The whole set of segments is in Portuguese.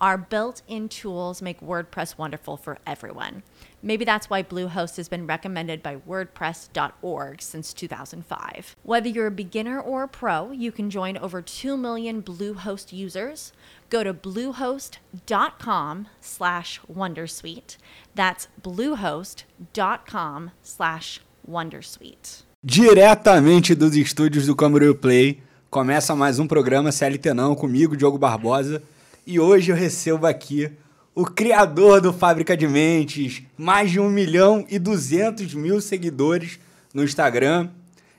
Our built in tools make WordPress wonderful for everyone. Maybe that's why Bluehost has been recommended by WordPress.org since 2005. Whether you're a beginner or a pro, you can join over 2 million Bluehost users. Go to bluehost.com slash Wondersuite. That's bluehost.com slash Wondersuite. Diretamente dos estúdios do Camboriú Play, começa mais um programa CLT Não comigo, Diogo Barbosa. E hoje eu recebo aqui o criador do Fábrica de Mentes, mais de 1 milhão e 200 mil seguidores no Instagram.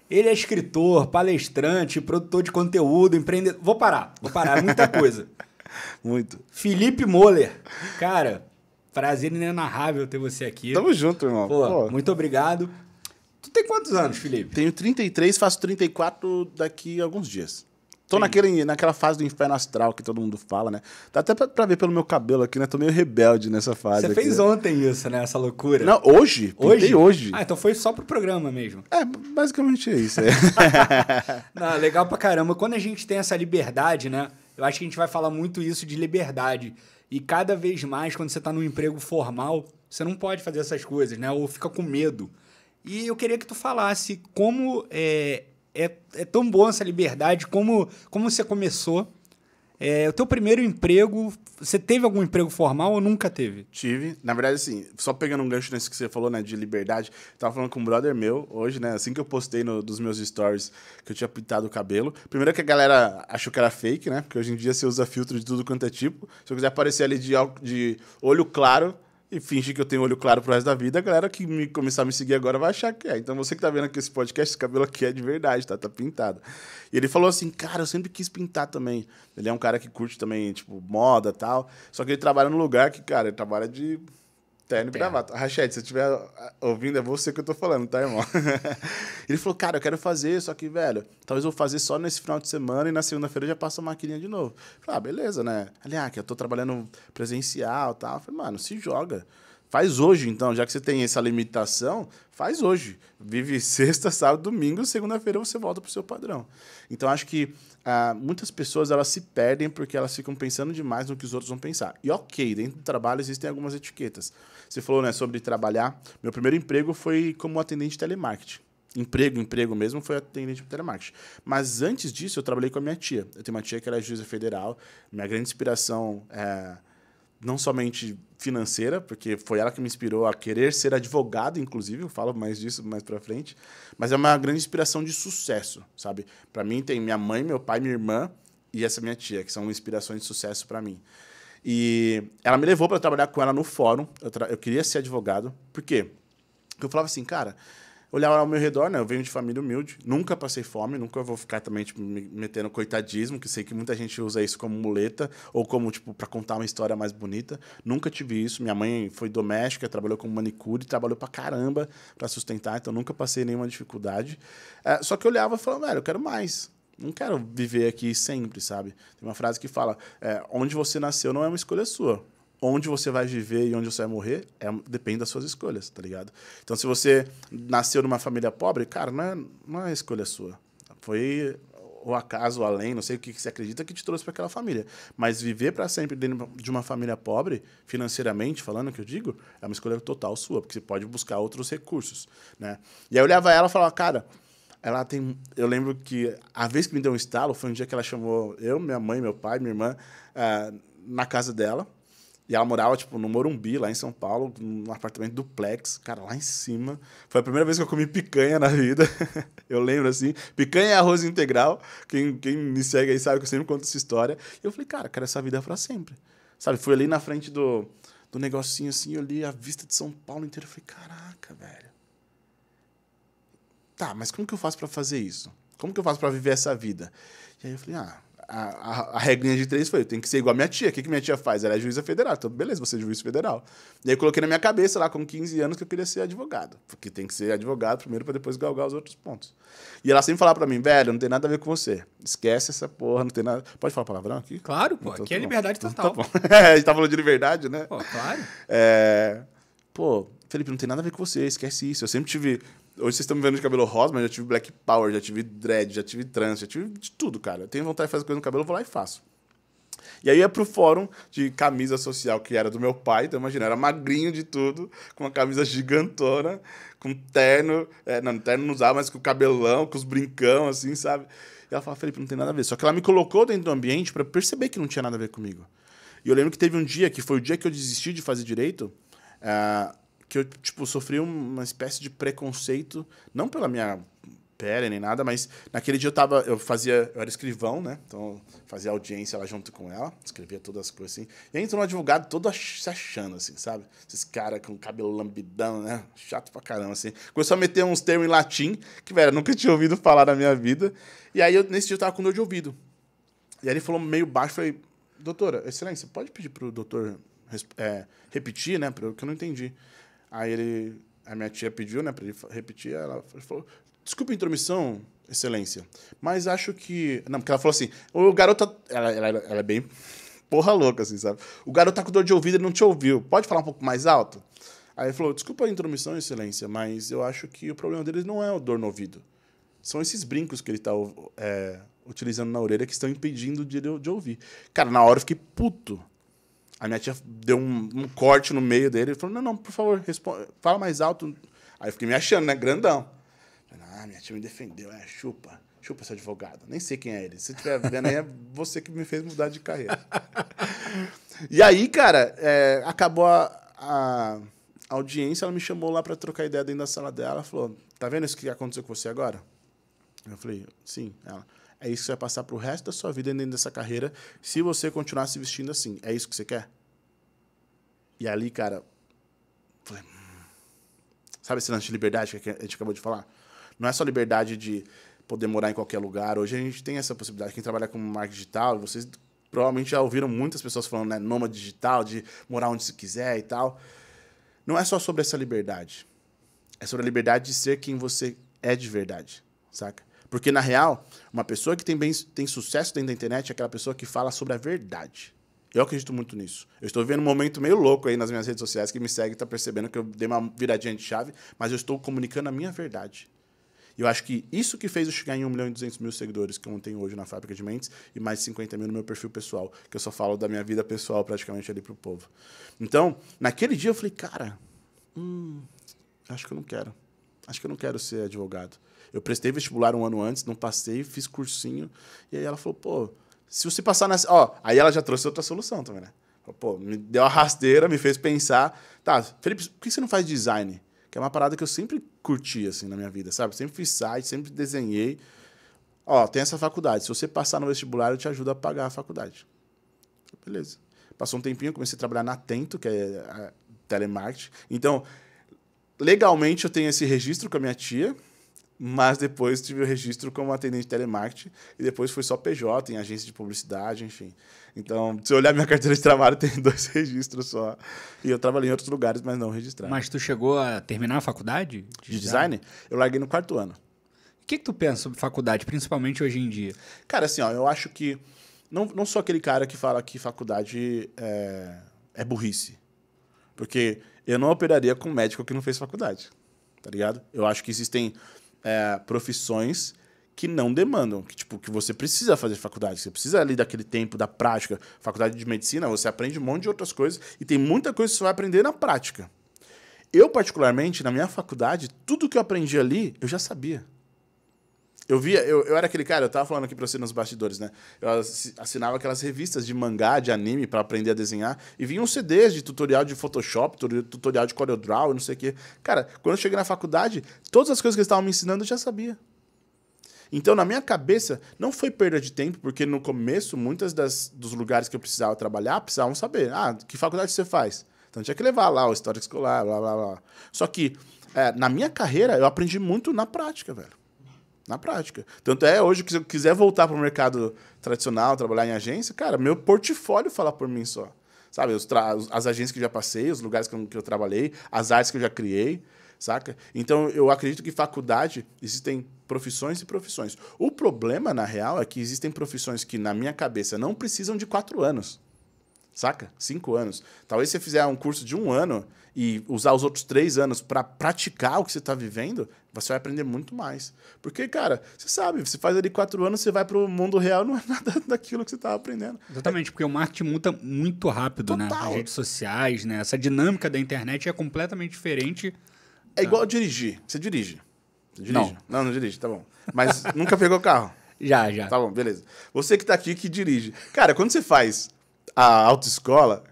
Ele é escritor, palestrante, produtor de conteúdo, empreendedor. Vou parar, vou parar, é muita coisa. Muito. Felipe Moller. Cara, prazer inenarrável ter você aqui. Tamo junto, irmão. Pô, Pô, muito obrigado. Tu tem quantos anos, Felipe? Tenho 33, faço 34 daqui a alguns dias. Tô naquele, naquela fase do inferno astral que todo mundo fala, né? Dá até pra, pra ver pelo meu cabelo aqui, né? Tô meio rebelde nessa fase. Você fez ontem isso, né? Essa loucura. Não, hoje. Pintei hoje. Ah, então foi só pro programa mesmo. É, basicamente é isso. É. Não, legal pra caramba. Quando a gente tem essa liberdade, né? Eu acho que a gente vai falar muito isso de liberdade. E cada vez mais, quando você tá num emprego formal, você não pode fazer essas coisas, né? Ou fica com medo. E eu queria que tu falasse como é, é, é tão bom essa liberdade, como, como você começou. É, o teu primeiro emprego, você teve algum emprego formal ou nunca teve? Tive. Na verdade, assim, só pegando um gancho nesse que você falou, né, de liberdade, tava falando com um brother meu hoje, né, assim que eu postei no, dos meus stories que eu tinha pintado o cabelo. Primeiro que a galera achou que era fake, né, porque hoje em dia você usa filtro de tudo quanto é tipo. Se eu quiser aparecer ali de, de olho claro e fingir que eu tenho olho claro pro resto da vida, a galera que me, começar a me seguir agora vai achar que é. Então você que tá vendo aqui esse podcast, esse cabelo aqui é de verdade, tá? Tá pintado. E ele falou assim, cara, eu sempre quis pintar também. Ele é um cara que curte também, tipo, moda tal. Só que ele trabalha num lugar que, cara, ele trabalha de terno e gravata. Rachete, se você estiver ouvindo, é você que eu tô falando, tá, irmão? ele falou, cara, eu quero fazer, só que, velho, talvez eu vou fazer só nesse final de semana e na segunda-feira eu já passo a maquininha de novo. Eu falei, ah, beleza, né? Ali, ah, que eu tô trabalhando presencial e tal. Eu falei, mano, se joga. Faz hoje, então, já que você tem essa limitação, faz hoje. Vive sexta, sábado, domingo, segunda-feira você volta pro seu padrão. Então, acho que ah, muitas pessoas elas se perdem porque elas ficam pensando demais no que os outros vão pensar. E ok, dentro do trabalho existem algumas etiquetas. Você falou né, sobre trabalhar. Meu primeiro emprego foi como atendente de telemarketing. Emprego, emprego mesmo, foi atendente de telemarketing. Mas antes disso, eu trabalhei com a minha tia. Eu tenho uma tia que era juíza federal. Minha grande inspiração é não somente financeira, porque foi ela que me inspirou a querer ser advogado, inclusive, eu falo mais disso mais para frente, mas é uma grande inspiração de sucesso, sabe? Para mim tem minha mãe, meu pai, minha irmã e essa minha tia, que são inspirações de sucesso para mim. E ela me levou para trabalhar com ela no fórum. Eu, eu queria ser advogado. Por quê? Porque eu falava assim, cara, olhava ao meu redor, né? Eu venho de família humilde, nunca passei fome, nunca vou ficar também tipo, me metendo coitadismo, que sei que muita gente usa isso como muleta ou como tipo para contar uma história mais bonita. Nunca tive isso. Minha mãe foi doméstica, trabalhou como manicure, trabalhou pra caramba para sustentar, então nunca passei nenhuma dificuldade. É, só que eu olhava e falava, velho, eu quero mais. Não quero viver aqui sempre, sabe? Tem uma frase que fala: é, onde você nasceu não é uma escolha sua onde você vai viver e onde você vai morrer é, depende das suas escolhas, tá ligado? Então, se você nasceu numa família pobre, cara, não é, não é escolha sua. Foi o acaso, além, não sei o que você acredita que te trouxe para aquela família. Mas viver para sempre dentro de uma família pobre, financeiramente falando, que eu digo, é uma escolha total sua, porque você pode buscar outros recursos, né? E aí eu olhava ela e falava, cara, ela tem. Eu lembro que a vez que me deu um estalo foi um dia que ela chamou eu, minha mãe, meu pai, minha irmã, ah, na casa dela. E ela morava, tipo, no Morumbi, lá em São Paulo, num apartamento duplex, cara, lá em cima. Foi a primeira vez que eu comi picanha na vida. eu lembro, assim. Picanha e arroz integral. Quem, quem me segue aí sabe que eu sempre conto essa história. E eu falei, cara, quero essa vida pra sempre. Sabe, fui ali na frente do, do negocinho assim, eu li a vista de São Paulo inteira. Eu falei, caraca, velho. Tá, mas como que eu faço para fazer isso? Como que eu faço para viver essa vida? E aí eu falei, ah, a, a, a regrinha de três foi: eu tenho que ser igual a minha tia. O que, que minha tia faz? Ela é juíza federal. Então, beleza, você é juiz federal. E aí eu coloquei na minha cabeça, lá com 15 anos, que eu queria ser advogado. Porque tem que ser advogado primeiro para depois galgar os outros pontos. E ela sempre falava para mim, velho, não tem nada a ver com você. Esquece essa porra, não tem nada. Pode falar palavrão aqui? Claro, pô. Então, aqui é tá bom. liberdade Então, total. Tá bom. É, a gente tá falando de liberdade, né? Pô, claro. É, Pô, Felipe, não tem nada a ver com você, esquece isso. Eu sempre tive. Hoje vocês estão me vendo de cabelo rosa, mas já tive black power, já tive dread, já tive trans, já tive de tudo, cara. Eu tenho vontade de fazer coisa no cabelo, eu vou lá e faço. E aí ia pro fórum de camisa social, que era do meu pai, então imagina, era magrinho de tudo, com uma camisa gigantona, com terno, é, não, terno não usava, mas com cabelão, com os brincão, assim, sabe? E ela falava, Felipe, não tem nada a ver. Só que ela me colocou dentro do ambiente para perceber que não tinha nada a ver comigo. E eu lembro que teve um dia, que foi o dia que eu desisti de fazer direito, ah, que eu, tipo, sofri uma espécie de preconceito, não pela minha pele nem nada, mas naquele dia eu tava, eu fazia, eu era escrivão, né? Então, fazia audiência lá junto com ela, escrevia todas as coisas assim. E aí entrou um advogado todo se achando, assim, sabe? Esses caras com cabelo lambidão, né? Chato pra caramba, assim. Começou a meter uns termos em latim, que, velho, eu nunca tinha ouvido falar na minha vida. E aí, eu, nesse dia, eu tava com dor de ouvido. E aí ele falou meio baixo, falei, doutora, excelência, pode pedir pro doutor é, repetir, né? Porque eu não entendi. Aí ele, a minha tia pediu, né, para ele repetir, ela falou, desculpa a intromissão, excelência, mas acho que... Não, porque ela falou assim, o garoto, tá- ela, ela, ela é bem porra louca, assim, sabe? O garoto tá com dor de ouvido, ele não te ouviu, pode falar um pouco mais alto? Aí ele falou, desculpa a intromissão, excelência, mas eu acho que o problema dele não é o dor no ouvido. São esses brincos que ele está utilizando na orelha que estão impedindo de, de ouvir. Cara, na hora eu fiquei puto. A minha tia deu um, um corte no meio dele e falou: Não, não, por favor, responde, fala mais alto. Aí eu fiquei me achando, né? Grandão. Ah, minha tia me defendeu. É, chupa. Chupa esse advogado. Nem sei quem é ele. Se estiver vendo aí, é você que me fez mudar de carreira. e aí, cara, é, acabou a, a audiência. Ela me chamou lá para trocar ideia dentro da sala dela. Ela falou: Tá vendo isso que aconteceu com você agora? Eu falei, sim. Ela, é isso que você vai passar pro resto da sua vida dentro dessa carreira se você continuar se vestindo assim. É isso que você quer? E ali, cara, falei, hum. sabe esse lance de liberdade que a gente acabou de falar? Não é só liberdade de poder morar em qualquer lugar. Hoje a gente tem essa possibilidade. Quem trabalha com marketing digital, vocês provavelmente já ouviram muitas pessoas falando, né, nômade digital, de morar onde se quiser e tal. Não é só sobre essa liberdade. É sobre a liberdade de ser quem você é de verdade, saca? Porque, na real, uma pessoa que tem, bem, tem sucesso dentro da internet é aquela pessoa que fala sobre a verdade. Eu acredito muito nisso. Eu estou vendo um momento meio louco aí nas minhas redes sociais. Quem me segue está percebendo que eu dei uma viradinha de chave, mas eu estou comunicando a minha verdade. E eu acho que isso que fez eu chegar em 1 milhão e 200 mil seguidores que eu tenho hoje na Fábrica de Mentes e mais de 50 mil no meu perfil pessoal, que eu só falo da minha vida pessoal praticamente ali pro povo. Então, naquele dia eu falei, cara, hum, acho que eu não quero. Acho que eu não quero ser advogado. Eu prestei vestibular um ano antes, não passei, fiz cursinho. E aí ela falou, pô, se você passar nessa. Ó, aí ela já trouxe outra solução também, né? Pô, me deu uma rasteira, me fez pensar. Tá, Felipe, por que você não faz design? Que é uma parada que eu sempre curti, assim, na minha vida, sabe? Sempre fiz site, sempre desenhei. Ó, tem essa faculdade. Se você passar no vestibular, eu te ajudo a pagar a faculdade. Beleza. Passou um tempinho, comecei a trabalhar na Atento, que é a telemarketing. Então, legalmente eu tenho esse registro com a minha tia, mas depois tive o registro como atendente de telemarketing e depois fui só PJ em agência de publicidade, enfim. Então, se eu olhar minha carteira de trabalho, tem dois registros só. E eu trabalhei em outros lugares, mas não registrado. Mas tu chegou a terminar a faculdade? de design, eu larguei no quarto ano. O que, que tu pensa sobre faculdade, principalmente hoje em dia? Cara, assim, ó, eu acho que não, não sou aquele cara que fala que faculdade é, é burrice. Porque eu não operaria com um médico que não fez faculdade. Tá ligado? Eu acho que existem é, profissões que não demandam, que, tipo, que você precisa fazer faculdade, você precisa ali daquele tempo da prática. Faculdade de medicina, você aprende um monte de outras coisas e tem muita coisa que você vai aprender na prática. Eu, particularmente, na minha faculdade, tudo que eu aprendi ali, eu já sabia. Eu via, eu, eu era aquele cara, eu tava falando aqui pra você nos bastidores, né? Eu assi- assinava aquelas revistas de mangá, de anime, pra aprender a desenhar, e vinham CDs de tutorial de Photoshop, tu- tutorial de CorelDRAW, não sei o quê. Cara, quando eu cheguei na faculdade, todas as coisas que eles estavam me ensinando eu já sabia. Então, na minha cabeça, não foi perda de tempo, porque no começo, muitas das, dos lugares que eu precisava trabalhar precisavam saber. Ah, que faculdade você faz? Então tinha que levar lá o histórico escolar, blá blá blá. Só que é, na minha carreira eu aprendi muito na prática, velho. Na prática. Tanto é hoje que se eu quiser voltar para o mercado tradicional, trabalhar em agência, cara, meu portfólio fala por mim só. Sabe, as agências que já passei, os lugares que eu, que eu trabalhei, as artes que eu já criei, saca? Então eu acredito que faculdade existem profissões e profissões. O problema, na real, é que existem profissões que, na minha cabeça, não precisam de quatro anos. Saca? Cinco anos. Talvez você fizer um curso de um ano e usar os outros três anos para praticar o que você está vivendo, você vai aprender muito mais. Porque, cara, você sabe, você faz ali quatro anos, você vai para o mundo real, não é nada daquilo que você estava aprendendo. Exatamente, porque o marketing muda muito rápido, né? Total. né? As redes sociais, né? Essa dinâmica da internet é completamente diferente. É igual dirigir. Você dirige. Você dirige? Não. Não, não dirige, tá bom. Mas nunca pegou carro? Já, já. Tá bom, beleza. Você que tá aqui que dirige. Cara, quando você faz a autoescola,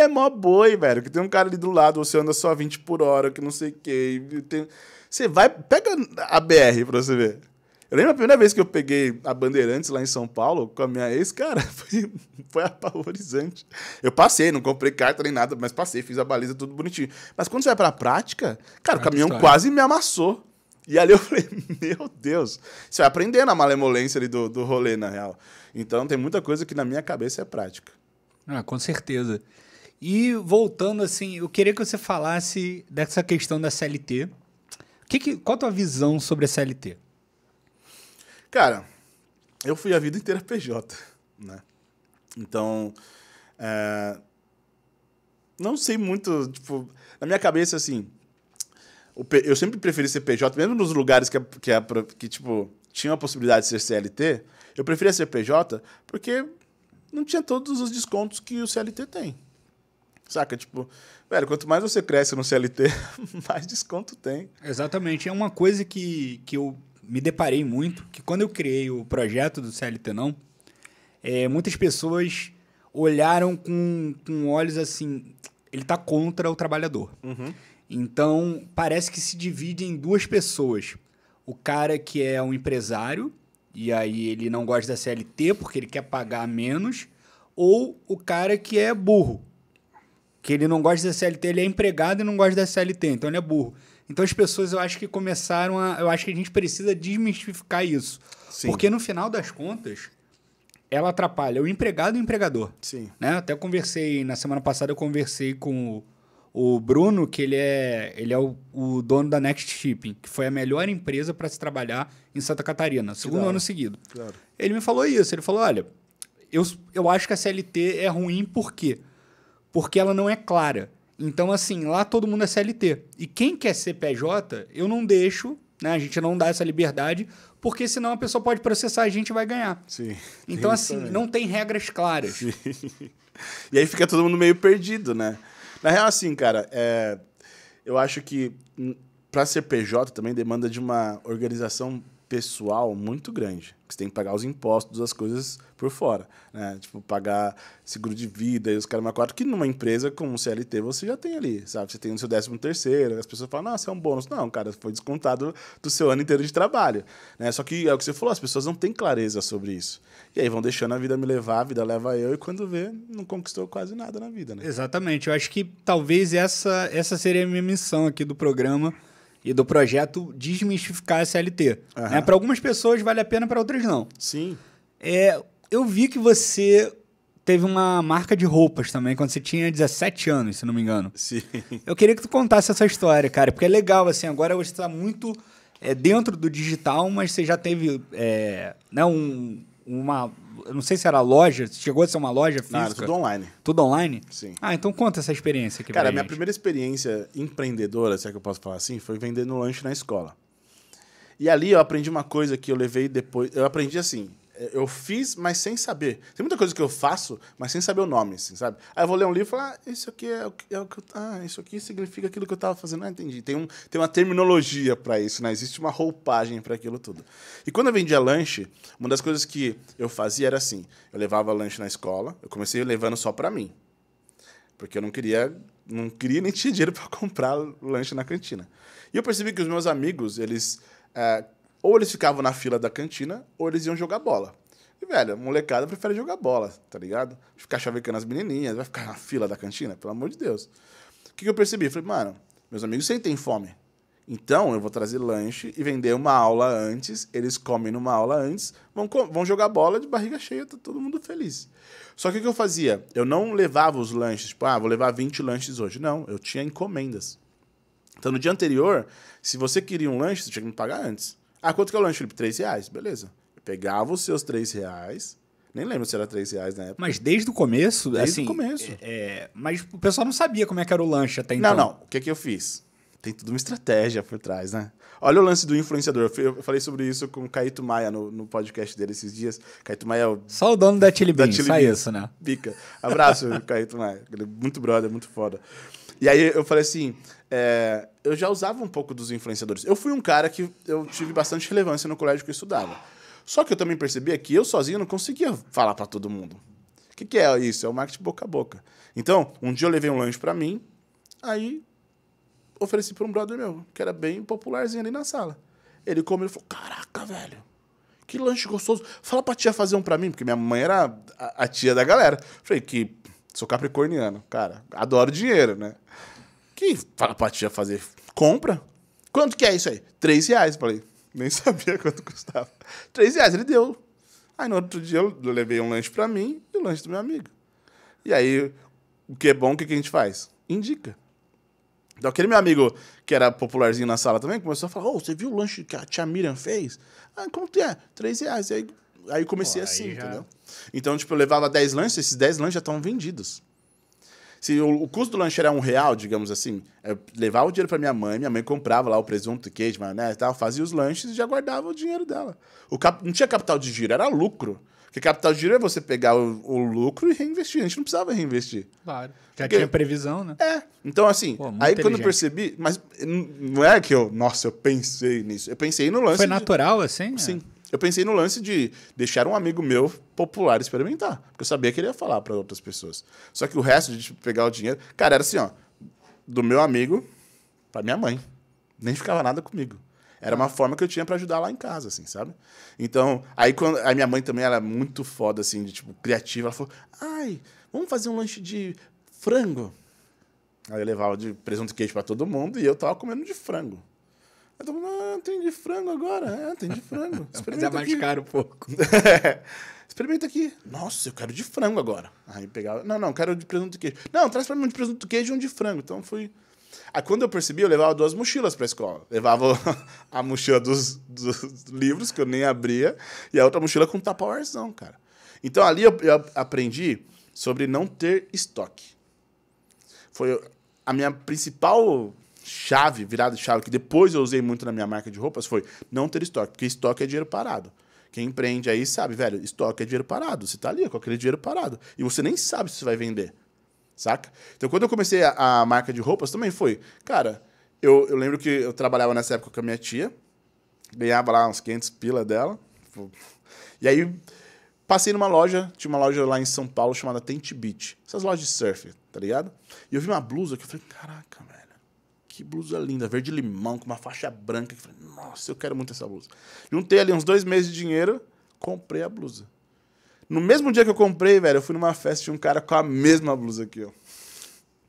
é mó boi, velho. Que tem um cara ali do lado, você anda só 20 por hora, que não sei o quê. Tem... Você vai, pega a BR pra você ver. Eu lembro a primeira vez que eu peguei a Bandeirantes lá em São Paulo com a minha ex, cara, foi, foi apavorizante. Eu passei, não comprei carta nem nada, mas passei, fiz a baliza, tudo bonitinho. Mas quando você vai pra prática, cara, o caminhão história. quase me amassou. E ali eu falei, meu Deus, você vai aprendendo a malemolência ali do, do rolê, na real. Então tem muita coisa que na minha cabeça é prática. Ah, com certeza. E voltando assim, eu queria que você falasse dessa questão da CLT. Que que, qual a tua visão sobre a CLT? Cara, eu fui a vida inteira PJ, né? Então, é, não sei muito, tipo, na minha cabeça, assim, eu sempre preferi ser PJ, mesmo nos lugares que, que, que tipo, tinha a possibilidade de ser CLT, eu preferia ser PJ porque não tinha todos os descontos que o CLT tem. Saca? Tipo, velho, quanto mais você cresce no CLT, mais desconto tem. Exatamente. É uma coisa que, que eu me deparei muito, que quando eu criei o projeto do CLT não, é, muitas pessoas olharam com, com olhos assim, ele está contra o trabalhador. Uhum. Então, parece que se divide em duas pessoas. O cara que é um empresário, e aí ele não gosta da CLT porque ele quer pagar menos, ou o cara que é burro, que ele não gosta da CLT, ele é empregado e não gosta da CLT, então ele é burro. Então as pessoas eu acho que começaram a. Eu acho que a gente precisa desmistificar isso. Sim. Porque no final das contas, ela atrapalha o empregado e o empregador. Sim. Né? Até conversei, na semana passada eu conversei com o, o Bruno, que ele é, ele é o, o, dono da Next Shipping, que foi a melhor empresa para se trabalhar em Santa Catarina, segundo claro. ano seguido. Claro. Ele me falou isso, ele falou: olha, eu, eu acho que a CLT é ruim por quê? porque ela não é clara. Então, assim, lá todo mundo é CLT. E quem quer ser PJ, eu não deixo, né? A gente não dá essa liberdade, porque senão a pessoa pode processar e a gente vai ganhar. Sim. Então, assim, também. não tem regras claras. Sim. E aí fica todo mundo meio perdido, né? Na real, assim, cara, é... eu acho que hum, para ser PJ também demanda de uma organização pessoal muito grande. Você tem que pagar os impostos, as coisas por fora. Né? Tipo, pagar seguro de vida e os caras quatro que numa empresa como CLT você já tem ali, sabe? Você tem o seu décimo terceiro, as pessoas falam, nossa, é um bônus. Não, cara, foi descontado do seu ano inteiro de trabalho. Né? Só que é o que você falou, as pessoas não têm clareza sobre isso. E aí vão deixando a vida me levar, a vida leva eu, e quando vê, não conquistou quase nada na vida, né? Exatamente. Eu acho que talvez essa, essa seria a minha missão aqui do programa e do projeto desmistificar a CLT. Uhum. Né? Para algumas pessoas vale a pena, para outras não. Sim. É, eu vi que você teve uma marca de roupas também quando você tinha 17 anos, se não me engano. Sim. Eu queria que tu contasse essa história, cara, porque é legal, assim, agora você está muito é, dentro do digital, mas você já teve é, né, um, uma eu não sei se era loja, chegou a ser uma loja física? Não, tudo online. Tudo online? Sim. Ah, então conta essa experiência aqui Cara, a minha gente. primeira experiência empreendedora, se é que eu posso falar assim, foi vendendo lanche na escola. E ali eu aprendi uma coisa que eu levei depois. Eu aprendi assim: eu fiz, mas sem saber. Tem muita coisa que eu faço, mas sem saber o nome, assim, sabe? Aí eu vou ler um livro e falar, ah, isso aqui é o, que, é o que eu, ah, isso aqui significa aquilo que eu estava fazendo. Ah, entendi. Tem, um, tem uma terminologia para isso, né? Existe uma roupagem para aquilo tudo. E quando eu vendia lanche, uma das coisas que eu fazia era assim, eu levava lanche na escola, eu comecei levando só para mim. Porque eu não queria, não queria nem tinha dinheiro para comprar lanche na cantina. E eu percebi que os meus amigos, eles... É, ou eles ficavam na fila da cantina, ou eles iam jogar bola. E, velho, molecada prefere jogar bola, tá ligado? Ficar chavecando as menininhas, vai ficar na fila da cantina, pelo amor de Deus. O que, que eu percebi? Falei, mano, meus amigos sentem fome. Então, eu vou trazer lanche e vender uma aula antes. Eles comem numa aula antes, vão, vão jogar bola de barriga cheia, tá todo mundo feliz. Só que o que eu fazia? Eu não levava os lanches, tipo, ah, vou levar 20 lanches hoje. Não, eu tinha encomendas. Então, no dia anterior, se você queria um lanche, você tinha que me pagar antes. Ah, quanto que é o lanche, Felipe? 3 reais. Beleza. Eu pegava os seus 3 reais. Nem lembro se era 3 reais na época. Mas desde o começo, Desde assim, o começo. é, mas o pessoal não sabia como é que era o lanche até então. Não, não. O que, que eu fiz? Tem tudo uma estratégia por trás, né? Olha o lance do influenciador. Eu falei sobre isso com o Caíto Maia no, no podcast dele esses dias. Caíto Maia é o Só o dono da Chili da Bean, Chili só Beans. isso, né? Pica. Abraço, Caíto Maia. Ele é muito brother, muito foda. E aí eu falei assim, é, eu já usava um pouco dos influenciadores. Eu fui um cara que eu tive bastante relevância no colégio que eu estudava. Só que eu também percebia que eu sozinho não conseguia falar pra todo mundo. O que, que é isso? É o marketing boca a boca. Então, um dia eu levei um lanche pra mim, aí ofereci pra um brother meu, que era bem popularzinho ali na sala. Ele comeu e falou: Caraca, velho, que lanche gostoso. Fala pra tia fazer um pra mim, porque minha mãe era a, a tia da galera. Falei, que sou capricorniano, cara, adoro dinheiro, né? Que fala pra tia fazer, compra. Quanto que é isso aí? Três reais. Falei, nem sabia quanto custava. Três reais, ele deu. Aí no outro dia eu levei um lanche pra mim e o lanche do meu amigo. E aí, o que é bom, o que a gente faz? Indica. Então, aquele meu amigo que era popularzinho na sala também começou a falar: Ô, você viu o lanche que a tia Miriam fez? Ah, quanto é? Três reais. E aí, aí comecei Pô, aí assim, já- entendeu? Então, tipo, eu levava 10 lanches, esses 10 lanches já estão vendidos. Se o, o custo do lanche era um real, digamos assim, eu levava o dinheiro pra minha mãe, minha mãe comprava lá o presunto, queijo, maionese e tal, fazia os lanches e já guardava o dinheiro dela. O cap- não tinha capital de giro, era lucro. Porque capital de giro é você pegar o, o lucro e reinvestir. A gente não precisava reinvestir. Claro. Já Porque- tinha previsão, né? É. Então, assim, Pô, aí quando eu percebi, mas não é que eu, nossa, eu pensei nisso. Eu pensei no lance. Foi de- natural, assim? Sim. Eu pensei no lance de deixar um amigo meu popular experimentar. Porque eu sabia que ele ia falar para outras pessoas. Só que o resto de tipo, pegar o dinheiro. Cara, era assim, ó. Do meu amigo pra minha mãe. Nem ficava nada comigo. Era uma forma que eu tinha para ajudar lá em casa, assim, sabe? Então, aí quando. A minha mãe também era muito foda, assim, de tipo, criativa. Ela falou: ai, vamos fazer um lanche de frango. Aí eu levava de presunto e queijo pra todo mundo e eu tava comendo de frango. Aí todo mundo, ah, tem de frango agora? É, tem de frango. Mas é Experimenta mais aqui. caro um pouco. Experimenta aqui. Nossa, eu quero de frango agora. Aí pegava. Não, não, quero de presunto e queijo. Não, traz pra mim um de presunto e queijo e um de frango. Então fui. Aí quando eu percebi, eu levava duas mochilas pra escola. Levava a mochila dos, dos livros, que eu nem abria, e a outra mochila com tapawarzão, cara. Então ali eu, eu aprendi sobre não ter estoque. Foi a minha principal chave, virada de chave, que depois eu usei muito na minha marca de roupas, foi não ter estoque, porque estoque é dinheiro parado. Quem empreende aí sabe, velho, estoque é dinheiro parado. Você tá ali com aquele dinheiro parado. E você nem sabe se você vai vender. Saca? Então, quando eu comecei a, a marca de roupas, também foi. Cara, eu, eu lembro que eu trabalhava nessa época com a minha tia, ganhava lá uns 500 pila dela. E aí, passei numa loja, tinha uma loja lá em São Paulo chamada Tent Beach. Essas lojas de surf, tá ligado? E eu vi uma blusa que eu falei, caraca, velho. Que blusa linda, verde limão, com uma faixa branca. Falei, nossa, eu quero muito essa blusa. Juntei ali uns dois meses de dinheiro, comprei a blusa. No mesmo dia que eu comprei, velho, eu fui numa festa de um cara com a mesma blusa aqui, ó.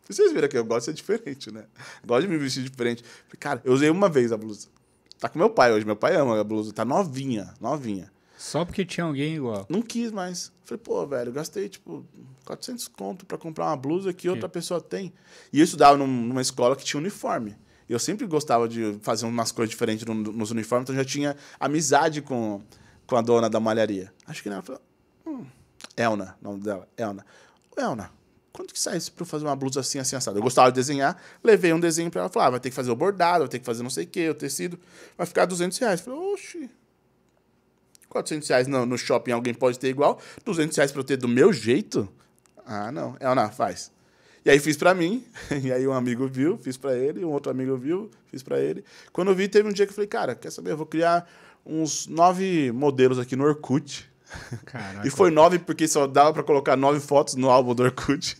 Vocês viram que eu gosto de ser diferente, né? Gosto de me vestir diferente. Falei, Cara, eu usei uma vez a blusa. Tá com meu pai hoje. Meu pai ama a blusa. Tá novinha, novinha. Só porque tinha alguém igual. Não quis mais. Falei, pô, velho, eu gastei, tipo, 400 conto pra comprar uma blusa que outra pessoa tem. E eu estudava num- numa escola que tinha uniforme. E eu sempre gostava de fazer umas coisas diferentes no- nos uniformes, então eu já tinha amizade com, com a dona da malharia. Acho que ela falou, hum, Elna, o nome dela, Elna. Elna, quanto que sai isso pra eu fazer uma blusa assim, assim, assada? Eu gostava de desenhar, levei um desenho pra ela, falei, ah, vai ter que fazer o bordado, vai ter que fazer não sei o quê, o tecido, vai ficar 200 reais. Falei, oxi, 400 reais no, no shopping alguém pode ter igual, 200 reais pra eu ter do meu jeito? Ah, não. É, não, faz. E aí fiz pra mim, e aí um amigo viu, fiz pra ele, um outro amigo viu, fiz pra ele. Quando eu vi, teve um dia que eu falei, cara, quer saber, eu vou criar uns nove modelos aqui no Orkut. Caraca. E foi nove porque só dava pra colocar nove fotos no álbum do Orkut.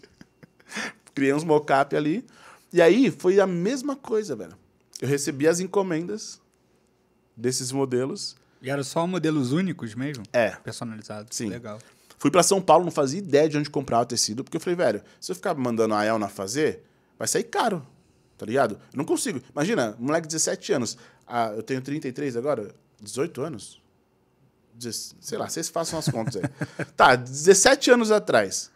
Criei uns mocap ali. E aí foi a mesma coisa, velho. Eu recebi as encomendas desses modelos E era só modelos únicos mesmo? É. Personalizados. Sim. Legal. Fui pra São Paulo, não fazia ideia de onde comprar o tecido, porque eu falei, velho, se eu ficar mandando a Elna fazer, vai sair caro, tá ligado? Eu não consigo. Imagina, moleque de 17 anos, ah, eu tenho 33 agora, 18 anos? Sei lá, vocês façam as contas aí. tá, 17 anos atrás.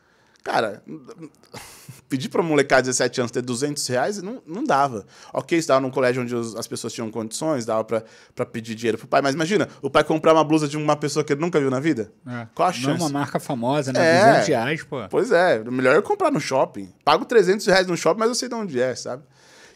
Cara, pedir pra um molecada de 17 anos ter 200 reais não, não dava. Ok, estava num colégio onde os- as pessoas tinham condições, dava pra, pra pedir dinheiro pro pai. Mas imagina, o pai comprar uma blusa de uma pessoa que ele nunca viu na vida? É. Qual a Não é chance? uma marca famosa, né? É. 200 reais, pô. Pois é, melhor eu comprar no shopping. Pago 300 reais no shopping, mas eu sei de onde é, sabe?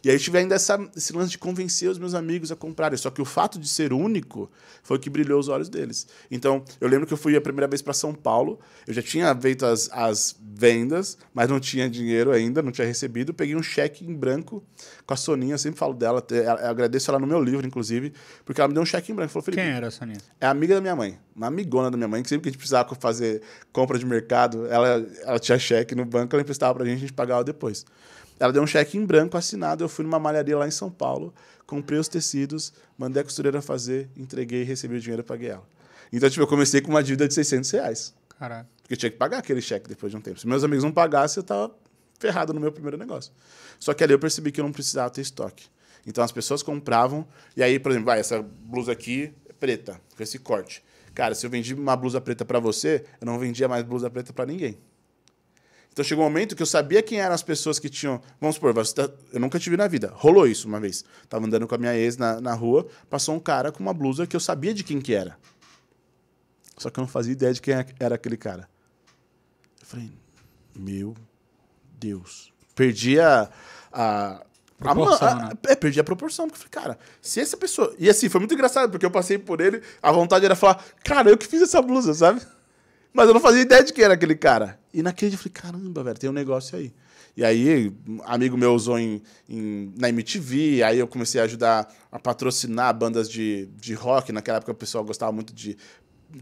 E aí tive ainda essa, esse lance de convencer os meus amigos a comprarem. Só que o fato de ser único foi o que brilhou os olhos deles. Então, eu lembro que eu fui a primeira vez para São Paulo. Eu já tinha feito as, as vendas, mas não tinha dinheiro ainda, não tinha recebido. Peguei um cheque em branco com a Soninha, eu sempre falo dela. Eu agradeço ela no meu livro, inclusive, porque ela me deu um cheque em branco. Falou, Quem era a Soninha? é amiga da minha mãe, uma amigona da minha mãe, que sempre que a gente precisava fazer compra de mercado, ela, ela tinha cheque no banco, ela emprestava pra gente, a gente pagava depois. Ela deu um cheque em branco assinado, eu fui numa malharia lá em São Paulo, comprei os tecidos, mandei a costureira fazer, entreguei, recebi o dinheiro e paguei ela. Então, tipo, eu comecei com uma dívida de 600 reais, Caraca. porque eu tinha que pagar aquele cheque depois de um tempo. Se meus amigos não pagassem, eu tava ferrado no meu primeiro negócio. Só que ali eu percebi que eu não precisava ter estoque. Então as pessoas compravam, e aí, por exemplo, vai, essa blusa aqui é preta, com esse corte. Cara, se eu vendi uma blusa preta pra você, eu não vendia mais blusa preta pra ninguém. Então chegou um momento que eu sabia quem eram as pessoas que tinham. Vamos supor, tá- eu nunca tive na vida. Rolou isso uma vez. Tava andando com a minha ex na, na rua, passou um cara com uma blusa que eu sabia de quem que era. Só que eu não fazia ideia de quem era aquele cara. Eu falei, meu Deus. Perdi a. a a Proporção, a- né? é, perdi a proporção. Porque eu falei, cara, se essa pessoa. E assim, foi muito engraçado, porque eu passei por ele, a vontade era falar, cara, eu que fiz essa blusa, sabe? Mas eu não fazia ideia de quem era aquele cara. E naquele dia eu falei, caramba, velho, tem um negócio aí. E aí, um amigo meu usou em, em- na MTV, aí eu comecei a ajudar a patrocinar bandas de, de rock. Naquela época o pessoal gostava muito de.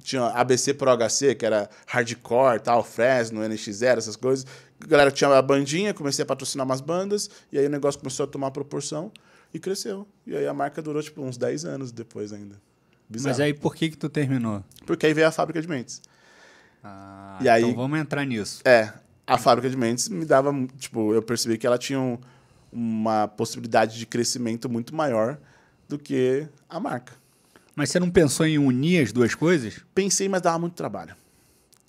Tinha ABC Pro HC, que era hardcore, tal, Fresno, NX0, essas coisas. A galera tinha a bandinha, comecei a patrocinar umas bandas, e aí o negócio começou a tomar proporção e cresceu. E aí a marca durou, tipo, uns 10 anos depois ainda. Bizarro. Mas aí por que que tu terminou? Porque aí veio a fábrica de mentes. Ah, E aí- Então vamos entrar nisso. É, a fábrica de mentes me dava, tipo, eu percebi que ela tinha um- uma possibilidade de crescimento muito maior do que a marca. Mas você não pensou em unir as duas coisas? Pensei, mas dava muito trabalho.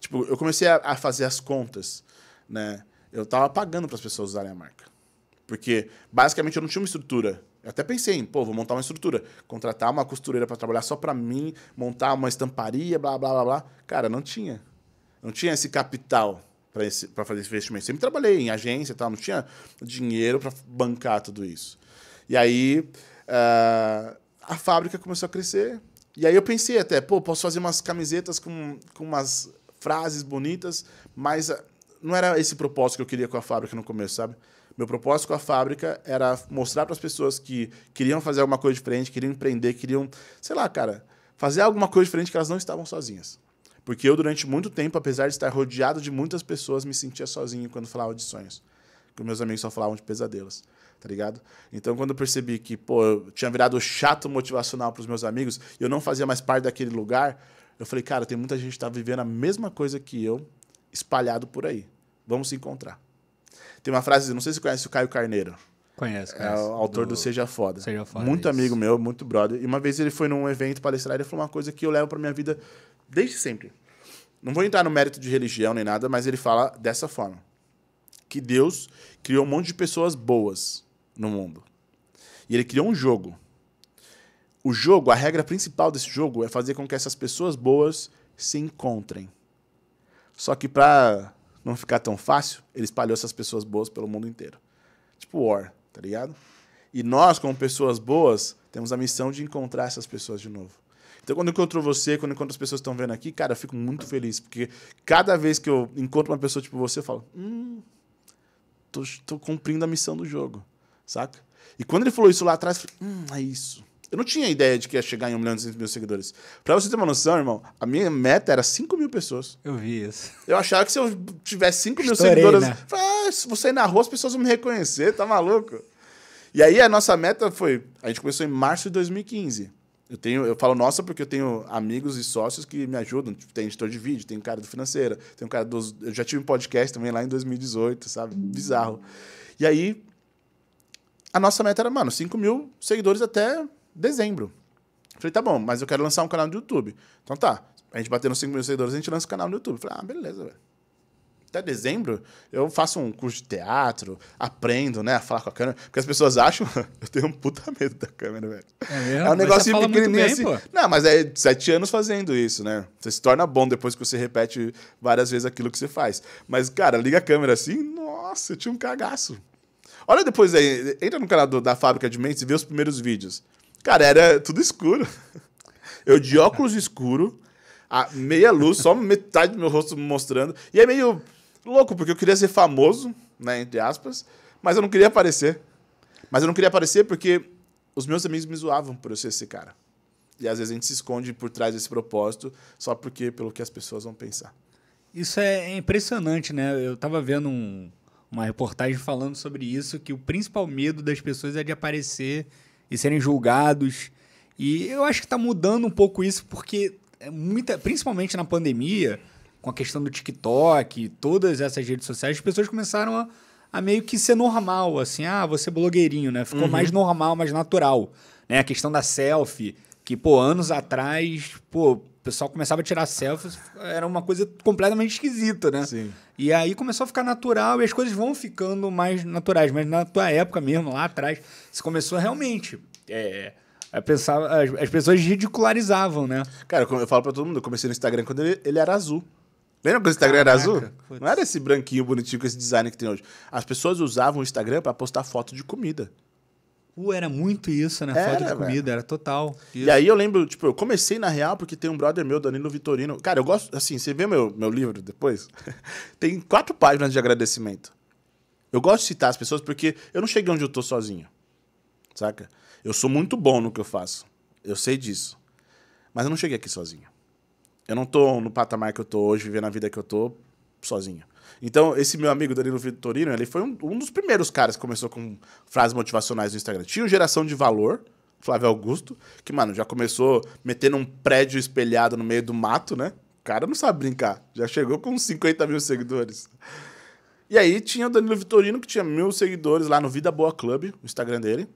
Tipo, eu comecei a, a fazer as contas, né? Eu tava pagando para as pessoas usarem a marca. Porque, basicamente, eu não tinha uma estrutura. Eu até pensei em, pô, vou montar uma estrutura. Contratar uma costureira para trabalhar só para mim, montar uma estamparia, blá, blá, blá, blá. Cara, não tinha. Não tinha esse capital para fazer esse investimento. Sempre trabalhei em agência e tal, não tinha dinheiro para bancar tudo isso. E aí, ah, a fábrica começou a crescer. E aí eu pensei até, pô, posso fazer umas camisetas com, com umas frases bonitas, mas ah, não era esse propósito que eu queria com a fábrica no começo, sabe? Meu propósito com a fábrica era mostrar para as pessoas que queriam fazer alguma coisa diferente, queriam empreender, queriam, sei lá, cara, fazer alguma coisa diferente que elas não estavam sozinhas. Porque eu, durante muito tempo, apesar de estar rodeado de muitas pessoas, me sentia sozinho quando falava de sonhos. Porque meus amigos só falavam de pesadelos, tá ligado? Então, quando eu percebi que, pô, eu tinha virado chato motivacional para os meus amigos eu não fazia mais parte daquele lugar, eu falei, cara, tem muita gente que está vivendo a mesma coisa que eu, espalhado por aí. Vamos se encontrar. Tem uma frase, não sei se você conhece o Caio Carneiro. Conhece, É conhece. o autor do, Seja Foda. Seja Foda, Muito amigo meu, muito brother. E uma vez ele foi num evento palestrar e ele falou uma coisa que eu levo pra minha vida desde sempre. Não vou entrar no mérito de religião nem nada, mas ele fala dessa forma: que Deus criou um monte de pessoas boas no mundo. E ele criou um jogo. O jogo, a regra principal desse jogo é fazer com que essas pessoas boas se encontrem. Só que pra não ficar tão fácil, ele espalhou essas pessoas boas pelo mundo inteiro. Tipo War, tá ligado? E nós, como pessoas boas, temos a missão de encontrar essas pessoas de novo. Então, quando eu encontro você, quando eu encontro as pessoas que estão vendo aqui, cara, eu fico muito feliz. Porque cada vez que eu encontro uma pessoa tipo você, eu falo, hum, tô, tô cumprindo a missão do jogo, saca? E quando ele falou isso lá atrás, eu falei, hum, é isso. Eu não tinha ideia de que ia chegar em um milhão e duzentos mil seguidores. Pra você ter uma noção, irmão, a minha meta era 5 mil pessoas. Eu vi isso. Eu achava que se eu tivesse 5 mil Estourei, seguidores, né? ah, se você ir na rua, as pessoas vão me reconhecer, tá maluco? E aí a nossa meta foi. A gente começou em março de 2015. Eu tenho, eu falo nossa porque eu tenho amigos e sócios que me ajudam. Tipo, tem editor de vídeo, tem um cara do financeiro, tem um cara dos. Eu já tive um podcast também lá em 2018, sabe? Bizarro. E aí, a nossa meta era, mano, 5 mil seguidores até dezembro. Falei, tá bom, mas eu quero lançar um canal no YouTube. Então tá, a gente batendo 5 mil seguidores, a gente lança o canal no YouTube. Falei, ah, beleza, velho até dezembro, eu faço um curso de teatro, aprendo, né, a falar com a câmera. Porque as pessoas acham. eu tenho um puta medo da câmera, velho. É, mesmo? é um negócio pequenininho assim. Pô. Não, mas é sete anos fazendo isso, né? Você se torna bom depois que você repete várias vezes aquilo que você faz. Mas, cara, liga a câmera assim, nossa, eu tinha um cagaço. Olha depois aí, entra no canal do, da Fábrica de Mentes e vê os primeiros vídeos. Cara, era tudo escuro. Eu de óculos escuro, a meia luz, só metade do meu rosto mostrando. E é meio louco, porque eu queria ser famoso, né, entre aspas, mas eu não queria aparecer. Mas eu não queria aparecer porque os meus amigos me zoavam por eu ser esse cara. E às vezes a gente se esconde por trás desse propósito só porque pelo que as pessoas vão pensar. Isso é impressionante, né? Eu tava vendo um, uma reportagem falando sobre isso, que o principal medo das pessoas é de aparecer e serem julgados. E eu acho que está mudando um pouco isso, porque é muita, principalmente na pandemia, com a questão do TikTok, todas essas redes sociais, as pessoas começaram a, a meio que ser normal, assim, ah, você é blogueirinho, né? Ficou uhum. mais normal, mais natural. Né? A questão da selfie, que, pô, anos atrás, pô, pessoal começava a tirar selfies, era uma coisa completamente esquisita, né? Sim. E aí começou a ficar natural e as coisas vão ficando mais naturais. Mas na tua época mesmo, lá atrás, você começou realmente. É, a pensar, as, as pessoas ridicularizavam, né? Cara, eu falo pra todo mundo, eu comecei no Instagram quando ele, ele era azul. Lembra quando o Instagram Caraca, era azul? Putz. Não era esse branquinho bonitinho com esse design que tem hoje. As pessoas usavam o Instagram para postar foto de comida. Uh, era muito isso, né? Era, foto de comida, velho. era total. Isso. E aí eu lembro, tipo, eu comecei na real porque tem um brother meu, Danilo Vitorino. Cara, eu gosto, assim, você vê meu, meu livro depois? tem quatro páginas de agradecimento. Eu gosto de citar as pessoas porque eu não cheguei onde eu tô sozinho. Saca? Eu sou muito bom no que eu faço. Eu sei disso. Mas eu não cheguei aqui sozinho. Eu não tô no patamar que eu tô hoje, vivendo a vida que eu tô, sozinho. Então, esse meu amigo Danilo Vitorino, ele foi um, um dos primeiros caras que começou com frases motivacionais no Instagram. Tinha geração de valor, Flávio Augusto, que, mano, já começou metendo um prédio espelhado no meio do mato, né? O cara não sabe brincar. Já chegou com uns 50 mil seguidores. E aí tinha o Danilo Vitorino, que tinha mil seguidores lá no Vida Boa Club, o Instagram dele.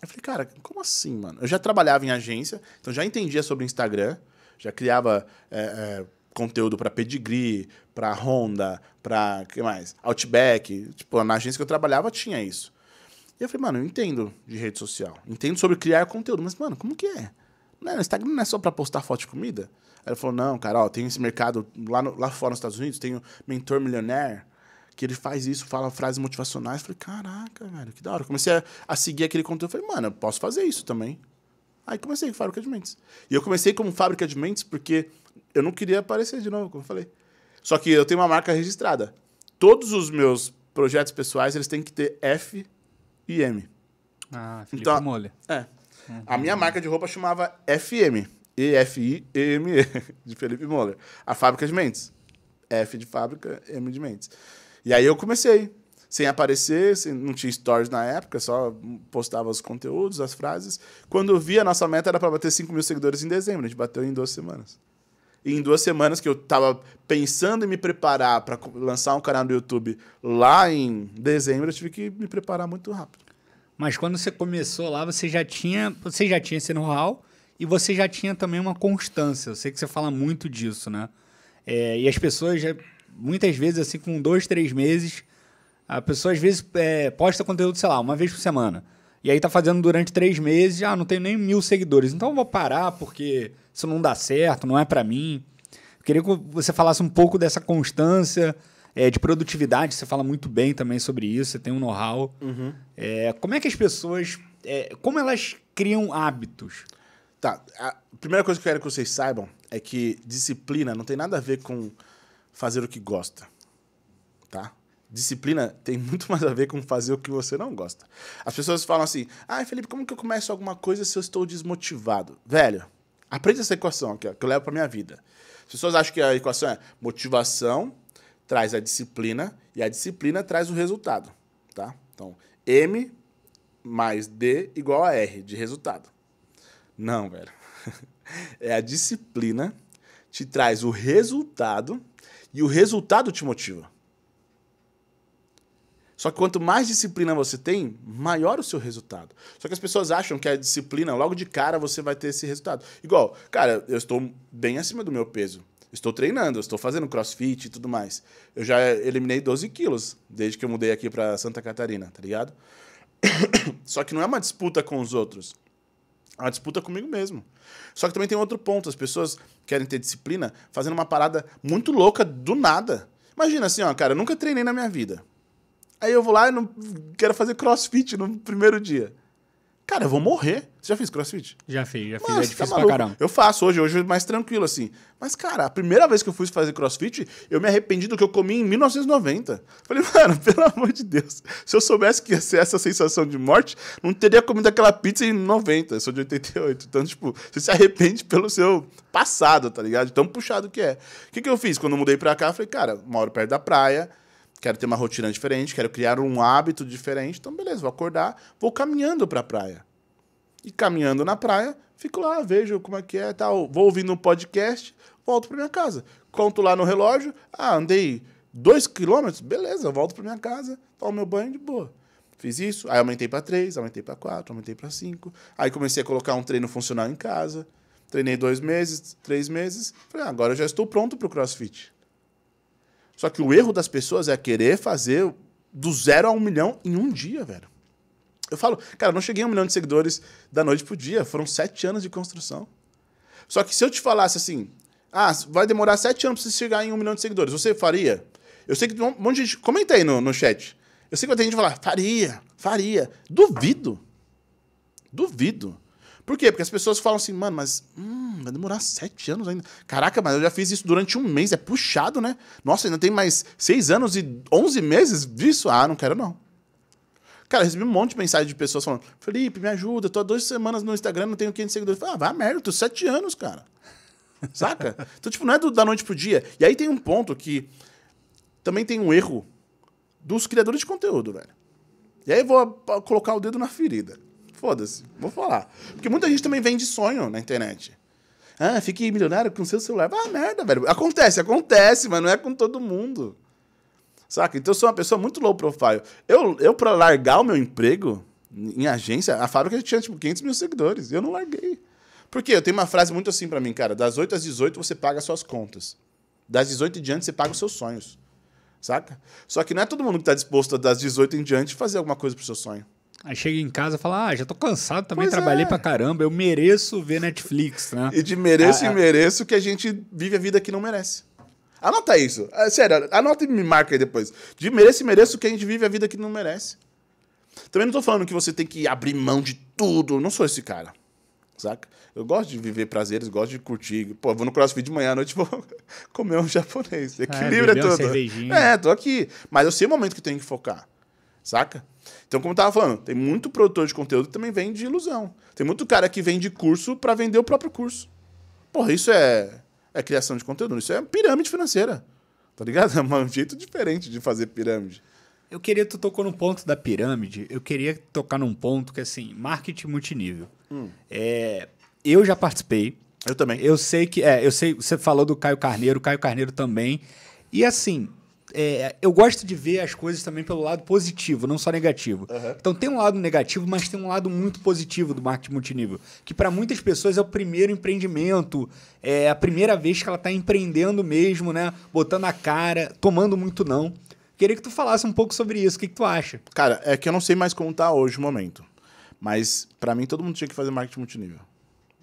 Eu falei, cara, como assim, mano? Eu já trabalhava em agência, então já entendia sobre Instagram já criava é, é, conteúdo para Pedigree, para Honda, para que mais? Outback. Tipo, na agência que eu trabalhava tinha isso. E eu falei, mano, eu entendo de rede social, entendo sobre criar conteúdo, mas, mano, como que é? Não, Instagram não é só para postar foto de comida? Aí ele falou, não, cara, ó, tem esse mercado lá, no, lá fora nos Estados Unidos, tem o Mentor Milionaire, que ele faz isso, fala frases motivacionais. Eu falei, caraca, velho, que da hora. Comecei a, a seguir aquele conteúdo. Eu falei, mano, eu posso fazer isso também. Aí comecei com fábrica de mentes. E eu comecei como fábrica de mentes porque eu não queria aparecer de novo, como eu falei. Só que eu tenho uma marca registrada. Todos os meus projetos pessoais, eles têm que ter F e M. Ah, Felipe então, Molha. É. Uhum. A minha marca de roupa chamava FM. E-F-I-E-M-E, de Felipe Moller. A fábrica de mentes. F de fábrica, M de mentes. E aí eu comecei sem aparecer, sem, não tinha stories na época, só postava os conteúdos, as frases. Quando eu vi, a nossa meta era para bater 5 mil seguidores em dezembro, a gente bateu em duas semanas. Em duas semanas que eu estava pensando em me preparar para lançar um canal no YouTube lá em dezembro, eu tive que me preparar muito rápido. Mas quando você começou lá, você já tinha, você já tinha esse know-how e você já tinha também uma constância. Eu sei que você fala muito disso, né? É, e as pessoas já, muitas vezes, assim, com dois, três meses, a pessoa às vezes é, posta conteúdo, sei lá, uma vez por semana. E aí tá fazendo durante três meses, ah, não tenho nem mil seguidores. Então eu vou parar porque isso não dá certo, não é para mim. Eu queria que você falasse um pouco dessa constância, é, de produtividade. Você fala muito bem também sobre isso, você tem um know-how. Uhum. É, como é que as pessoas. É, como elas criam hábitos? Tá. A primeira coisa que eu quero que vocês saibam é que disciplina não tem nada a ver com fazer o que gosta. Tá? Disciplina tem muito mais a ver com fazer o que você não gosta. As pessoas falam assim: ah, Felipe, como que eu começo alguma coisa se eu estou desmotivado? Velho, aprende essa equação que eu levo para minha vida. As pessoas acham que a equação é motivação traz a disciplina e a disciplina traz o resultado. Tá? Então, M mais D igual a R de resultado. Não, velho. é a disciplina te traz o resultado e o resultado te motiva. Só que quanto mais disciplina você tem, maior o seu resultado. Só que as pessoas acham que a disciplina, logo de cara, você vai ter esse resultado. Igual, cara, eu estou bem acima do meu peso. Estou treinando, estou fazendo crossfit e tudo mais. Eu já eliminei 12 quilos desde que eu mudei aqui para Santa Catarina, tá ligado? Só que não é uma disputa com os outros. É uma disputa comigo mesmo. Só que também tem outro ponto. As pessoas querem ter disciplina fazendo uma parada muito louca do nada. Imagina assim, ó, cara, eu nunca treinei na minha vida. Aí eu vou lá e não quero fazer crossfit no primeiro dia. Cara, eu vou morrer. Você já fez crossfit? Já fiz, já fiz. Mano, é tá difícil pra maluco. caramba. Eu faço hoje, hoje é mais tranquilo, assim. Mas, cara, a primeira vez que eu fui fazer crossfit, eu me arrependi do que eu comi em 1990. Falei, mano, pelo amor de Deus. Se eu soubesse que ia ser essa sensação de morte, não teria comido aquela pizza em 90. Eu sou de 88. Então, tipo, você se arrepende pelo seu passado, tá ligado? Tão puxado que é. O que, que eu fiz? Quando eu mudei pra cá, eu falei, cara, moro perto da praia, quero ter uma rotina diferente, quero criar um hábito diferente. Então, beleza, vou acordar, vou caminhando pra praia. E caminhando na praia, fico lá, vejo como é que é, tal. Vou ouvindo um podcast, volto para minha casa. Conto lá no relógio, ah, andei dois quilômetros, beleza, volto para minha casa, tomo meu banho de boa. Fiz isso, aí aumentei para três, aumentei para quatro, aumentei para cinco. Aí comecei a colocar um treino funcional em casa. Treinei dois meses, três meses. Falei, ah, agora eu já estou pronto para o CrossFit. Só que o erro das pessoas é querer fazer do zero a um milhão em um dia, velho. Eu falo, cara, não cheguei a um milhão de seguidores da noite pro dia. Foram sete anos de construção. Só que se eu te falasse assim, ah, vai demorar sete anos pra você chegar em um milhão de seguidores, você faria? Eu sei que um monte de gente. Comenta aí no, no chat. Eu sei que vai ter gente falar, faria, faria. Duvido. Duvido. Por quê? Porque as pessoas falam assim, mano, mas hum, vai demorar sete anos ainda. Caraca, mas eu já fiz isso durante um mês, é puxado, né? Nossa, ainda tem mais seis anos e onze meses disso? Ah, não quero não. Cara, recebi um monte de mensagem de pessoas falando: Felipe, me ajuda, tô há duas semanas no Instagram, não tenho 500 seguidores. Falei, ah, vai merda, tô sete anos, cara. Saca? Então, tipo, não é do, da noite pro dia. E aí tem um ponto que também tem um erro dos criadores de conteúdo, velho. E aí eu vou colocar o dedo na ferida. Foda-se, vou falar. Porque muita gente também vende sonho na internet. Ah, fique milionário com seu celular. Ah, merda, velho. Acontece, acontece, mas não é com todo mundo. Saca? Então eu sou uma pessoa muito low profile. Eu, eu para largar o meu emprego em agência, a fábrica tinha tipo 500 mil seguidores. E eu não larguei. Por quê? Eu tenho uma frase muito assim para mim, cara. Das 8 às 18 você paga as suas contas. Das 18 em diante você paga os seus sonhos. Saca? Só que não é todo mundo que tá disposto a das 18 em diante fazer alguma coisa pro seu sonho. Aí chega em casa e fala, ah, já tô cansado, também Pois trabalhei é. pra caramba, eu mereço ver Netflix, né? E de mereço Ah, e mereço que a gente vive a vida que não merece. Anota isso. É, sério, anota e me marca aí depois. De mereço e mereço que a gente vive a vida que não merece. Também não tô falando que você tem que abrir mão de tudo. Não sou esse cara. Saca? Eu gosto de viver prazeres, gosto de curtir. Pô, vou no crossfit de manhã à noite vou comer um japonês. Equilíbrio beber uma tudo. É, tô aqui. Mas eu sei o momento que eu tenho que focar. Saca? Então, como eu tava falando, tem muito produtor de conteúdo que também vem de ilusão. Tem muito cara que vende curso para vender o próprio curso. Porra, isso é, é criação de conteúdo. Isso é pirâmide financeira. Tá ligado? É um jeito diferente de fazer pirâmide. Eu queria, tu tocou no ponto da pirâmide, eu queria tocar num ponto que, assim, marketing multinível. É, eu já participei, Eu também. eu sei que, é, eu sei, você falou do Caio Carneiro, o Caio Carneiro também, e assim, é, eu gosto de ver as coisas também pelo lado positivo, não só negativo. Então tem um lado negativo, mas tem um lado muito positivo do marketing multinível, que para muitas pessoas é o primeiro empreendimento, é a primeira vez que ela está empreendendo mesmo, né? Botando a cara, tomando muito não. Queria que tu falasse um pouco sobre isso, o que, que tu acha? Cara, é que eu não sei mais como tá hoje o momento. Mas, pra mim, todo mundo tinha que fazer marketing multinível.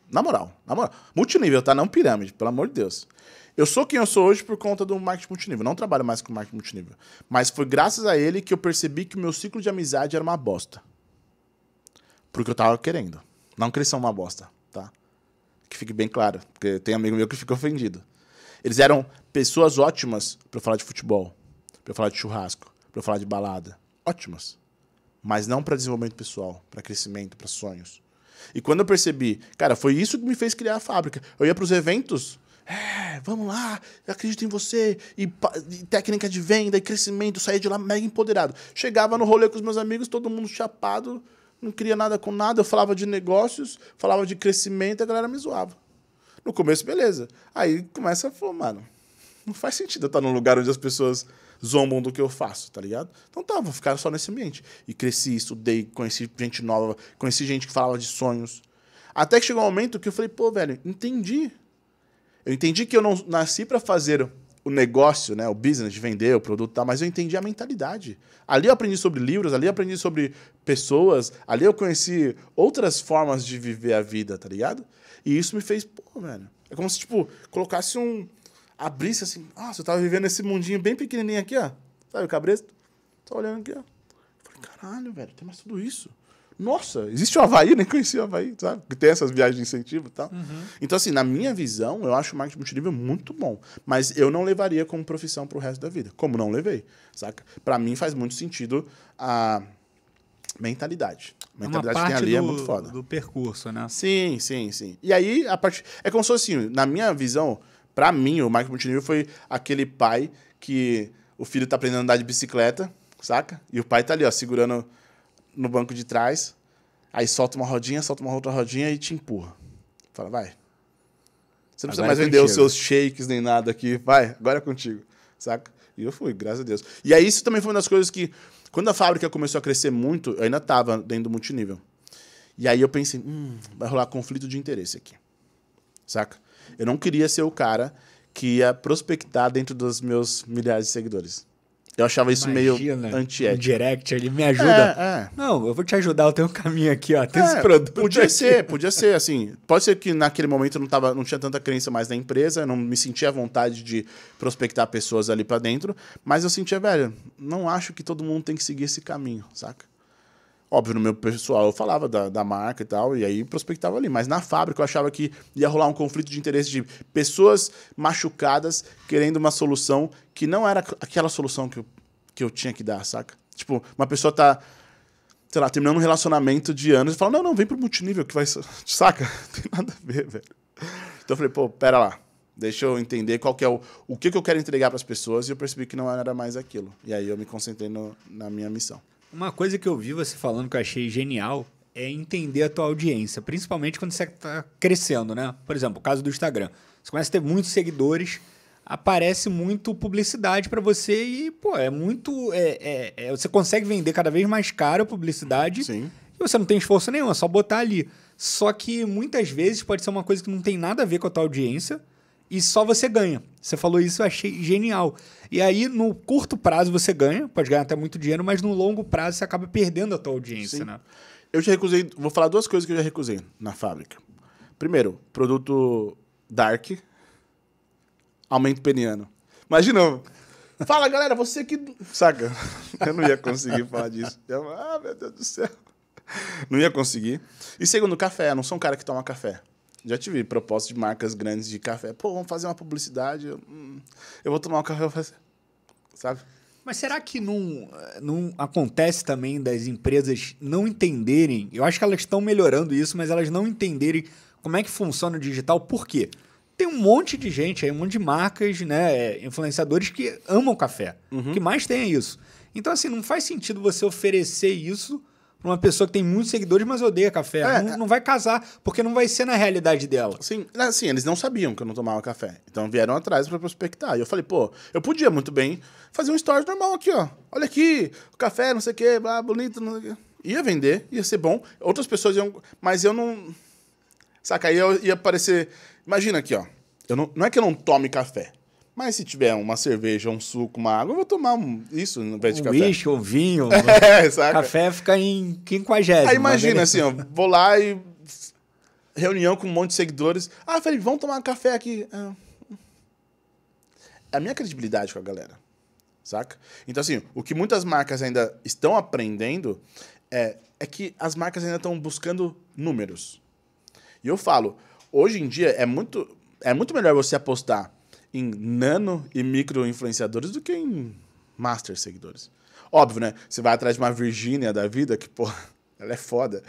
Na moral, na moral. Multinível, tá? Não pirâmide, pelo amor de Deus. Eu sou quem eu sou hoje por conta do marketing multinível. Não trabalho mais com marketing multinível. Mas foi graças a ele que eu percebi que o meu ciclo de amizade era uma bosta. Porque eu tava querendo. Não que eles são uma bosta, tá? Que fique bem claro. Porque tem amigo meu que fica ofendido. Eles eram pessoas ótimas eu falar de futebol, eu falar de churrasco, eu falar de balada. Ótimas. Mas não pra desenvolvimento pessoal, pra crescimento, pra sonhos. E quando eu percebi, cara, foi isso que me fez criar a fábrica. Eu ia pros eventos, é, vamos lá, acredito em você, e, e técnica de venda, e crescimento, saía de lá mega empoderado. Chegava no rolê com os meus amigos, todo mundo chapado, não queria nada com nada, eu falava de negócios, falava de crescimento, a galera me zoava. No começo, beleza. Aí começa a falar, mano, não faz sentido eu estar num lugar onde as pessoas zombam do que eu faço, tá ligado? Então tá, vou ficar só nesse ambiente. E cresci, estudei, conheci gente nova, conheci gente que falava de sonhos. Até que chegou um momento que eu falei, pô, velho, entendi. Eu entendi que eu não nasci para fazer o negócio, né, o business de vender o produto, tá, mas eu entendi a mentalidade. Ali eu aprendi sobre livros, ali eu aprendi sobre pessoas, ali eu conheci outras formas de viver a vida, tá ligado? E isso me fez, pô, velho. É como se, tipo, colocasse um. abrisse assim. Nossa, eu tava vivendo esse mundinho bem pequenininho aqui, ó. Sabe o cabresto? Tô olhando aqui, ó. Falei, caralho, velho, tem mais tudo isso. Nossa, existe o Havaí, nem conhecia o Havaí, sabe? Que tem essas viagens de incentivo e tal. Uhum. Então, assim, na minha visão, eu acho o marketing multinível muito bom. Mas eu não levaria como profissão pro resto da vida. Como não levei, saca? Pra mim faz muito sentido a mentalidade. A mentalidade Uma que tem ali é do, muito foda. do percurso, né? Sim, sim, sim. E aí, a parte. É como se fosse assim, na minha visão, pra mim, o marketing multinível foi aquele pai que o filho tá aprendendo a andar de bicicleta, saca? E o pai tá ali, ó, segurando no banco de trás, aí solta uma rodinha, solta uma outra rodinha e te empurra. Fala, vai. Você não precisa Agora mais é vender os seus shakes nem nada aqui. Vai, agora é contigo. Saca? E eu fui, graças a Deus. E aí isso também foi uma das coisas que, quando a fábrica começou a crescer muito, eu ainda tava dentro do multinível. E aí eu pensei, hum, vai rolar conflito de interesse aqui. Saca? Eu não queria ser o cara que ia prospectar dentro dos meus milhares de seguidores. Eu achava isso meio Imagina, Um antiético. direct ali, me ajuda. É, é. Não, eu vou te ajudar, eu tenho um caminho aqui, ó. Tem esse É, produto. Podia aqui. ser, podia ser, assim. Pode ser que naquele momento eu não, tava, não tinha tanta crença mais na empresa, não me sentia à vontade de prospectar pessoas ali pra dentro, mas eu sentia, velho, não acho que todo mundo tem que seguir esse caminho, saca? Óbvio, no meu pessoal eu falava da, da marca e tal, e aí prospectava ali. Mas na fábrica eu achava que ia rolar um conflito de interesse de pessoas machucadas querendo uma solução que não era aquela solução que eu, que eu tinha que dar, saca? Tipo, uma pessoa tá sei lá, terminando um relacionamento de anos e fala, não, não, vem pro multinível que vai. ser-" Saca? Não tem nada a ver, velho. Então eu falei, pô, pera lá. Deixa eu entender qual que é o, o que, que eu quero entregar para as pessoas e eu percebi que não era mais aquilo. E aí eu me concentrei no- na minha missão. Uma coisa que eu vi você falando que eu achei genial é entender a tua audiência, principalmente quando você está crescendo, né? Por exemplo, o caso do Instagram. Você começa a ter muitos seguidores, aparece muito publicidade para você e, pô, é muito. é- é- é- você consegue vender cada vez mais caro a publicidade Sim. e você não tem esforço nenhum, é só botar ali. Só que muitas vezes pode ser uma coisa que não tem nada a ver com a tua audiência e só você ganha. Você falou isso, eu achei genial. E aí, no curto prazo, você ganha, pode ganhar até muito dinheiro, mas no longo prazo você acaba perdendo a tua audiência, Sim. né? Eu já recusei. Vou falar duas coisas que eu já recusei na fábrica. Primeiro, produto dark, aumento peniano. Imagina. Fala, galera, você que. Saca? Eu não ia conseguir falar disso. Eu, ah, meu Deus do céu. Não ia conseguir. E segundo, café. Eu não sou um cara que toma café. Já tive propostas de marcas grandes de café. Pô, vamos fazer uma publicidade. Eu, hum, eu vou tomar um café. eu vou fazer- Sabe? Mas será que não, não acontece também das empresas não entenderem? Eu acho que elas estão melhorando isso, mas elas não entenderem como é que funciona o digital. Por quê? Tem um monte de gente aí, um monte de marcas, né, influenciadores que amam café. O que mais tem é isso. Então, assim, não faz sentido você oferecer isso uma pessoa que tem muitos seguidores, mas odeia café. É, não, não vai casar, porque não vai ser na realidade dela. Sim, assim, eles não sabiam que eu não tomava café. Então vieram atrás pra prospectar. E eu falei, pô, eu podia muito bem fazer um story normal aqui, ó. Olha aqui, o café, não sei o quê, blá, bonito, não sei o quê. Ia vender, ia ser bom. Outras pessoas iam. Mas eu não. Saca? Aí eu ia parecer. Imagina aqui, ó. Eu não, não é que eu não tome café. Mas se tiver uma cerveja, um suco, uma água, eu vou tomar um- isso no invés de Um café. uísque ou vinho. É, saca? café fica em quinquagésimo. Aí imagina assim, ó, vou lá e reunião com um monte de seguidores. Ah, Felipe, vamos tomar um café aqui. Ah. É a minha credibilidade com a galera, saca? Então assim, o que muitas marcas ainda estão aprendendo é, é que as marcas ainda estão buscando números. E eu falo, hoje em dia é muito, é muito melhor você apostar em nano e micro influenciadores do que em master seguidores. Óbvio, né? Você vai atrás de uma Virgínia da vida, que, pô, ela é foda.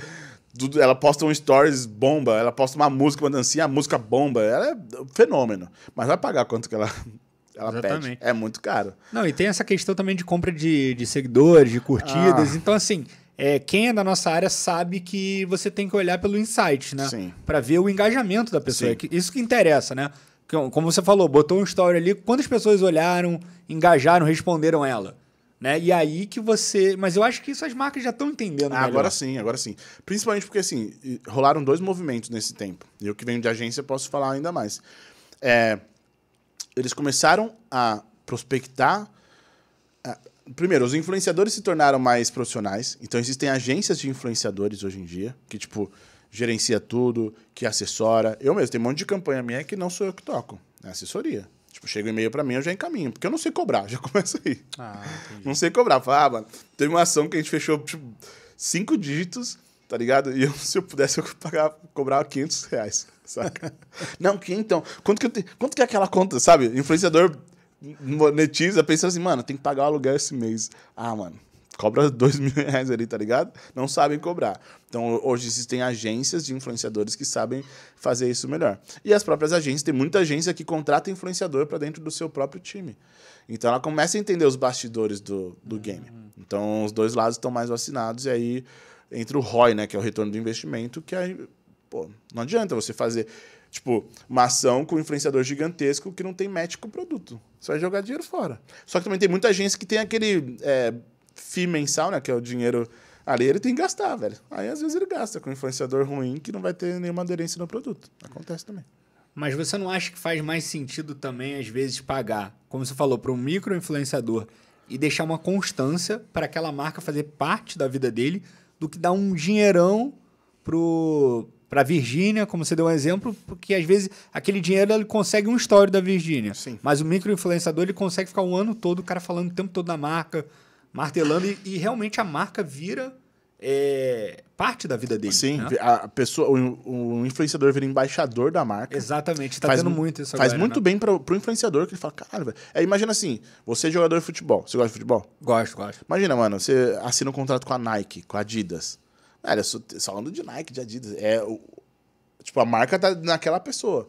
Tudo- Ela posta um stories, bomba. Ela posta uma música, uma dancinha, a música bomba. Ela é um fenômeno. Mas vai pagar quanto que ela, ela pede. É muito caro. Não, e tem essa questão também de compra de, de seguidores, de curtidas. Ah. Então, assim, é, quem é da nossa área sabe que você tem que olhar pelo insight, né? Sim. Para ver o engajamento da pessoa. Sim. É que- Isso que interessa, né? Que, Como você falou, botou um story ali, quantas pessoas olharam, engajaram, responderam ela? Né? E aí que você. Mas eu acho que isso as marcas já estão entendendo. Ah, agora sim, agora sim. Principalmente porque, assim, rolaram dois movimentos nesse tempo. E eu que venho de agência posso falar ainda mais. É, eles começaram a prospectar. ah, Primeiro, os influenciadores se tornaram mais profissionais. Então, existem agências de influenciadores hoje em dia, que, tipo, gerencia tudo, que assessora. Eu mesmo, tem um monte de campanha minha que não sou eu que toco. É assessoria. Tipo, chega um e-mail pra mim, eu já encaminho. Porque eu não sei cobrar, já começa aí. Ah. Não sei cobrar. Fala, ah, mano, teve uma ação que a gente fechou tipo, cinco dígitos, tá ligado? E eu, se eu pudesse, eu cobrava 500 reais, saca? Não, que então? Quanto que, eu te- quanto que é aquela conta, sabe? Influenciador monetiza, pensa assim, mano, tem que pagar o aluguel esse mês. Ah, mano, cobra dois mil reais ali, tá ligado? Não sabem cobrar. Então, hoje existem agências de influenciadores que sabem fazer isso melhor. E as próprias agências, tem muita agência que contrata influenciador para dentro do seu próprio time. Então, ela começa a entender os bastidores do, do game. Então, os dois lados estão mais vacinados e aí entra o ROI, né, que é o retorno do investimento, que aí, pô, não adianta você fazer, tipo, uma ação com um influenciador gigantesco que não tem match com o produto. Você vai jogar dinheiro fora. Só que também tem muita agência que tem aquele é, FII mensal, né, que é o dinheiro ali, ele tem que gastar, velho. Aí, às vezes, ele gasta com um influenciador ruim que não vai ter nenhuma aderência no produto. Acontece também. Mas você não acha que faz mais sentido também, às vezes, pagar, como você falou, para um micro-influenciador e deixar uma constância para aquela marca fazer parte da vida dele, do que dar um dinheirão pro para Virgínia, como você deu um exemplo, porque às vezes aquele dinheiro ele consegue um story da Virgínia, mas o micro-influenciador ele consegue ficar o ano todo, o cara falando o tempo todo da marca, martelando e, e realmente a marca vira é, parte da vida dele. Sim, né? a pessoa, o, o influenciador vira embaixador da marca. Exatamente, está faz tendo mu- muito isso Faz agora, muito né? bem pro, pro influenciador, que ele fala, caralho, velho. É, imagina assim, você é jogador de futebol. Você gosta de futebol? Gosto, gosto. Imagina, mano, você assina um contrato com a Nike, com a Adidas. Velho, só ando de Nike, de Adidas. É o. Tipo, a marca tá naquela pessoa.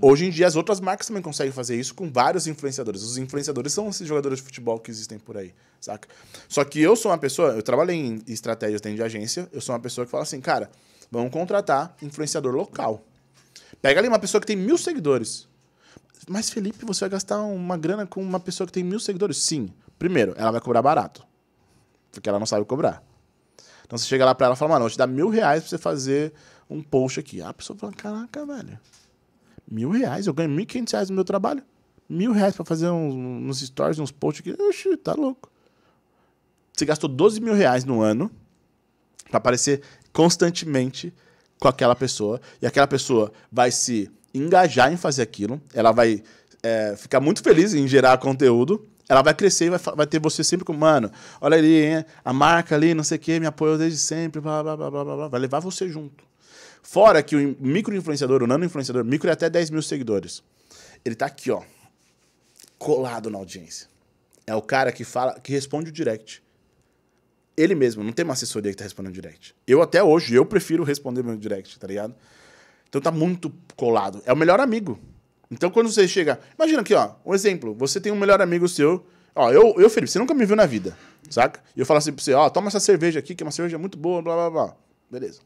Hoje em dia, as outras marcas também conseguem fazer isso com vários influenciadores. Os influenciadores são esses jogadores de futebol que existem por aí, saca? Só que eu sou uma pessoa, eu trabalhei em estratégias dentro de agência, eu sou uma pessoa que fala assim, cara, vamos contratar influenciador local. Pega ali uma pessoa que tem mil seguidores. Mas, Felipe, você vai gastar uma grana com uma pessoa que tem mil seguidores? Sim. Primeiro, ela vai cobrar barato. Porque ela não sabe cobrar. Então você chega lá pra ela e fala, mano, eu te dar mil reais pra você fazer um post aqui. A pessoa fala, caraca, velho. Mil reais? Eu ganho mil e quinhentos reais no meu trabalho? Mil reais pra fazer uns, uns stories, uns posts aqui? Oxi, tá louco. Você gastou 12 mil reais no ano pra aparecer constantemente com aquela pessoa. E aquela pessoa vai se engajar em fazer aquilo. Ela vai é, ficar muito feliz em gerar conteúdo. Ela vai crescer e vai, vai ter você sempre como, mano, olha ali, hein, a marca ali, não sei o que, me apoiou desde sempre, blá, blá, blá, blá, blá. Vai levar você junto. Fora que o micro-influenciador, o nano-influenciador, micro é até 10 mil seguidores. Ele tá aqui, ó, colado na audiência. É o cara que fala, que responde o direct. Ele mesmo, não tem uma assessoria que tá respondendo direct. Eu até hoje, eu prefiro responder meu direct, tá ligado? Então tá muito colado. É o melhor amigo. Então quando você chega. Imagina aqui, ó, um exemplo. Você tem um melhor amigo seu. Ó, eu, eu, Felipe, você nunca me viu na vida, saca? E eu falo assim pra você, ó, toma essa cerveja aqui, que é uma cerveja muito boa, blá blá blá. Beleza.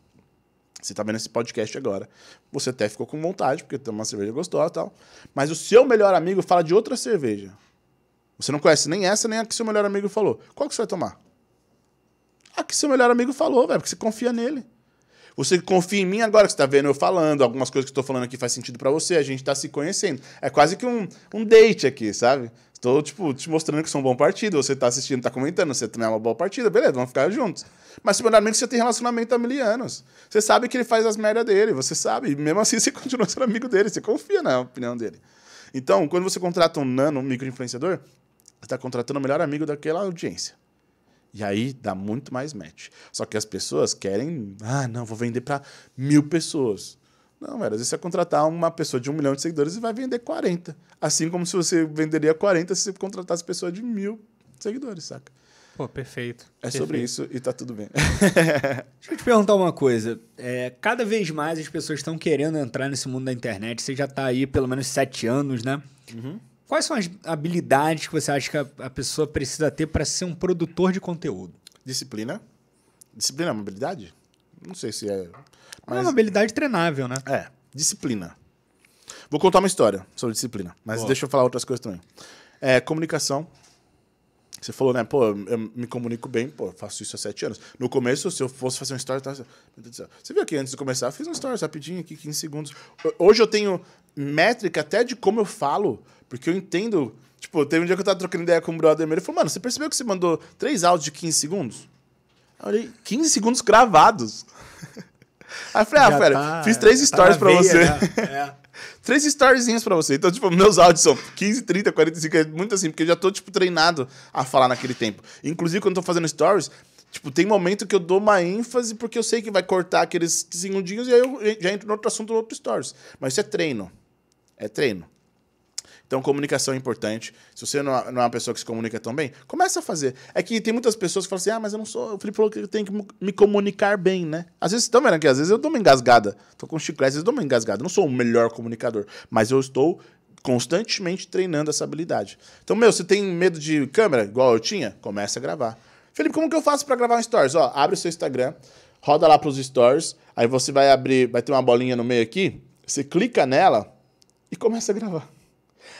Você tá vendo esse podcast agora. Você até ficou com vontade, porque tem uma cerveja gostosa e tal. Mas o seu melhor amigo fala de outra cerveja. Você não conhece nem essa, nem a que seu melhor amigo falou. Qual que você vai tomar? A que seu melhor amigo falou, velho, porque você confia nele. Você confia em mim agora que você tá vendo eu falando, algumas coisas que eu tô falando aqui faz sentido pra você, a gente tá se conhecendo. É quase que um, um date aqui, sabe? Estou, tipo, te mostrando que sou um bom partido. Você tá assistindo, tá comentando, você também é uma boa partida, beleza, vamos ficar juntos. Mas, seu melhor amigo, você tem relacionamento há mil anos. Você sabe que ele faz as merdas dele, você sabe. E mesmo assim, você continua sendo amigo dele, você confia na opinião dele. Então, quando você contrata um nano, um micro-influenciador, você está contratando o melhor amigo daquela audiência. E aí dá muito mais match. Só que as pessoas querem. Ah, não, vou vender para mil pessoas. Não, velho, às vezes você vai contratar uma pessoa de um milhão de seguidores e vai vender 40. Assim como se você venderia 40 se você contratasse pessoa de mil seguidores, saca? Pô, perfeito. É sobre isso e tá tudo bem. Deixa eu te perguntar uma coisa. É, cada vez mais as pessoas estão querendo entrar nesse mundo da internet. Você já está aí pelo menos sete anos, né? Quais são as habilidades que você acha que a, a pessoa precisa ter para ser um produtor de conteúdo? Disciplina. Disciplina é uma habilidade? Não sei se é. Mas... É uma habilidade treinável, né? É, disciplina. Vou contar uma história sobre disciplina, mas Boa. deixa eu falar outras coisas também. É, comunicação. Você falou, né? Pô, eu me comunico bem, pô, faço isso há sete anos. No começo, se eu fosse fazer um story, tava... você viu aqui antes de começar, eu fiz um story rapidinho aqui, 15 segundos. Hoje eu tenho métrica até de como eu falo, porque eu entendo. Tipo, teve um dia que eu tava trocando ideia com o brother meu, ele falou, mano, você percebeu que você mandou três áudios de 15 segundos? Eu olhei, 15 segundos gravados. Aí eu falei, ah, velho, tá, fiz três tá stories pra veia, você. É. Três storyzinhos pra você. Então, tipo, meus áudios são 15, 30, 45, é muito assim, porque eu já tô, tipo, treinado a falar naquele tempo. Inclusive, quando eu tô fazendo stories, tipo, tem momento que eu dou uma ênfase porque eu sei que vai cortar aqueles segundinhos e aí eu já entro no outro assunto, no outro stories. Mas isso é treino. É treino. Então, comunicação é importante. Se você não é uma pessoa que se comunica tão bem, começa a fazer. É que tem muitas pessoas que falam assim: ah, mas eu não sou. O Felipe falou que eu tenho que me comunicar bem, né? Às vezes, estão vendo aqui, às vezes eu dou uma engasgada. Tô com chiclete, às vezes eu dou uma engasgada. Não sou o melhor comunicador, mas eu estou constantemente treinando essa habilidade. Então, meu, você tem medo de câmera, igual eu tinha? Começa a gravar. Felipe, como que eu faço para gravar um stories? Ó, abre o seu Instagram, roda lá para os stories, aí você vai abrir, vai ter uma bolinha no meio aqui, você clica nela e começa a gravar.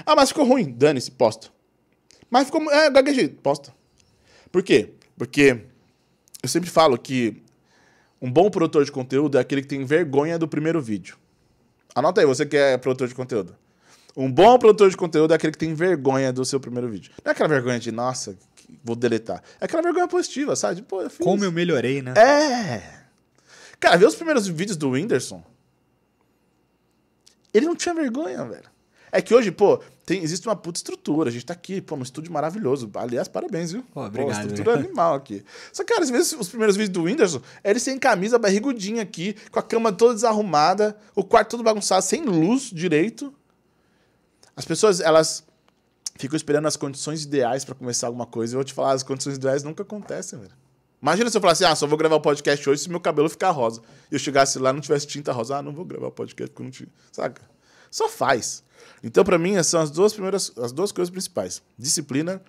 Ah, mas ficou ruim. Dane-se, posta. Mas ficou. É, gaguejei. Posta. Por quê? Porque eu sempre falo que um bom produtor de conteúdo é aquele que tem vergonha do primeiro vídeo. Anota aí, você que é produtor de conteúdo. Um bom produtor de conteúdo é aquele que tem vergonha do seu primeiro vídeo. Não é aquela vergonha de, nossa, vou deletar. É aquela vergonha positiva, sabe? Pô, eu Como eu melhorei, né? É. Cara, vê os primeiros vídeos do Whindersson. Ele não tinha vergonha, velho. É que hoje, pô, tem, existe uma puta estrutura. A gente tá aqui, pô, num estúdio maravilhoso. Aliás, parabéns, viu? Pô, obrigado. Pô, estrutura animal aqui. Só que, cara, às vezes, os primeiros vídeos do Whindersson, é ele sem camisa, barrigudinha aqui, com a cama toda desarrumada, o quarto todo bagunçado, sem luz direito. As pessoas, elas ficam esperando as condições ideais para começar alguma coisa. Eu vou te falar, as condições ideais nunca acontecem, velho. Imagina se eu falasse, ah, só vou gravar o podcast hoje se meu cabelo ficar rosa. E eu chegasse lá e não tivesse tinta rosa. Ah, não vou gravar o podcast porque não tinha. Saca? Só faz. Então, para mim, são as duas primeiras, as duas coisas principais: disciplina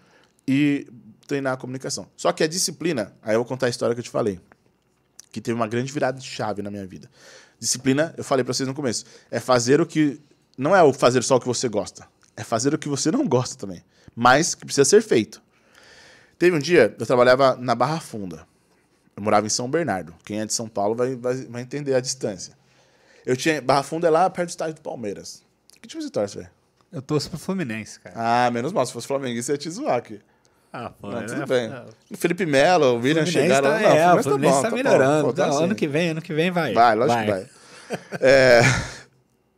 e treinar a comunicação. Só que a disciplina, aí eu vou contar a história que eu te falei, que teve uma grande virada de chave na minha vida. Disciplina, eu falei para vocês no começo, é fazer o que não é o fazer só o que você gosta, é fazer o que você não gosta também, mas que precisa ser feito. Teve um dia, eu trabalhava na Barra Funda. Eu morava em São Bernardo. Quem é de São Paulo vai, vai, vai entender a distância. Eu tinha Barra Funda é lá perto do estádio do Palmeiras. Que time você torce, velho? Eu torço pro Fluminense, cara. Ah, menos mal. Se fosse Flamengo, você ia te zoar aqui. Ah, pô, não, tudo é, bem. É. O Felipe Melo, o William chegaram. Tá, não, é, o Fluminense tá, tá melhorando. Bom, tá assim. Ano que vem, ano que vem vai. Vai, lógico vai. que vai. é...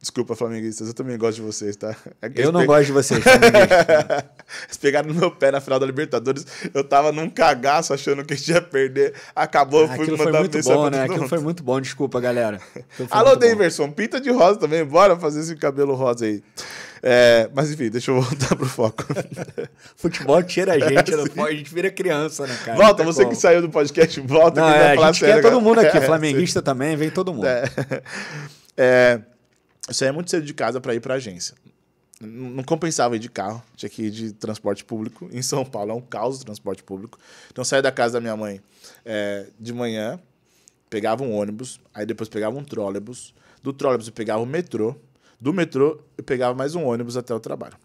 Desculpa, flamenguistas, eu também gosto de vocês, tá? É eu não gosto de vocês, Eles pegaram no meu pé na final da Libertadores. Eu tava num cagaço achando que a gente ia perder. Acabou, ah, fui Aquilo foi muito bom, né? Aquilo foi muito bom, desculpa, galera. Alô, Daverson, pinta de rosa também. Bora fazer esse cabelo rosa aí. É, mas enfim, deixa eu voltar pro foco. Futebol tira a gente, é, a gente vira criança, né, cara? Volta, você como. que saiu do podcast, volta. Não, é, a gente quer todo mundo aqui, flamenguista também, vem todo mundo. É. é eu saía muito cedo de casa para ir para agência. Não compensava ir de carro, tinha que ir de transporte público. Em São Paulo é um caos o transporte público. Então saía da casa da minha mãe é, de manhã, pegava um ônibus, aí depois pegava um trólebus. Do trólebus eu pegava o metrô. Do metrô eu pegava mais um ônibus até o trabalho.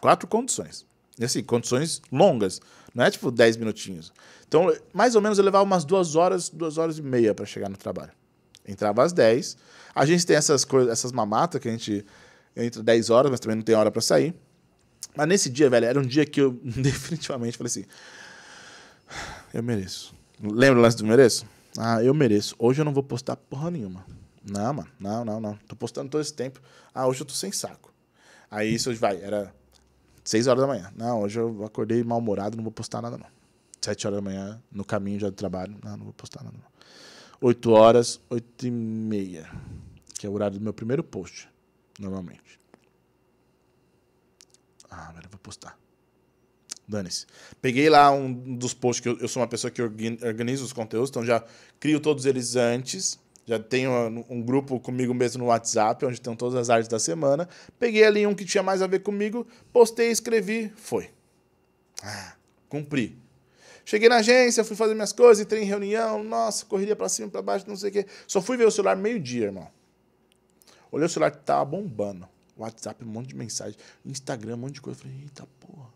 Quatro condições. E assim, condições longas. Não é tipo 10 minutinhos. Então, mais ou menos eu levava umas duas horas, duas horas e meia para chegar no trabalho. Entrava às 10, a gente tem essas coisas, essas mamatas que a gente entra 10 horas, mas também não tem hora para sair. Mas nesse dia, velho, era um dia que eu definitivamente falei assim: eu mereço. Lembra o lance do mereço? Ah, eu mereço. Hoje eu não vou postar porra nenhuma. Não, mano. Não, não, não. Tô postando todo esse tempo. Ah, hoje eu tô sem saco. Aí isso vai, era 6 horas da manhã. Não, hoje eu acordei mal-humorado, não vou postar nada, não. 7 horas da manhã, no caminho já do trabalho. Não, não vou postar nada, não. 8 horas, 8 e meia que é o horário do meu primeiro post, normalmente. Ah, velho, vou postar. Dane-se. Peguei lá um dos posts que eu, eu sou uma pessoa que organiza os conteúdos, então já crio todos eles antes. Já tenho um, um grupo comigo mesmo no WhatsApp, onde estão todas as artes da semana. Peguei ali um que tinha mais a ver comigo, postei, escrevi, foi. Ah, cumpri. Cheguei na agência, fui fazer minhas coisas, entrei em reunião, nossa, correria pra cima, pra baixo, não sei o quê. Só fui ver o celular meio-dia, irmão. Olhei o celular, tava bombando. WhatsApp, um monte de mensagem. Instagram, um monte de coisa. Falei, eita porra.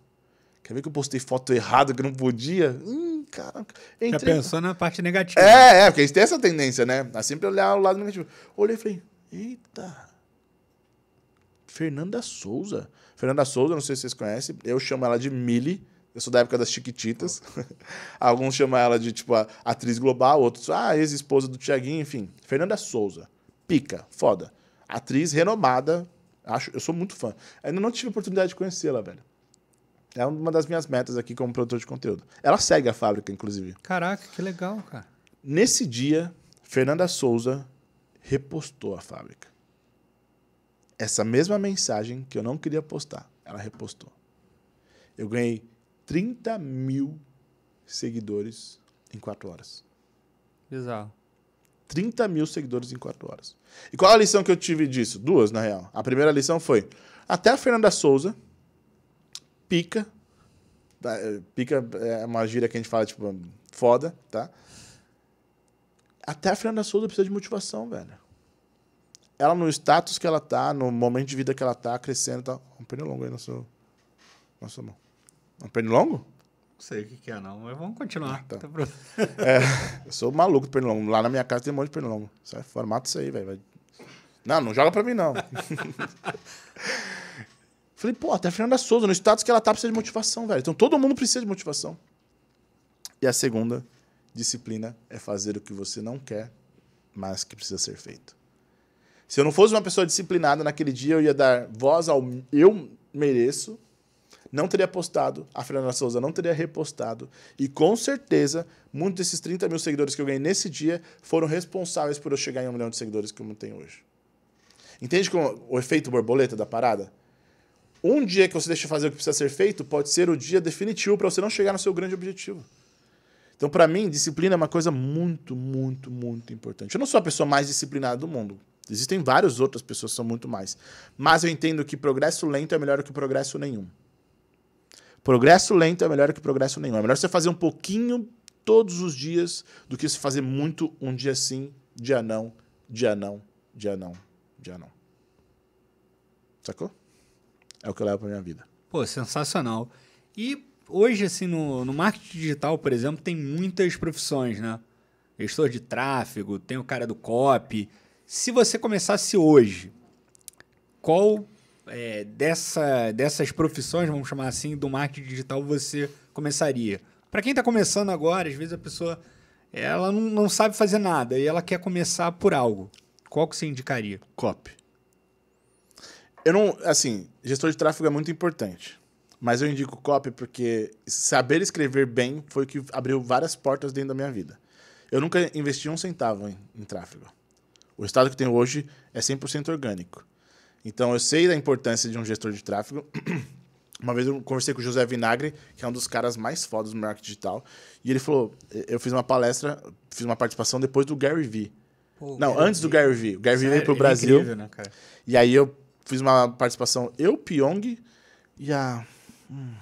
Quer ver que eu postei foto errada que não podia? Hum, caraca. Já Entrei... pensou na parte negativa. É, é, porque eles têm essa tendência, né? A sempre olhar o lado negativo. Olhei e falei, eita. Fernanda Souza. Fernanda Souza, não sei se vocês conhecem, eu chamo ela de Mili. Eu sou da época das Chiquititas. Alguns chamam ela de, tipo, a atriz global, outros, ah, ex-esposa do Tiaguinho, enfim. Fernanda Souza. Pica, foda. Atriz renomada. Acho, eu sou muito fã. Ainda não tive a oportunidade de conhecê-la, velho. É uma das minhas metas aqui como produtor de conteúdo. Ela segue a fábrica, inclusive. Caraca, que legal, cara. Nesse dia, Fernanda Souza repostou a fábrica. Essa mesma mensagem que eu não queria postar, ela repostou. Eu ganhei 30 mil seguidores em 4 horas. Bizarro. 30 mil seguidores em 4 horas. E qual a lição que eu tive disso? Duas, na real. A primeira lição foi: até a Fernanda Souza, pica. é, Pica é uma gíria que a gente fala, tipo, foda, tá? Até a Fernanda Souza precisa de motivação, velho. Ela no status que ela tá, no momento de vida que ela tá, crescendo, tá. Um pernilongo aí na sua, na sua mão. Um pernilongo? Não sei o que, que é, não, mas vamos continuar. Tá. Tá pro- É, eu sou maluco do pernilongo. Lá na minha casa tem um monte de pernilongo. Sai fora, mata isso aí, velho. Não, não joga pra mim, não. Falei, pô, até a Fernanda Souza, no status que ela tá, precisa de motivação, velho. Então todo mundo precisa de motivação. E a segunda disciplina é fazer o que você não quer, mas que precisa ser feito. Se eu não fosse uma pessoa disciplinada naquele dia, eu ia dar voz ao eu mereço, não teria postado, a Fernanda Souza não teria repostado, e com certeza, muitos desses 30 mil seguidores que eu ganhei nesse dia foram responsáveis por eu chegar em um milhão de seguidores que eu tenho hoje. Entende como o efeito borboleta da parada? Um dia que você deixa fazer o que precisa ser feito pode ser o dia definitivo para você não chegar no seu grande objetivo. Então, para mim, disciplina é uma coisa muito, muito, muito importante. Eu não sou a pessoa mais disciplinada do mundo. Existem várias outras pessoas que são muito mais. Mas eu entendo que progresso lento é melhor do que progresso nenhum. Progresso lento é melhor que progresso nenhum. É melhor você fazer um pouquinho todos os dias do que você fazer muito um dia sim, dia não, dia não, dia não, dia não. Sacou? É o que eu levo pra minha vida. Pô, sensacional. E hoje, assim, no, no marketing digital, por exemplo, tem muitas profissões, né? Gestor de tráfego, tem o cara do copy. Se você começasse hoje, qual é, dessa, dessas profissões, vamos chamar assim, do marketing digital você começaria? Para quem está começando agora, às vezes a pessoa ela não, não sabe fazer nada e ela quer começar por algo. Qual que você indicaria? Copy. Eu não, assim, gestor de tráfego é muito importante. Mas eu indico copy porque saber escrever bem foi o que abriu várias portas dentro da minha vida. Eu nunca investi um centavo em, em tráfego. O estado que tenho hoje é 100% orgânico. Então eu sei da importância de um gestor de tráfego. Uma vez eu conversei com o José Vinagre, que é um dos caras mais fodas do marketing digital, e ele falou: eu fiz uma palestra, fiz uma participação depois do Gary Vee. Não, antes do Gary Vee. O Gary Vee veio pro Ele é Brasil. incrível, né, cara? E aí eu fiz uma participação, eu, Pyong e a. hum,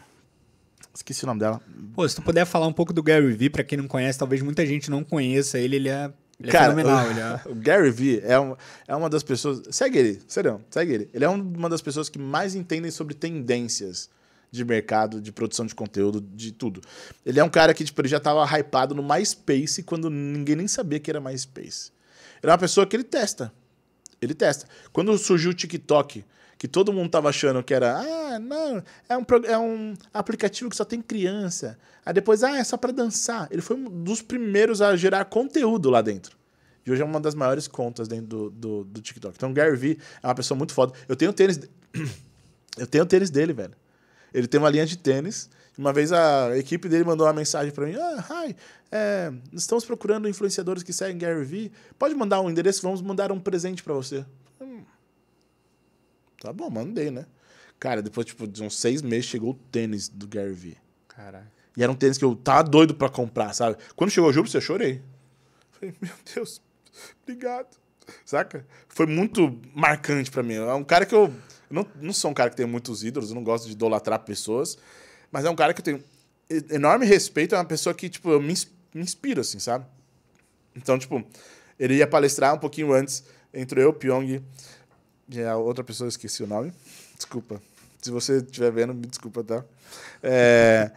esqueci o nome dela. Pô, se tu puder falar um pouco do Gary Vee, pra quem não conhece, talvez muita gente não conheça ele, ele é, ele é Cara, fenomenal. o, Ele é... o Gary Vee é, um, é uma das pessoas. Segue ele, sério, segue ele. Ele é um- uma das pessoas que mais entendem sobre tendências de mercado, de produção de conteúdo, de tudo. Ele é um cara que tipo, ele já tava hypado no MySpace quando ninguém nem sabia que era MySpace. Ele é uma pessoa que ele testa. Ele testa. Quando surgiu o TikTok, que todo mundo tava achando que era, ah, não, é um, é um aplicativo que só tem criança. Aí depois, ah, é só pra dançar. Ele foi um dos primeiros a gerar conteúdo lá dentro. E hoje é uma das maiores contas dentro do, do, do TikTok. Então, o Gary Vee é uma pessoa muito foda. Eu tenho tênis. Eu tenho tênis dele, velho. Ele tem uma linha de tênis. Uma vez a equipe dele mandou uma mensagem pra mim: Ah, hi, é, estamos procurando influenciadores que seguem Gary Vee. Pode mandar um endereço, vamos mandar um presente pra você. Hum. Tá bom, mandei, né? Cara, depois tipo, de uns seis meses chegou o tênis do Gary Vee. Caraca. E era um tênis que eu tava doido pra comprar, sabe? Quando chegou o Júpiter, eu chorei. Falei, meu Deus, obrigado. Saca? Foi muito marcante pra mim. É um cara que eu. eu não, não sou um cara que tem muitos ídolos, eu não gosto de idolatrar pessoas. Mas é um cara que eu tenho enorme respeito, é uma pessoa que, tipo, eu me, me inspiro, assim, sabe? Então, tipo, ele ia palestrar um pouquinho antes, entre eu, Pyong, e a outra pessoa, esqueci o nome. Desculpa. Se você estiver vendo, me desculpa, tá? É,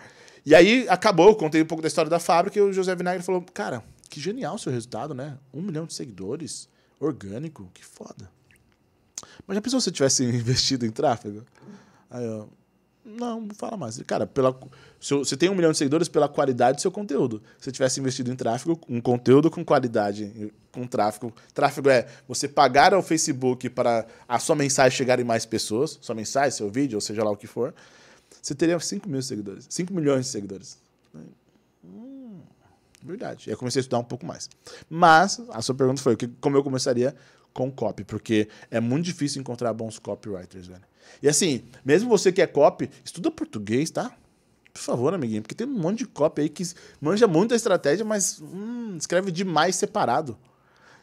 e aí acabou, eu contei um pouco da história da fábrica e o José Vinagre falou: Cara, que genial o seu resultado, né? Um milhão de seguidores, orgânico, que foda. Mas já pensou se você tivesse investido em tráfego? Aí eu, não, fala mais. Cara, pela, você tem um milhão de seguidores pela qualidade do seu conteúdo. Se você tivesse investido em tráfego, um conteúdo com qualidade, com tráfego. Tráfego é você pagar ao Facebook para a sua mensagem chegar em mais pessoas, sua mensagem, seu vídeo, ou seja lá o que for. Você teria 5 mil seguidores. 5 milhões de seguidores. Hum, verdade. E aí comecei a estudar um pouco mais. Mas a sua pergunta foi como eu começaria com copy, porque é muito difícil encontrar bons copywriters, velho. E assim, mesmo você que é copy, estuda português, tá? Por favor, amiguinho, porque tem um monte de copy aí que manja muito a estratégia, mas hum, escreve demais separado.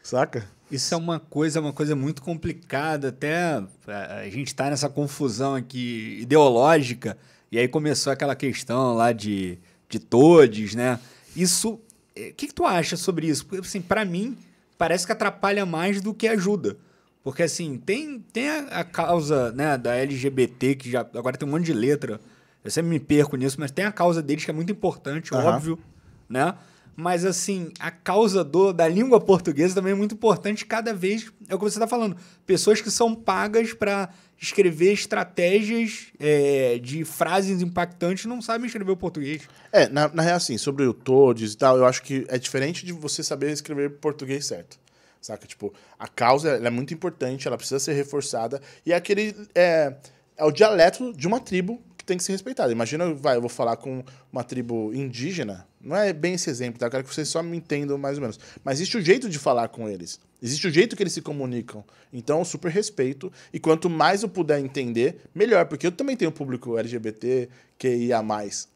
Saca? Isso é uma coisa, uma coisa muito complicada, até a gente tá nessa confusão aqui ideológica, e aí começou aquela questão lá de, de todes, né? Isso, eh, o que, que tu acha sobre isso? Porque, assim, para mim, parece que atrapalha mais do que ajuda. Porque, assim, tem, tem a, causa né, da LGBT, que já agora tem um monte de letra. Eu sempre me perco nisso, mas tem a causa deles que é muito importante, uhum. óbvio, né? Mas, assim, a causa do, da língua portuguesa também é muito importante cada vez. É o que você está falando. Pessoas que são pagas para escrever estratégias é, de frases impactantes não sabem escrever o português. É, na, na real, assim, sobre o todes e tal, eu acho que é diferente de você saber escrever português certo. Saca? Tipo, a causa é muito importante, ela precisa ser reforçada. E é aquele. É, é o dialeto de uma tribo que tem que ser respeitada. Imagina, vai, eu vou falar com uma tribo indígena. Não é bem esse exemplo, tá? Eu quero que vocês só me entendam mais ou menos. Mas existe o jeito de falar com eles. Existe o jeito que eles se comunicam. Então, super respeito. E quanto mais eu puder entender, melhor. Porque eu também tenho público LGBT, QIA+,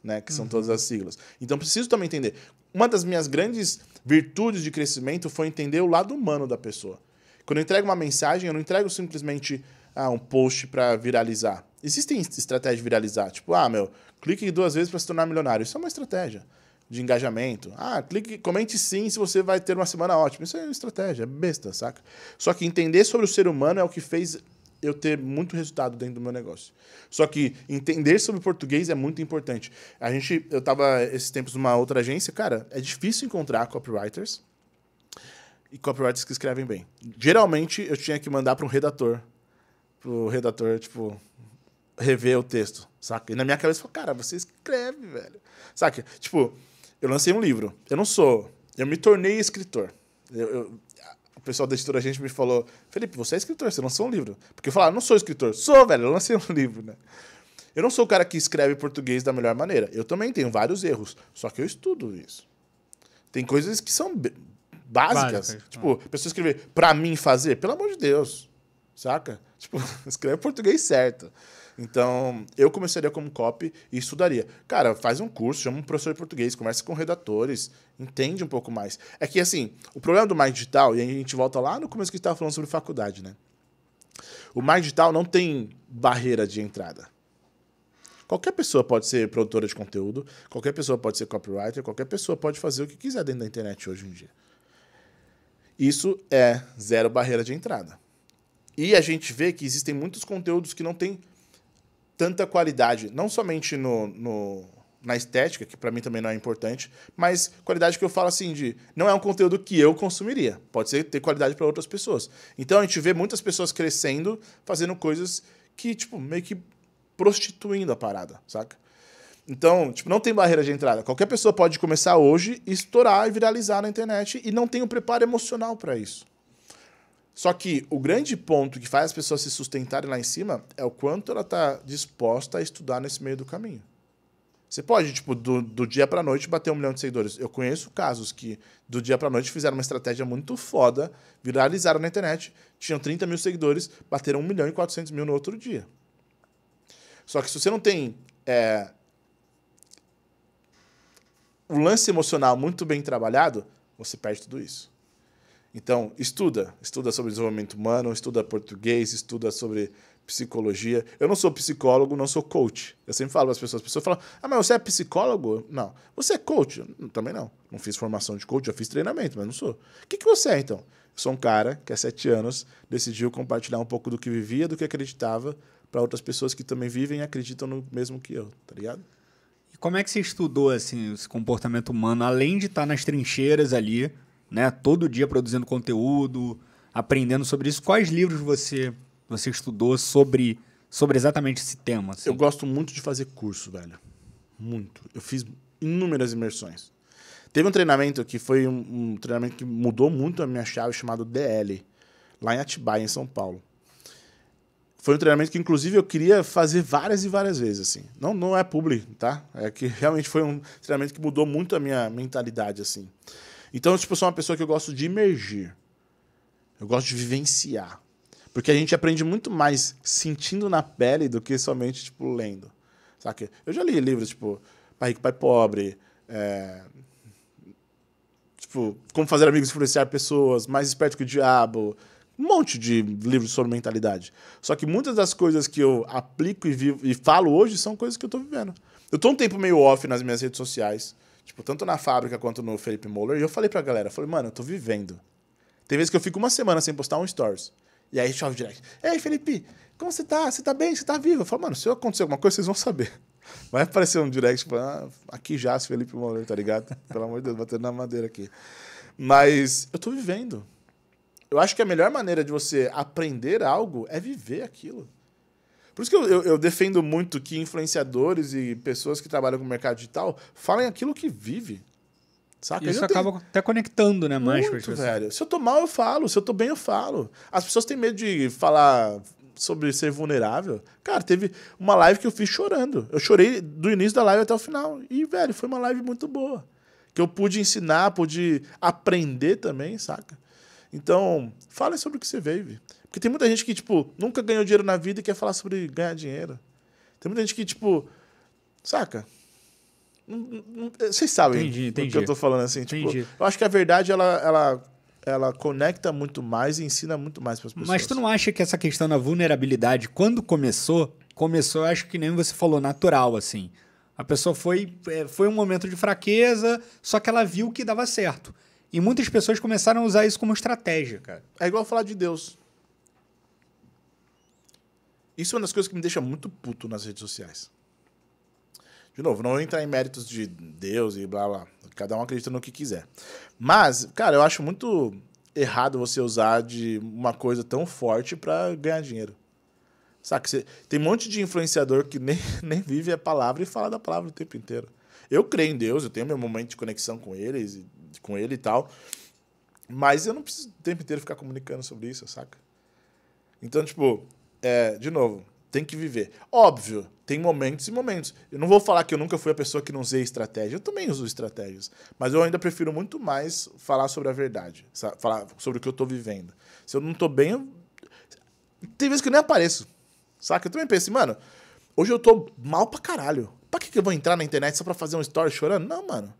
né? Que são uhum. todas as siglas. Então, preciso também entender. Uma das minhas grandes virtudes de crescimento foi entender o lado humano da pessoa. Quando eu entrego uma mensagem, eu não entrego simplesmente ah, um post para viralizar. Existem estratégias de viralizar. Tipo, ah, meu, clique duas vezes para se tornar milionário. Isso é uma estratégia de engajamento. Ah, clique, comente sim se você vai ter uma semana ótima. Isso é uma estratégia, é besta, saca? Só que entender sobre o ser humano é o que fez eu ter muito resultado dentro do meu negócio. Só que entender sobre português é muito importante. A gente, eu estava esses tempos numa outra agência, cara, é difícil encontrar copywriters e copywriters que escrevem bem. Geralmente eu tinha que mandar para um redator, para o redator, tipo, rever o texto, saca? E na minha cabeça, eu falei, cara, você escreve, velho. Saca? Tipo, eu lancei um livro. Eu não sou. Eu me tornei escritor. Eu, eu, pessoal da editora a gente me falou: Felipe, você é escritor, você lançou um livro. Porque eu falava, não sou escritor. Sou, velho, eu lancei um livro, né? Eu não sou o cara que escreve português da melhor maneira. Eu também tenho vários erros. Só que eu estudo isso. Tem coisas que são básicas. Básica. Tipo, a pessoa escrever pra mim fazer, pelo amor de Deus. Saca? Tipo, escreve português certo. Então, eu começaria como copy e estudaria. Cara, faz um curso, chama um professor de português, conversa com redatores, entende um pouco mais. É que, assim, o problema do marketing digital, e a gente volta lá no começo que a gente estava falando sobre faculdade, né? O marketing digital não tem barreira de entrada. Qualquer pessoa pode ser produtora de conteúdo, qualquer pessoa pode ser copywriter, qualquer pessoa pode fazer o que quiser dentro da internet hoje em dia. Isso é zero barreira de entrada. E a gente vê que existem muitos conteúdos que não têm tanta qualidade, não somente no, no na estética, que para mim também não é importante, mas qualidade que eu falo assim de não é um conteúdo que eu consumiria, pode ser ter qualidade para outras pessoas. Então a gente vê muitas pessoas crescendo, fazendo coisas que tipo meio que prostituindo a parada, saca? Então, tipo, não tem barreira de entrada. Qualquer pessoa pode começar hoje, estourar e viralizar na internet e não tem o preparo emocional para isso. Só que o grande ponto que faz as pessoas se sustentarem lá em cima é o quanto ela está disposta a estudar nesse meio do caminho. Você pode, tipo, do, do dia para noite bater um milhão de seguidores. Eu conheço casos que do dia para noite fizeram uma estratégia muito foda, viralizaram na internet, tinham 30 mil seguidores, bateram 1 milhão e 400 mil no outro dia. Só que se você não tem é, o lance emocional muito bem trabalhado, você perde tudo isso. Então, estuda. Estuda sobre desenvolvimento humano, estuda português, estuda sobre psicologia. Eu não sou psicólogo, não sou coach. Eu sempre falo para as pessoas. As pessoas falam, ah, mas você é psicólogo? Não. Você é coach? Também não. Não fiz formação de coach, já fiz treinamento, mas não sou. O que, que você é, então? Eu sou um cara que há sete anos decidiu compartilhar um pouco do que vivia, do que acreditava, para outras pessoas que também vivem e acreditam no mesmo que eu, tá ligado? E como é que você estudou assim, esse comportamento humano, além de estar nas trincheiras ali, né, todo dia produzindo conteúdo, aprendendo sobre isso? Quais livros você você estudou sobre, sobre exatamente esse tema? Assim? Eu gosto muito de fazer curso, velho. Muito. Eu fiz inúmeras imersões. Teve um treinamento que foi um, um, treinamento que mudou muito a minha chave, chamado DL, lá em Atibaia, em São Paulo. Foi um treinamento que, inclusive, eu queria fazer várias e várias vezes, assim. Não, não é público, tá? É que realmente foi um treinamento que mudou muito a minha mentalidade, assim. Então, tipo, eu sou uma pessoa que eu gosto de emergir. Eu gosto de vivenciar. Porque a gente aprende muito mais sentindo na pele do que somente, tipo, lendo. Saca? Eu já li livros, tipo, Pai Rico, Pai Pobre, é... tipo, Como Fazer Amigos Influenciar Pessoas, Mais Esperto que o Diabo, um monte de livros sobre mentalidade. Só que muitas das coisas que eu aplico e, vivo, e falo hoje são coisas que eu estou vivendo. Eu estou um tempo meio off nas minhas redes sociais, tipo, tanto na fábrica quanto no Felipe Moller, e eu falei pra galera, falei, mano, eu tô vivendo. Tem vezes que eu fico uma semana sem postar um stories. E aí chove direct. Ei, Felipe, como você tá? Você tá bem? Você tá vivo? Eu falo, mano, se acontecer alguma coisa, vocês vão saber. Vai aparecer um direct, tipo, ah, aqui já, Felipe Moller, tá ligado? Pelo amor de Deus, batendo na madeira aqui. Mas eu tô vivendo. Eu acho que a melhor maneira de você aprender algo é viver aquilo. Por isso que eu, eu, eu, defendo muito que influenciadores e pessoas que trabalham com o mercado digital falem aquilo que vive. Saca? Isso acaba tenho... até conectando, né, mais Muito, velho. Se eu tô mal, eu falo. Se eu tô bem, eu falo. As pessoas têm medo de falar sobre ser vulnerável. Cara, teve uma live que eu fiz chorando. Eu chorei do início da live até o final. E, velho, foi uma live muito boa. Que eu pude ensinar, pude aprender também, saca? Então, fale sobre o que você vive. Porque tem muita gente que, tipo, nunca ganhou dinheiro na vida e quer falar sobre ganhar dinheiro. Tem muita gente que, tipo, saca? Vocês sabem entendi, entendi. o que eu tô falando assim. Tipo, eu acho que a verdade, ela, ela, ela conecta muito mais e ensina muito mais para as pessoas. Mas tu não acha que essa questão da vulnerabilidade, quando começou, começou, eu acho que nem você falou, natural, assim. A pessoa foi, é, foi um momento de fraqueza, só que ela viu que dava certo. E muitas pessoas começaram a usar isso como estratégia, cara. É igual falar de Deus. Isso é uma das coisas que me deixa muito puto nas redes sociais. De novo, não entrar em méritos de Deus e blá blá. Cada um acredita no que quiser. Mas, cara, eu acho muito errado você usar de uma coisa tão forte para ganhar dinheiro. Saca? Você, tem um monte de influenciador que nem, nem vive a palavra e fala da palavra o tempo inteiro. Eu creio em Deus, eu tenho meu momento de conexão com eles, com ele e tal. Mas eu não preciso o tempo inteiro ficar comunicando sobre isso, saca? Então, tipo, é, de novo, tem que viver. Óbvio, tem momentos e momentos. Eu não vou falar que eu nunca fui a pessoa que não usei estratégia. Eu também uso estratégias. Mas eu ainda prefiro muito mais falar sobre a verdade. Falar sobre o que eu estou vivendo. Se eu não estou bem, eu... tem vezes que eu nem apareço. Saca? Eu também penso, mano, hoje eu tô mal pra caralho. Pra que, que eu vou entrar na internet só pra fazer um story chorando? Não, mano.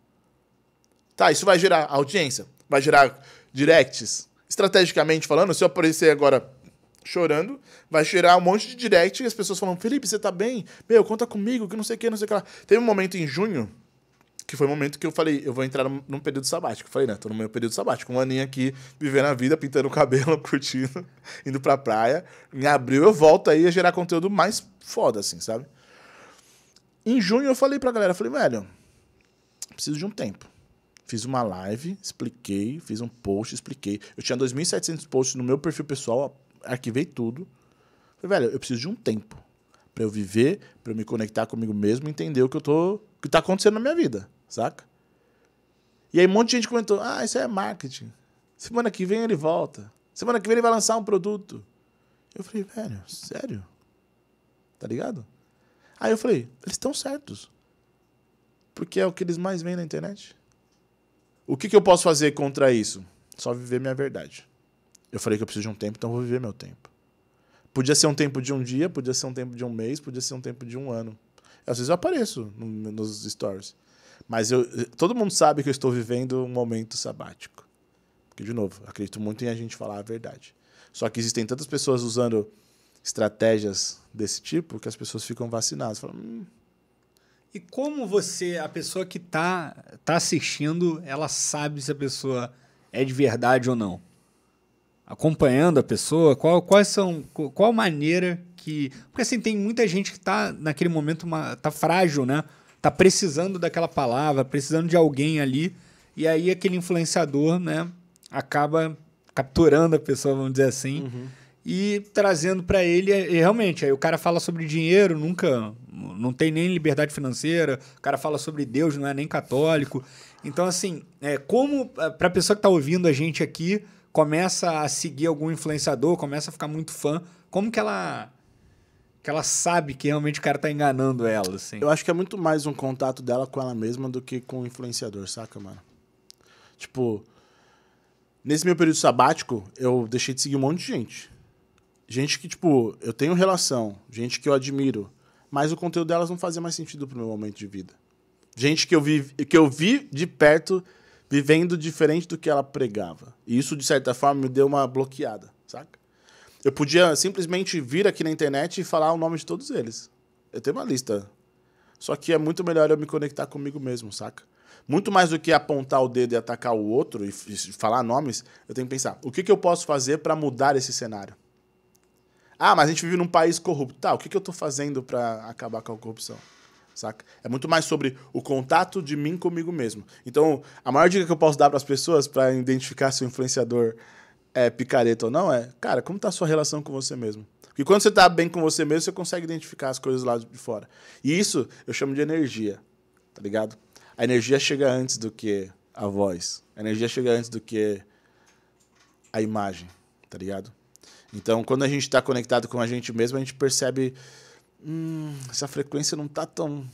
Tá, isso vai gerar audiência, vai gerar directs. Estrategicamente falando, se eu aparecer agora chorando, vai gerar um monte de direct e as pessoas falam, Felipe, você tá bem? Meu, conta comigo, que não sei o que, não sei o que lá. Teve um momento em junho, que foi o um momento que eu falei, eu vou entrar num período sabático. Eu falei, né, tô no meu período sabático, um aninho aqui, vivendo a vida, pintando o cabelo, curtindo, indo pra praia. Em abril eu volto aí a gerar conteúdo mais foda, assim, sabe? Em junho eu falei pra galera, falei, velho, preciso de um tempo. Fiz uma live, expliquei, fiz um post, expliquei. Eu tinha 2.700 posts no meu perfil pessoal, arquivei tudo. Falei, velho, eu preciso de um tempo para eu viver, para eu me conectar comigo mesmo, entender o que eu tô, o que tá acontecendo na minha vida, saca? E aí um monte de gente comentou: "Ah, isso é marketing. Semana que vem ele volta. Semana que vem ele vai lançar um produto". Eu falei: "Velho, sério? Tá ligado?" Aí eu falei: "Eles estão certos. Porque é o que eles mais veem na internet. O que, que eu posso fazer contra isso? Só viver minha verdade. Eu falei que eu preciso de um tempo, então eu vou viver meu tempo. Podia ser um tempo de um dia, podia ser um tempo de um mês, podia ser um tempo de um ano. Às vezes eu apareço no, nos stories. Mas eu, todo mundo sabe que eu estou vivendo um momento sabático. Porque, de novo, acredito muito em a gente falar a verdade. Só que existem tantas pessoas usando estratégias desse tipo que as pessoas ficam vacinadas. Falam, hum, E como você, a pessoa que tá, tá assistindo, ela sabe se a pessoa é de verdade ou não? Acompanhando a pessoa, qual, quais são, qu- qual maneira que... Porque assim, tem muita gente que tá naquele momento, uma, tá frágil, né? Tá precisando daquela palavra, precisando de alguém ali, e aí aquele influenciador, né, acaba capturando a pessoa, vamos dizer assim, e trazendo para ele, e realmente, aí o cara fala sobre dinheiro, nunca, não tem nem liberdade financeira, o cara fala sobre Deus, não é nem católico. Então, assim, é, como para a pessoa que está ouvindo a gente aqui, começa a seguir algum influenciador, começa a ficar muito fã, como que ela que ela sabe que realmente o cara tá enganando ela, assim? Eu acho que é muito mais um contato dela com ela mesma do que com o influenciador, saca, mano? Tipo, nesse meu período sabático, eu deixei de seguir um monte de gente. Gente que, tipo, eu tenho relação, gente que eu admiro, mas o conteúdo delas não fazia mais sentido pro meu momento de vida. Gente que eu vi, que eu vi de perto vivendo diferente do que ela pregava. E isso, de certa forma, me deu uma bloqueada, saca? Eu podia simplesmente vir aqui na internet e falar o nome de todos eles. Eu tenho uma lista. Só que é muito melhor eu me conectar comigo mesmo, saca? Muito mais do que apontar o dedo e atacar o outro e, falar nomes, eu tenho que pensar: o que, que eu posso fazer para mudar esse cenário? Ah, mas a gente vive num país corrupto. Tá, o que, que eu tô fazendo para acabar com a corrupção? Saca? É muito mais sobre o contato de mim comigo mesmo. Então, a maior dica que eu posso dar para as pessoas para identificar se o influenciador é picareta ou não é, cara, como tá a sua relação com você mesmo? Porque quando você tá bem com você mesmo, você consegue identificar as coisas lá de fora. E isso eu chamo de energia, tá ligado? A energia chega antes do que a voz. A energia chega antes do que a imagem, tá ligado? Então, quando a gente está conectado com a gente mesmo, a gente percebe hum, essa frequência não tá tão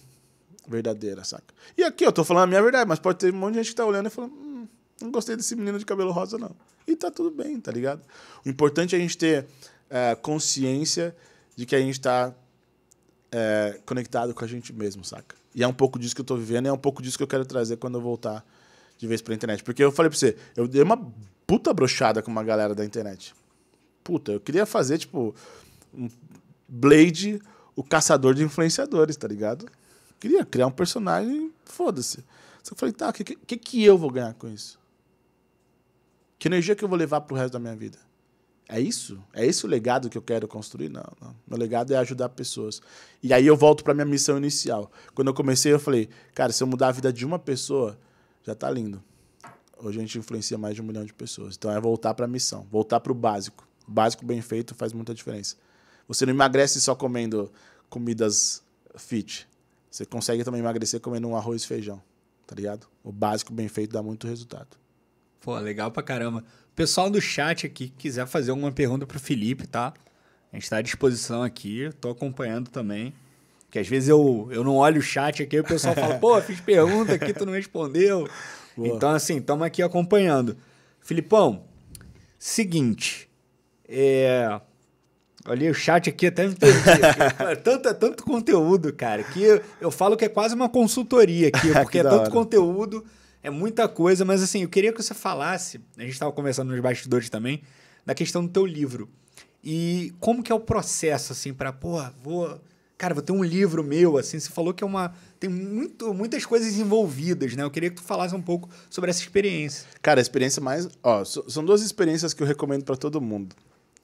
verdadeira, saca? E aqui eu tô falando a minha verdade, mas pode ter um monte de gente que tá olhando e falando, hum, não gostei desse menino de cabelo rosa, não. E tá tudo bem, tá ligado? O importante é a gente ter eh, consciência de que a gente tá eh, conectado com a gente mesmo, saca? E é um pouco disso que eu tô vivendo e é um pouco disso que eu quero trazer quando eu voltar de vez pra internet. Porque eu falei pra você, eu dei uma puta brochada com uma galera da internet. Puta, eu queria fazer, tipo, um Blade, o caçador de influenciadores, tá ligado? Queria criar um personagem, foda-se. Só falei, tá, o que, que, que eu vou ganhar com isso? Que energia que eu vou levar pro resto da minha vida? É isso? É esse o legado que eu quero construir? Não, não. Meu legado é ajudar pessoas. E aí eu volto pra minha missão inicial. Quando eu comecei, eu falei, cara, se eu mudar a vida de uma pessoa, já tá lindo. Hoje a gente influencia mais de um milhão de pessoas. Então é voltar pra missão, voltar pro básico. O básico bem feito faz muita diferença. Você não emagrece só comendo comidas fit. Você consegue também emagrecer comendo um arroz e feijão, tá ligado? O básico bem feito dá muito resultado. Pô, legal pra caramba. O pessoal do chat aqui que quiser fazer alguma pergunta pro Felipe, tá? A gente tá à disposição aqui, tô acompanhando também. Que às vezes eu, eu não olho o chat aqui e o pessoal fala, pô, fiz pergunta aqui, tu não respondeu. Boa. Então, assim, estamos aqui acompanhando. Filipão, seguinte. É. Olha, o chat aqui até me perdi. É tanto, é tanto conteúdo, cara, que eu, eu falo que é quase uma consultoria aqui, porque Que é tanto hora. conteúdo, é muita coisa, mas assim, eu queria que você falasse, a gente estava conversando nos bastidores também, da questão do teu livro. E como que é o processo, assim, para, pô, vou. Cara, vou ter um livro meu, assim, você falou que é uma. Tem muito, muitas coisas envolvidas, né? Eu queria que tu falasse um pouco sobre essa experiência. Cara, a experiência mais. Ó, são duas experiências que eu recomendo pra todo mundo.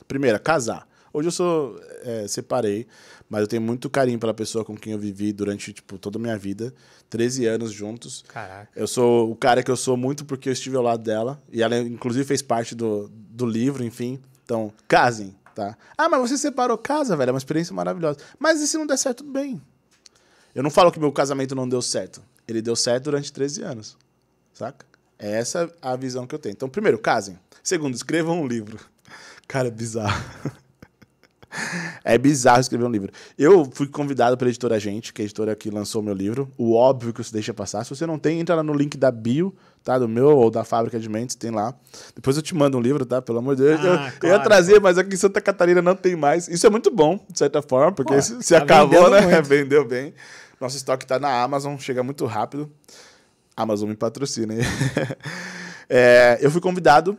Primeira, casar. Hoje eu sou. é, separei, mas eu tenho muito carinho pela pessoa com quem eu vivi durante, tipo, toda a minha vida. 13 anos juntos. Caraca. Eu sou o cara que eu sou muito porque eu estive ao lado dela. E ela, inclusive, fez parte do, do livro, enfim. Então, casem, tá? Ah, mas você separou casa, velho. É uma experiência maravilhosa. Mas e se não der certo, tudo bem. Eu não falo que meu casamento não deu certo. Ele deu certo durante 13 anos. Saca? É essa a visão que eu tenho. Então, primeiro, casem. Segundo, escrevam um livro. Cara, é bizarro. É bizarro escrever um livro. Eu fui convidado pela editora Gente, que é a editora que lançou meu livro. O óbvio que você deixa passar. Se você não tem, entra lá no link da bio, tá? Do meu ou da Fábrica de Mentes, tem lá. Depois eu te mando um livro, tá? Pelo amor de Deus. Ah, eu, eu ia claro, trazer, mas aqui em Santa Catarina não tem mais. Isso é muito bom, de certa forma, porque Pô, se, se tá acabou, né? muito. Vendeu bem. Nosso estoque tá na Amazon, chega muito rápido. Amazon me patrocina, hein? É, eu fui convidado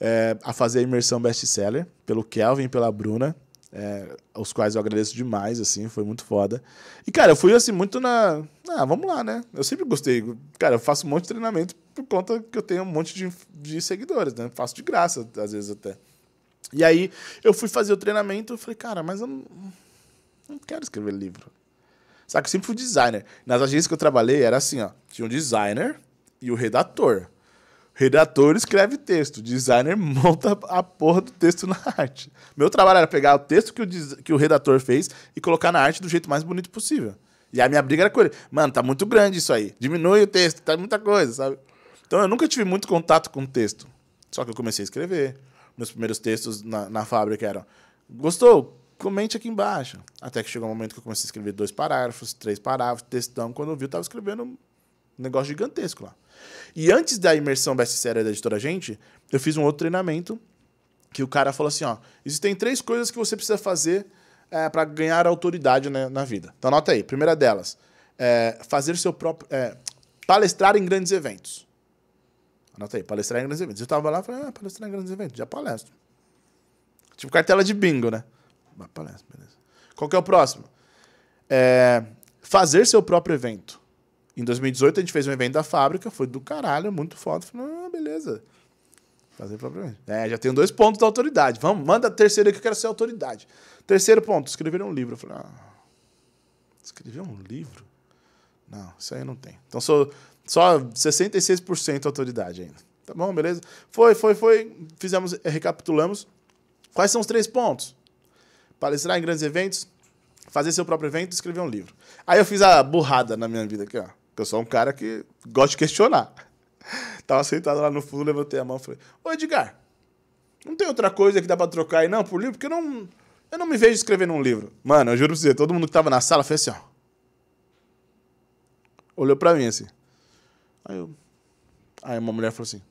é, a fazer a imersão best-seller pelo Kelvin e pela Bruna. É, os quais eu agradeço demais, assim, foi muito foda. E, cara, eu fui, assim, muito na... Ah, vamos lá, né? Eu sempre gostei. Cara, eu faço um monte de treinamento por conta que eu tenho um monte de, de seguidores, né? Faço de graça, às vezes até. E aí, eu fui fazer o treinamento, eu falei, cara, mas eu não, não quero escrever livro. Sabe que eu sempre fui designer. Nas agências que eu trabalhei, era assim, ó. Tinha um designer e o redator. Redator escreve texto, designer monta a porra do texto na arte. Meu trabalho era pegar o texto que o, que o redator fez e colocar na arte do jeito mais bonito possível. E a minha briga era com ele. Mano, tá muito grande isso aí. Diminui o texto, tá muita coisa, sabe? Então eu nunca tive muito contato com o texto. Só que eu comecei a escrever. Meus primeiros textos na, na fábrica eram: Gostou? Comente aqui embaixo. Até que chegou um momento que eu comecei a escrever dois parágrafos, três parágrafos, textão. Quando eu vi, eu tava escrevendo um negócio gigantesco lá. E antes da imersão best-seller da editora Gente, eu fiz um outro treinamento que o cara falou assim, ó, existem três coisas que você precisa fazer é, para ganhar autoridade né, na vida. Então anota aí. Primeira delas, é, fazer seu próprio... É, palestrar em grandes eventos. Anota aí, palestrar em grandes eventos. Eu tava lá e falei, ah, palestrar em grandes eventos, já palestro. Tipo cartela de bingo, né? Palestra, beleza. Qual que é o próximo? É, fazer seu próprio evento. Em 2018 a gente fez um evento da fábrica, foi do caralho, muito foda. Falei, ah, beleza. Fazer propriamente. É, já tenho dois pontos da autoridade. Vamos, manda a terceira que eu quero ser autoridade. Terceiro ponto, escrever um livro. Eu falei, ah, escrever um livro? Não, isso aí não tem. Então sou só 66% autoridade ainda. Tá bom, beleza? Foi, foi, foi. Fizemos, recapitulamos. Quais são os três pontos? Palestrar em grandes eventos, fazer seu próprio evento escrever um livro. Aí eu fiz a burrada na minha vida aqui, ó. Eu sou um cara que gosta de questionar. Tava sentado lá no fundo, levantei a mão e falei: Ô Edgar, não tem outra coisa que dá pra trocar aí não por livro? Porque eu não, eu não me vejo escrevendo um livro. Mano, eu juro pra você, todo mundo que tava na sala fez assim, ó. Olhou pra mim assim. Aí eu. Aí uma mulher falou assim: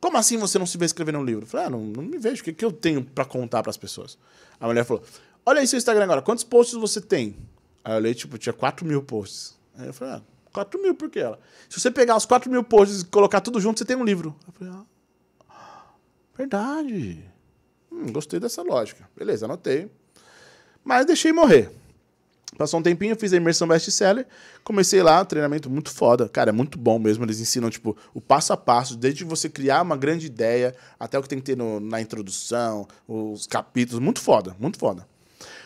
Como assim você não se vê escrevendo um livro? Eu falei: Ah, não, não me vejo. O que, que eu tenho pra contar pras pessoas? A mulher falou: Olha aí seu Instagram agora, quantos posts você tem? Aí eu olhei, tipo, tinha 4 mil posts. Aí eu falei, ah, 4 mil, por que ela? Se você pegar os 4 mil posts e colocar tudo junto, você tem um livro. Eu falei, ah, verdade. Hum, gostei dessa lógica. Beleza, anotei. Mas deixei morrer. Passou um tempinho, fiz a imersão best-seller, comecei lá, treinamento muito foda. Cara, é muito bom mesmo. Eles ensinam, tipo, o passo a passo, desde você criar uma grande ideia até o que tem que ter no, na introdução, os capítulos. Muito foda, muito foda.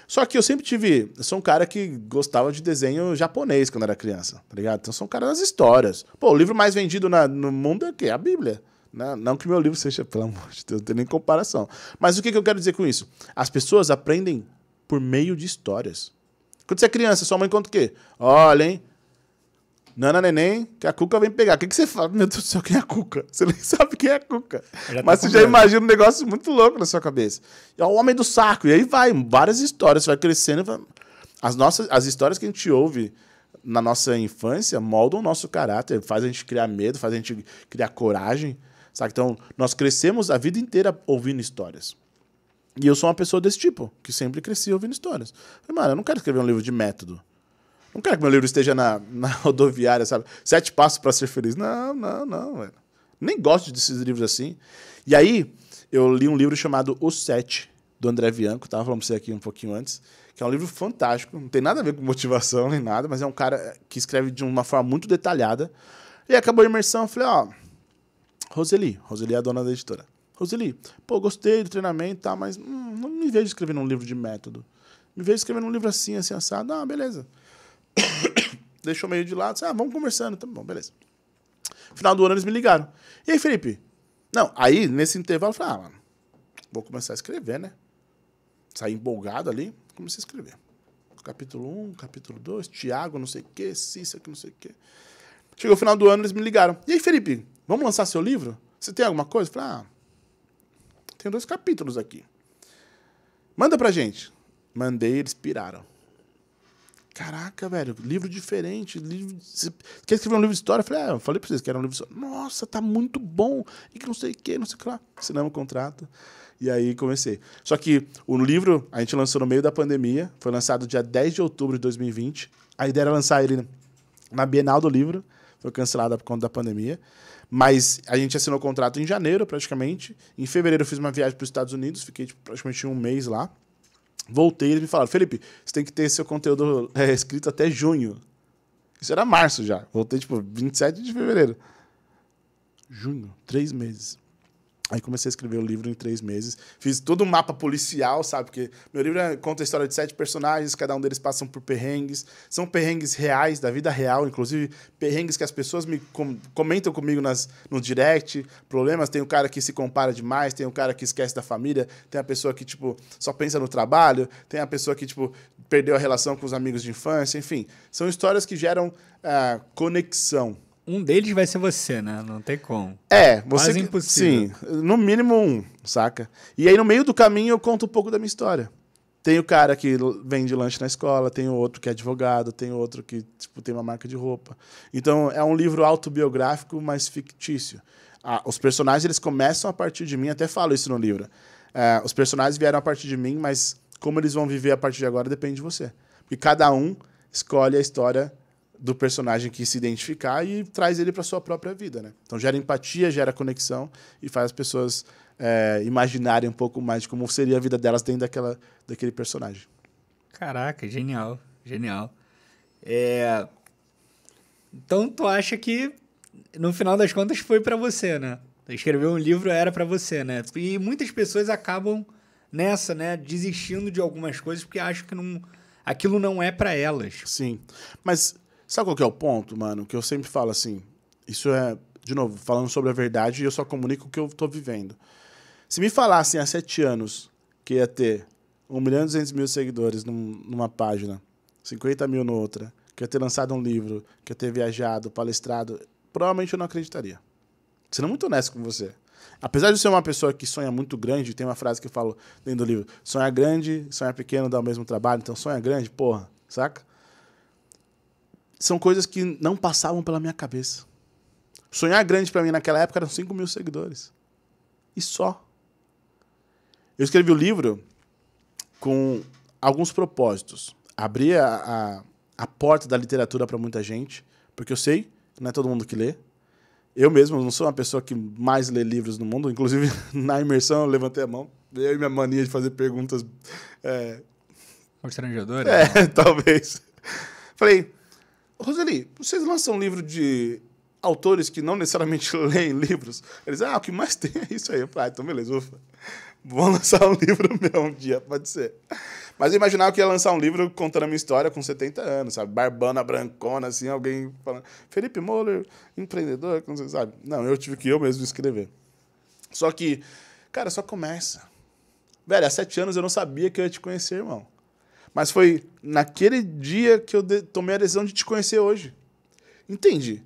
Só que eu sempre tive. Eu sou um cara que gostava de desenho japonês quando era criança, tá ligado? Então sou um cara das histórias. Pô, o livro mais vendido na, no mundo é o quê? A Bíblia. Não, né? não que meu livro seja, pelo amor de Deus, não tem nem comparação. Mas o que, que eu quero dizer com isso? As pessoas aprendem por meio de histórias. Quando você é criança, sua mãe conta o quê? Olha, hein? Nana Neném, que a Cuca vem pegar. O que, que você fala? Meu Deus do céu, quem é a Cuca? Você nem sabe quem é a Cuca. Mas você já imagina um negócio muito louco na sua cabeça. É o homem do saco. E aí vai, várias histórias, você vai crescendo. Vai... As, nossas, as histórias que a gente ouve na nossa infância moldam o nosso caráter, faz a gente criar medo, faz a gente criar coragem. Sabe? Então, nós crescemos a vida inteira ouvindo histórias. E eu sou uma pessoa desse tipo, que sempre cresci ouvindo histórias. Falei, mano, eu não quero escrever um livro de método. Não quero que meu livro esteja na, na rodoviária, sabe? Sete passos para ser feliz. Não, não, não, velho. Nem gosto desses livros assim. E aí, eu li um livro chamado O Sete, do André Bianco, tava falando pra você aqui um pouquinho antes, que é um livro fantástico, não tem nada a ver com motivação nem nada, mas é um cara que escreve de uma forma muito detalhada. E acabou a imersão, eu falei, ó, Roseli, Roseli é a dona da editora. Roseli, pô, gostei do treinamento, tá, mas hum, não me vejo escrevendo um livro de método. Me vejo escrevendo um livro assim, assim, assado. Ah, beleza. Deixou meio de lado. Disse, ah, vamos conversando. Tá bom, beleza. Final do ano eles me ligaram. E aí, Felipe? Não, aí, nesse intervalo, eu falei, ah, mano, vou começar a escrever, né? Saí empolgado ali, comecei a escrever. Capítulo 1, capítulo 2, Tiago, não sei o quê, Cícero, não sei o quê. Chegou o final do ano, eles me ligaram. E aí, Felipe, vamos lançar seu livro? Você tem alguma coisa? Eu falei, ah, tem dois capítulos aqui. Manda pra gente. Mandei, eles piraram. Caraca, velho, livro diferente. Livro... Você quer escrever um livro de história? Eu falei, ah, eu falei pra vocês que era um livro de história. Nossa, tá muito bom. E que não sei o que, não sei o que lá. Assinamos o contrato. E aí comecei. Só que o livro a gente lançou no meio da pandemia. Foi lançado dia 10 de outubro de 2020. A ideia era lançar ele na Bienal do Livro. Foi cancelada por conta da pandemia. Mas a gente assinou o contrato em janeiro, praticamente. Em fevereiro eu fiz uma viagem para os Estados Unidos. Fiquei tipo, praticamente um mês lá. Voltei e eles me falaram, Felipe, você tem que ter seu conteúdo é, escrito até junho. Isso era março já. Voltei, tipo, 27 de fevereiro. Junho, três meses. Aí comecei a escrever o livro em três meses. Fiz todo um mapa policial, sabe? Porque meu livro é, conta a história de sete personagens, cada um deles passam por perrengues. São perrengues reais, da vida real, inclusive perrengues que as pessoas me com, comentam comigo nas, no direct. Problemas, tem o cara que se compara demais, tem o cara que esquece da família, tem a pessoa que, tipo, só pensa no trabalho, tem a pessoa que, tipo, perdeu a relação com os amigos de infância, enfim. São histórias que geram uh, conexão um deles vai ser você, né? Não tem como. É, você. Quase impossível. Sim, no mínimo um, saca? E aí no meio do caminho eu conto um pouco da minha história. Tem o cara que vende lanche na escola, tem o outro que é advogado, tem outro que tipo, tem uma marca de roupa. Então é um livro autobiográfico, mas fictício. Ah, os personagens eles começam a partir de mim, até falo isso no livro. É, os personagens vieram a partir de mim, mas como eles vão viver a partir de agora depende de você. Porque cada um escolhe a história do personagem que se identificar e traz ele para sua própria vida, né? Então gera empatia, gera conexão e faz as pessoas é, imaginarem um pouco mais de como seria a vida delas dentro daquela, daquele personagem. Caraca, genial, genial. É... Então tu acha que no final das contas foi para você, né? Escrever um livro era para você, né? E muitas pessoas acabam nessa, né, desistindo de algumas coisas porque acham que não aquilo não é para elas. Sim. Mas Sabe qual que é o ponto, mano? Que eu sempre falo assim. Isso é, de novo, falando sobre a verdade, e eu só comunico o que eu tô vivendo. Se me falassem há sete anos que ia ter 1 milhão e 200 mil seguidores num, numa página, 50 mil noutra, que ia ter lançado um livro, que ia ter viajado, palestrado, provavelmente eu não acreditaria. Sendo muito honesto com você. Apesar de ser uma pessoa que sonha muito grande, tem uma frase que eu falo dentro do livro: sonhar grande, sonhar pequeno dá o mesmo trabalho, então sonha grande, porra, saca? São coisas que não passavam pela minha cabeça. Sonhar grande para mim naquela época eram 5 mil seguidores. E só. Eu escrevi o livro com alguns propósitos. Abrir a, a, a porta da literatura para muita gente, porque eu sei que não é todo mundo que lê. Eu mesmo não sou uma pessoa que mais lê livros no mundo. Inclusive, na imersão, eu levantei a mão. Eu e minha mania de fazer perguntas. É... Constrangedora? É, talvez. Falei, Roseli, vocês lançam um livro de autores que não necessariamente leem livros? Eles, ah, o que mais tem é isso aí. Eu falei, ah, então beleza, ufa. Vou lançar um livro meu um dia, pode ser. Mas eu imaginava que ia lançar um livro contando a minha história com 70 anos, sabe? Barbana, brancona, assim, alguém falando. Felipe Moller, empreendedor, como você sabe. Não, eu tive que eu mesmo escrever. Só que, cara, só começa. Velho, há sete anos eu não sabia que eu ia te conhecer, irmão. Mas foi naquele dia que eu tomei a decisão de te conhecer hoje. Entende?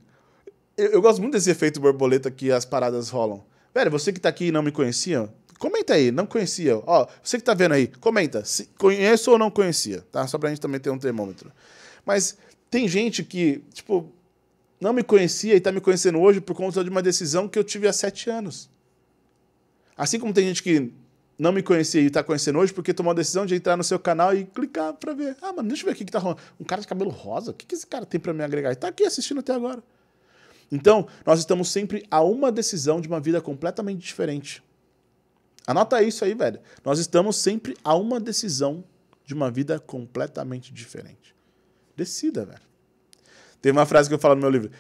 Eu, eu, gosto muito desse efeito borboleta que as paradas rolam. Velho, você que tá aqui e não me conhecia, comenta aí, não conhecia. Ó, você que tá vendo aí, comenta, se conheço ou não conhecia, tá? Só pra gente também ter um termômetro. Mas tem gente que, tipo, não me conhecia e tá me conhecendo hoje por conta de uma decisão que eu tive há sete anos. Assim como tem gente que não me conhecia e está conhecendo hoje porque tomou a decisão de entrar no seu canal e clicar para ver. Ah, mano, deixa eu ver o que, tá rolando. Um cara de cabelo rosa? O que, que esse cara tem para me agregar? E tá aqui assistindo até agora. Então, nós estamos sempre a uma decisão de uma vida completamente diferente. Anota isso aí, velho. Nós estamos sempre a uma decisão de uma vida completamente diferente. Decida, velho. Tem uma frase que eu falo no meu livro.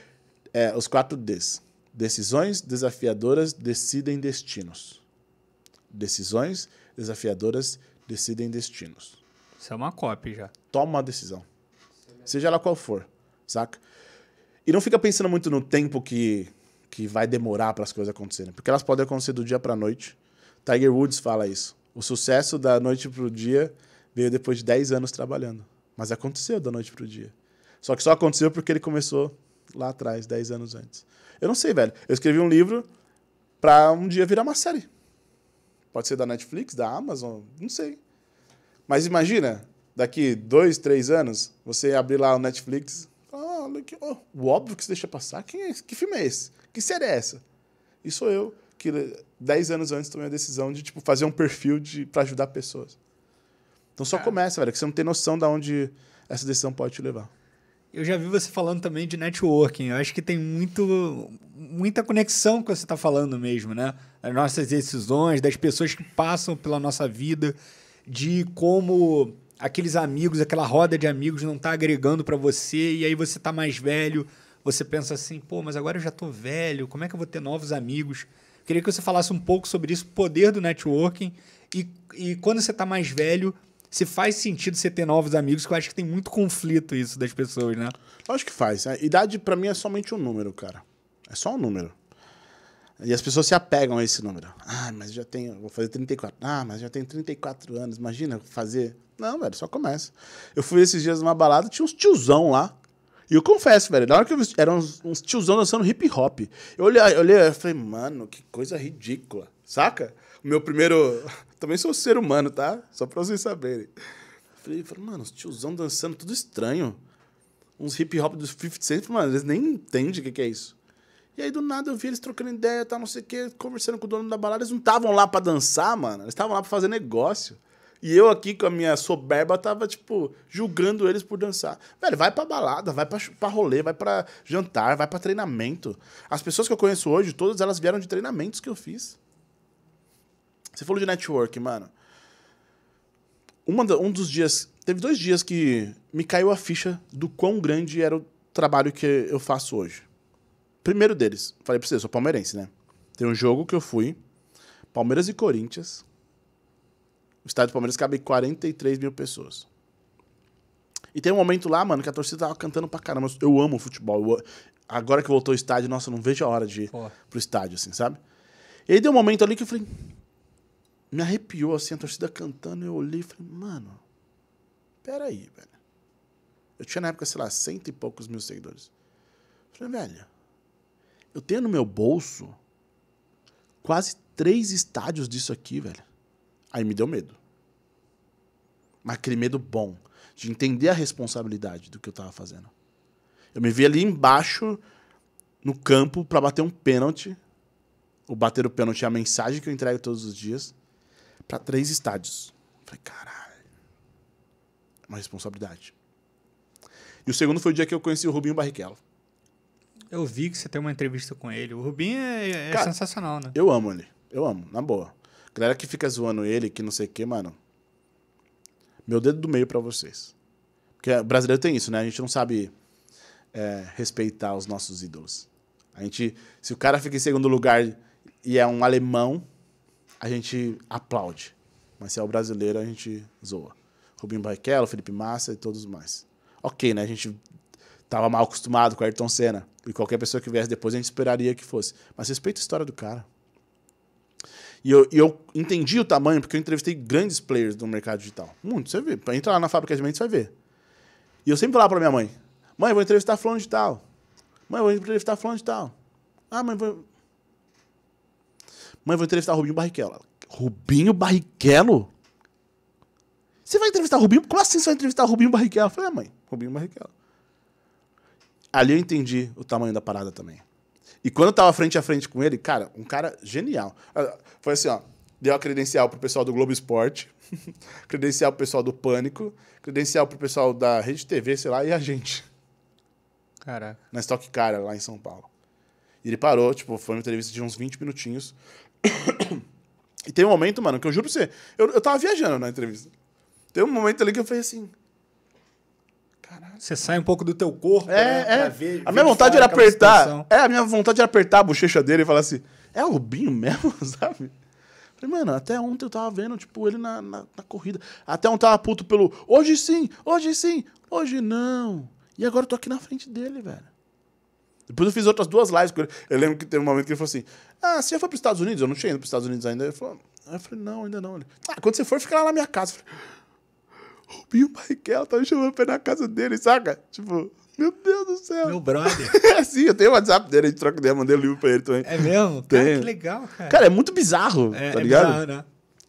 É, os quatro Ds. Decisões desafiadoras decidem destinos. Decisões desafiadoras decidem destinos. Isso é uma cópia já. Toma uma decisão. Seja ela qual for, saca? E não fica pensando muito no tempo que, que vai demorar para as coisas acontecerem, porque elas podem acontecer do dia para noite. Tiger Woods fala isso. O sucesso da noite para o dia veio depois de 10 anos trabalhando. Mas aconteceu da noite para o dia. Só que só aconteceu porque ele começou lá atrás, 10 anos antes. Eu não sei, velho. Eu escrevi um livro para um dia virar uma série. Pode ser da Netflix, da Amazon, não sei. Mas imagina, daqui dois, três anos, você abrir lá o Netflix. Ah, que, oh, o óbvio que você deixa passar. Quem é, que filme é esse? Que série é essa? E sou eu, que dez anos antes tomei a decisão de tipo, fazer um perfil de, para ajudar pessoas. Então só começa, velho, que você não tem noção de onde essa decisão pode te levar. Eu já vi você falando também de networking. Eu acho que tem muito, muita conexão que você está falando mesmo, né? As nossas decisões, das pessoas que passam pela nossa vida. de como aqueles amigos, aquela roda de amigos não tá agregando para você e aí você tá mais velho, você pensa assim, pô, mas agora eu já tô velho, como é que eu vou ter novos amigos? Queria que você falasse um pouco sobre isso, o poder do networking e, e quando você tá mais velho, se faz sentido você ter novos amigos, que eu acho que tem muito conflito isso das pessoas, né? Acho que faz. A idade para mim é somente um número, cara. É só um número. E as pessoas se apegam a esse número. Ah, mas já tenho, vou fazer 34. Ah, mas já tenho 34 anos. Imagina fazer. Não, velho, só começa. Eu fui esses dias numa balada, tinha uns tiozão lá. E eu confesso, velho, na hora que eu vi, eram uns, uns tiozão dançando hip hop. Eu olhei, eu olhei e falei, mano, que coisa ridícula. Saca? O meu primeiro. Também sou ser humano, tá? Só pra vocês saberem. Falei, falei, mano, os tiozão dançando, tudo estranho. Uns hip hop dos 50 Cent, mano, eles nem entendem o que, que é isso. E aí, do nada, eu vi eles trocando ideia, tal, não sei o quê, conversando com o dono da balada. Eles não estavam lá pra dançar, mano. Eles estavam lá pra fazer negócio. E eu aqui, com a minha soberba, tava, tipo, julgando eles por dançar. Velho, vai pra balada, vai pra, pra rolê, vai pra jantar, vai pra treinamento. As pessoas que eu conheço hoje, todas elas vieram de treinamentos que eu fiz. Você falou de network, mano. Uma, um dos dias... Teve dois dias que me caiu a ficha do quão grande era o trabalho que eu faço hoje. Primeiro deles, falei pra você, eu sou palmeirense, né? Tem um jogo que eu fui, Palmeiras e Corinthians. O estádio do Palmeiras cabe 43 mil pessoas. E tem um momento lá, mano, que a torcida tava cantando pra caramba. Eu amo futebol. Eu, agora que voltou ao estádio, nossa, eu não vejo a hora de ir Pô. pro estádio, assim, sabe? E aí deu um momento ali que eu falei. Me arrepiou, assim, a torcida cantando. Eu olhei e falei, mano, peraí, velho. Eu tinha na época, sei lá, cento e poucos mil seguidores. Eu falei, velho, eu tenho no meu bolso quase três estádios disso aqui, velho. Aí me deu medo. Mas aquele medo bom, de entender a responsabilidade do que eu tava fazendo. Eu me vi ali embaixo, no campo, para bater um pênalti. O bater o pênalti é a mensagem que eu entrego todos os dias. Para três estádios. Falei, caralho. É uma responsabilidade. E o segundo foi o dia que eu conheci o Rubinho Barrichello. Eu vi que você tem uma entrevista com ele. O Rubinho é, é Cara, sensacional, né? Eu amo ele. Eu amo, na boa. Galera que fica zoando ele, que não sei o quê, mano. Meu dedo do meio para vocês. Porque o brasileiro tem isso, né? A gente não sabe é, respeitar os nossos ídolos. A gente, se o cara fica em segundo lugar e é um alemão, a gente aplaude. Mas se é o brasileiro, a gente zoa. Rubinho Barrichello, Felipe Massa e todos mais. Ok, né? A gente tava mal acostumado com Ayrton Senna. E qualquer pessoa que viesse depois a gente esperaria que fosse. Mas respeita a história do cara. E eu, eu entendi o tamanho, porque eu entrevistei grandes players do mercado digital. Muito, você vê. Entra lá na fábrica de mentes, você vai ver. E eu sempre falava pra minha mãe: Mãe, vou entrevistar fulano de tal. Mãe, vou entrevistar fulano de tal. Ah, mãe, vou. Mãe, vou entrevistar Rubinho Barrichello. Rubinho Barrichello? Você vai entrevistar Rubinho? Como assim você vai entrevistar Rubinho Barrichello? Eu falei, ah, mãe, Rubinho Barrichello. Ali eu entendi o tamanho da parada também. E quando eu tava frente a frente com ele, cara, um cara genial. Ah, foi assim, ó. Deu a credencial pro pessoal do Globo Esporte, credencial pro pessoal do Pânico, credencial pro pessoal da Rede TV, sei lá, e a gente. Caraca. Na Stock Car, lá em São Paulo. E ele parou, tipo, foi uma entrevista de uns 20 minutinhos. e tem um momento, mano, que eu juro pra você, eu, eu tava viajando na entrevista. Tem um momento ali que eu falei assim, Caralho. Você sai um pouco do teu corpo, é, né, é. Ver, a minha vontade era apertar. É, a minha vontade era apertar a bochecha dele e falar assim: é o Rubinho mesmo, sabe? Falei, mano, até ontem eu tava vendo, tipo, ele na, na, na, corrida. Até ontem tava puto pelo hoje sim, hoje sim, hoje não. E agora eu tô aqui na frente dele, velho. Depois eu fiz outras duas lives com ele. Eu lembro que teve um momento que ele falou assim: Ah, você já foi pros Estados Unidos? Eu não tinha ido pros Estados Unidos ainda. Ele falou, Aí eu falei, não, ainda não. Ele, ah, quando você for, fica lá na minha casa. Eu falei, Rubinho Barrichello tá me chamando pra ir na casa dele, saca? Tipo, meu Deus do céu. Meu brother. é, sim, eu tenho o WhatsApp dele, a gente troca ideia, mandei o livro pra ele também. É mesmo? Tem. Cara, que legal, cara. Cara, é muito bizarro, é, tá é ligado? Bizarro, né?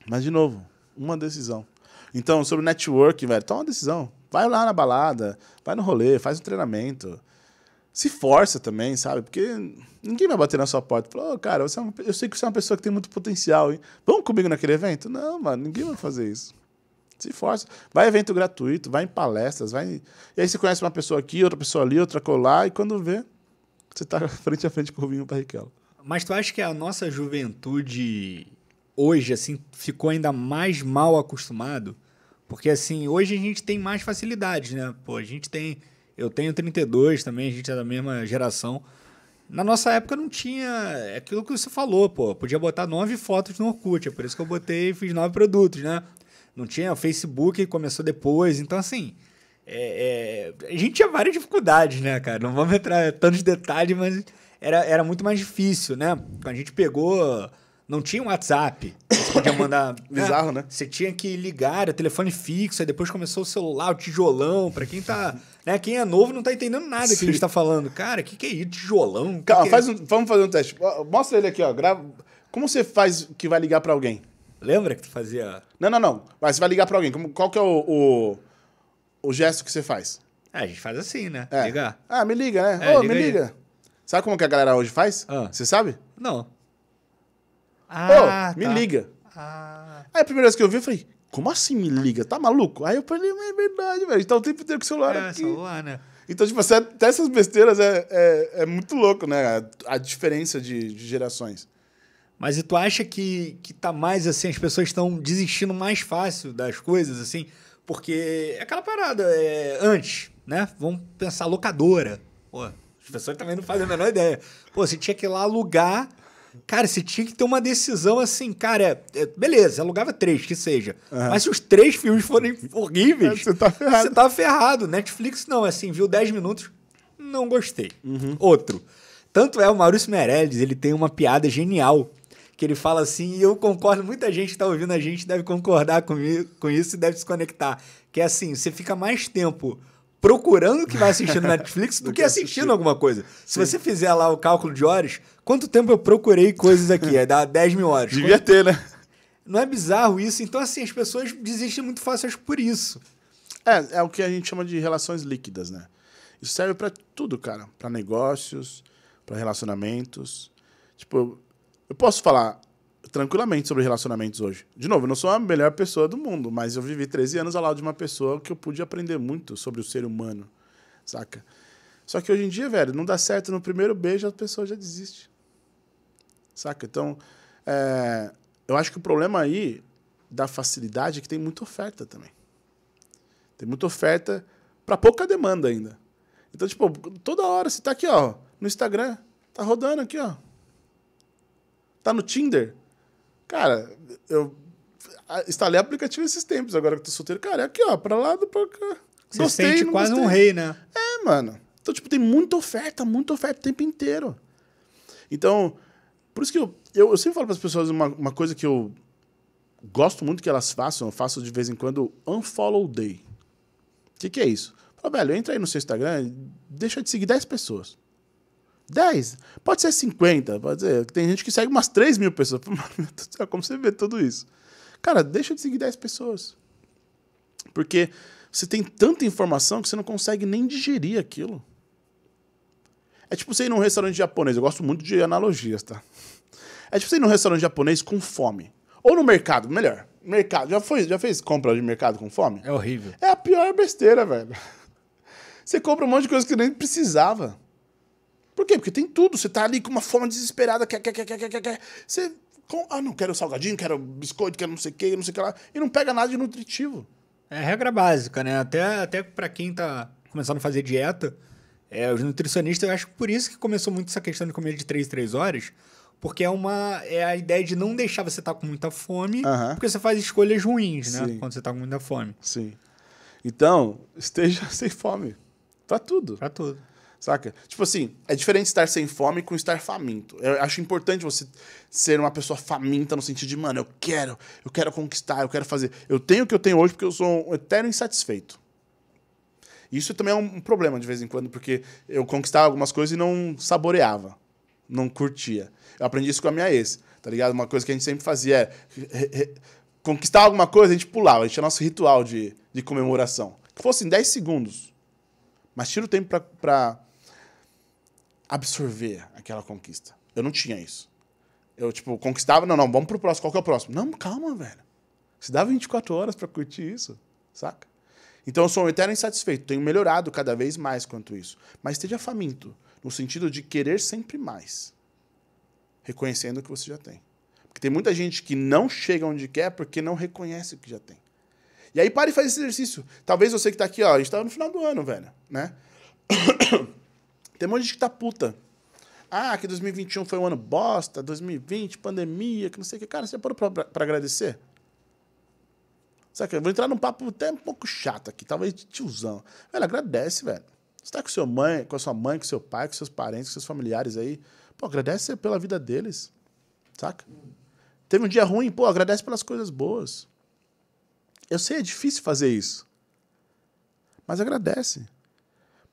Mas, de novo, uma decisão. Então, sobre network, velho, toma uma decisão. Vai lá na balada, vai no rolê, faz um treinamento. Se força também, sabe? Porque ninguém vai bater na sua porta e falar, oh, cara, você é uma, eu sei que você é uma pessoa que tem muito potencial, hein? Vamos comigo naquele evento? Não, mano, ninguém vai fazer isso. Se força. Vai evento gratuito, vai em palestras, vai. E aí você conhece uma pessoa aqui, outra pessoa ali, outra colar, e quando vê, você está frente a frente com o Rubinho Barrichello. Mas tu acha que a nossa juventude hoje, assim, ficou ainda mais mal acostumado. Porque, assim, hoje a gente tem mais facilidades, né? Pô, a gente tem. Eu tenho 32 também, a gente é da mesma geração. Na nossa época não tinha é aquilo que você falou, pô. Podia botar nove fotos no Orkut, é por isso que eu botei e fiz nove produtos, né? Não tinha o Facebook, começou depois. Então, assim, é, é, a gente tinha várias dificuldades, né, cara? Não vamos entrar em tantos detalhes, mas era, era muito mais difícil, né? Quando a gente pegou não tinha um WhatsApp. Você podia mandar. Bizarro, né? Você tinha que ligar, era telefone fixo, aí depois começou o celular, o tijolão. Pra quem tá. Né, quem é novo não tá entendendo nada Sim. que a gente tá falando. Cara, o que, que é isso? Tijolão? Calma, que faz é? um, vamos fazer um teste. Mostra ele aqui, ó. Grava. Como você faz que vai ligar pra alguém? Lembra que tu fazia. Não, não, não. Mas você vai ligar pra alguém. Como, qual que é o, o, o gesto que você faz? É, a gente faz assim, né? É. Ligar. Ah, me liga, né? Ô, é, oh, liga me liga. Aí. Sabe como que a galera hoje faz? Ah. Você sabe? Não. Ah, me tá. liga. Ah. Aí a primeira vez que eu vi, eu falei, como assim me liga? Tá maluco? Aí eu falei, é verdade, velho. Então o tempo inteiro com o celular é, aqui. celular, né? Então, tipo, até essas besteiras é, é, é muito louco, né? A, a diferença de, de, gerações. Mas e tu acha que, que tá mais assim, as pessoas estão desistindo mais fácil das coisas, assim? Porque é aquela parada, é, antes, né? Vamos pensar locadora. Pô, as pessoas também não fazem a menor ideia. Pô, você tinha que ir lá alugar Cara, você tinha que ter uma decisão assim, cara, é, é, beleza, alugava três, que seja. Uhum. Mas se os três filmes forem horríveis, é, você tá ferrado. Você tá ferrado. Netflix não, assim, viu 10 minutos, não gostei. Uhum. Outro. Tanto é o Maurício Meirelles, ele tem uma piada genial. Que ele fala assim, e eu concordo, muita gente que tá ouvindo a gente deve concordar comigo, com isso e deve se conectar. Que é assim, você fica mais tempo procurando o que vai assistir no Netflix do, do que, que assistindo assistir. alguma coisa. Se você fizer lá o cálculo de horas, quanto tempo eu procurei coisas aqui? É dar 10 mil horas. Devia Quanto... ter, né? Não é bizarro isso? Então, assim, as pessoas desistem muito fácil por isso. É, é o que a gente chama de relações líquidas, né? Isso serve para tudo, cara. Para negócios, para relacionamentos. Tipo, eu posso falar, tranquilamente sobre relacionamentos hoje. De novo, eu não sou a melhor pessoa do mundo, mas eu vivi 13 anos ao lado de uma pessoa que eu pude aprender muito sobre o ser humano, saca? Só que hoje em dia, velho, não dá certo no primeiro beijo, a pessoa já desiste. Saca? Então, é, eu acho que o problema aí da facilidade é que tem muita oferta também. Tem muita oferta para pouca demanda ainda. Então, tipo, toda hora você tá aqui, ó, no Instagram, tá rodando aqui, ó. Tá no Tinder, Cara, eu instalei aplicativo esses tempos, agora que eu tô solteiro. Cara, é aqui, ó, pra lá, pra cá. Você gostei, sente quase gostei. um rei, né? É, mano. Então, tipo, tem muita oferta, muita oferta o tempo inteiro. Então, por isso que eu, eu, eu sempre falo para as pessoas uma, uma coisa que eu gosto muito que elas façam, eu faço de vez em quando, unfollow day. O que, que é isso? Fala, velho, entra aí no seu Instagram deixa de seguir 10 pessoas. 10. Pode ser 50. Pode ser. Tem gente que segue umas 3 mil pessoas. Como você vê tudo isso? Cara, deixa de seguir 10 pessoas. Porque você tem tanta informação que você não consegue nem digerir aquilo. É tipo você ir num restaurante japonês. Eu gosto muito de analogias, tá? É tipo você ir num restaurante japonês com fome. Ou no mercado, melhor. Mercado. Já, foi, já fez compra de mercado com fome? É horrível. É a pior besteira, velho. Você compra um monte de coisa que nem precisava. Por quê? Porque tem tudo. Você tá ali com uma fome desesperada, quer, quer, quer, quer, quer, quer. Você. Ah, não quero salgadinho, quero biscoito, quero não sei o que, não sei o que lá. E não pega nada de nutritivo. É regra básica, né? Até, até para quem tá começando a fazer dieta, é, os nutricionistas, eu acho que por isso que começou muito essa questão de comer de 3 3 horas, porque é uma é a ideia de não deixar você estar tá com muita fome, porque você faz escolhas ruins, né? Sim. Quando você tá com muita fome. Sim. Então, esteja sem fome. Pra tudo. Pra tudo. Saca? Tipo assim, é diferente estar sem fome com estar faminto. Eu acho importante você ser uma pessoa faminta no sentido de, mano, eu quero, eu quero conquistar, eu quero fazer. Eu tenho o que eu tenho hoje porque eu sou um eterno insatisfeito. Isso também é um problema de vez em quando, porque eu conquistava algumas coisas e não saboreava, não curtia. Eu aprendi isso com a minha ex, tá ligado? Uma coisa que a gente sempre fazia é conquistar alguma coisa, a gente pulava, a gente tinha nosso ritual de, de comemoração. Que fosse em 10 segundos. Mas tira o tempo para absorver aquela conquista. Eu não tinha isso. Eu, tipo, conquistava, não, não, vamos pro próximo. Qual que é o próximo? Não, calma, velho. Você dá 24 horas para curtir isso, saca? Então eu sou um eterno insatisfeito. Tenho melhorado cada vez mais quanto isso. Mas esteja faminto, no sentido de querer sempre mais. Reconhecendo o que você já tem. Porque tem muita gente que não chega onde quer porque não reconhece o que já tem. E aí para e faz esse exercício. Talvez você que tá aqui, ó, a gente tá no final do ano, velho, né? tem um monte de gente que tá puta. Ah, que 2021 foi um ano bosta, 2020, pandemia, que não sei o que. Cara, você parou pra, pra agradecer? Sabe, eu vou entrar num papo até um pouco chato aqui, talvez de tiozão. Velho, agradece, velho. Você tá com, seu mãe, com a sua mãe, com seu pai, com seus parentes, com seus familiares aí. Pô, agradece pela vida deles. Saca? Teve um dia ruim, pô, agradece pelas coisas boas. Eu sei, é difícil fazer isso. Mas agradece.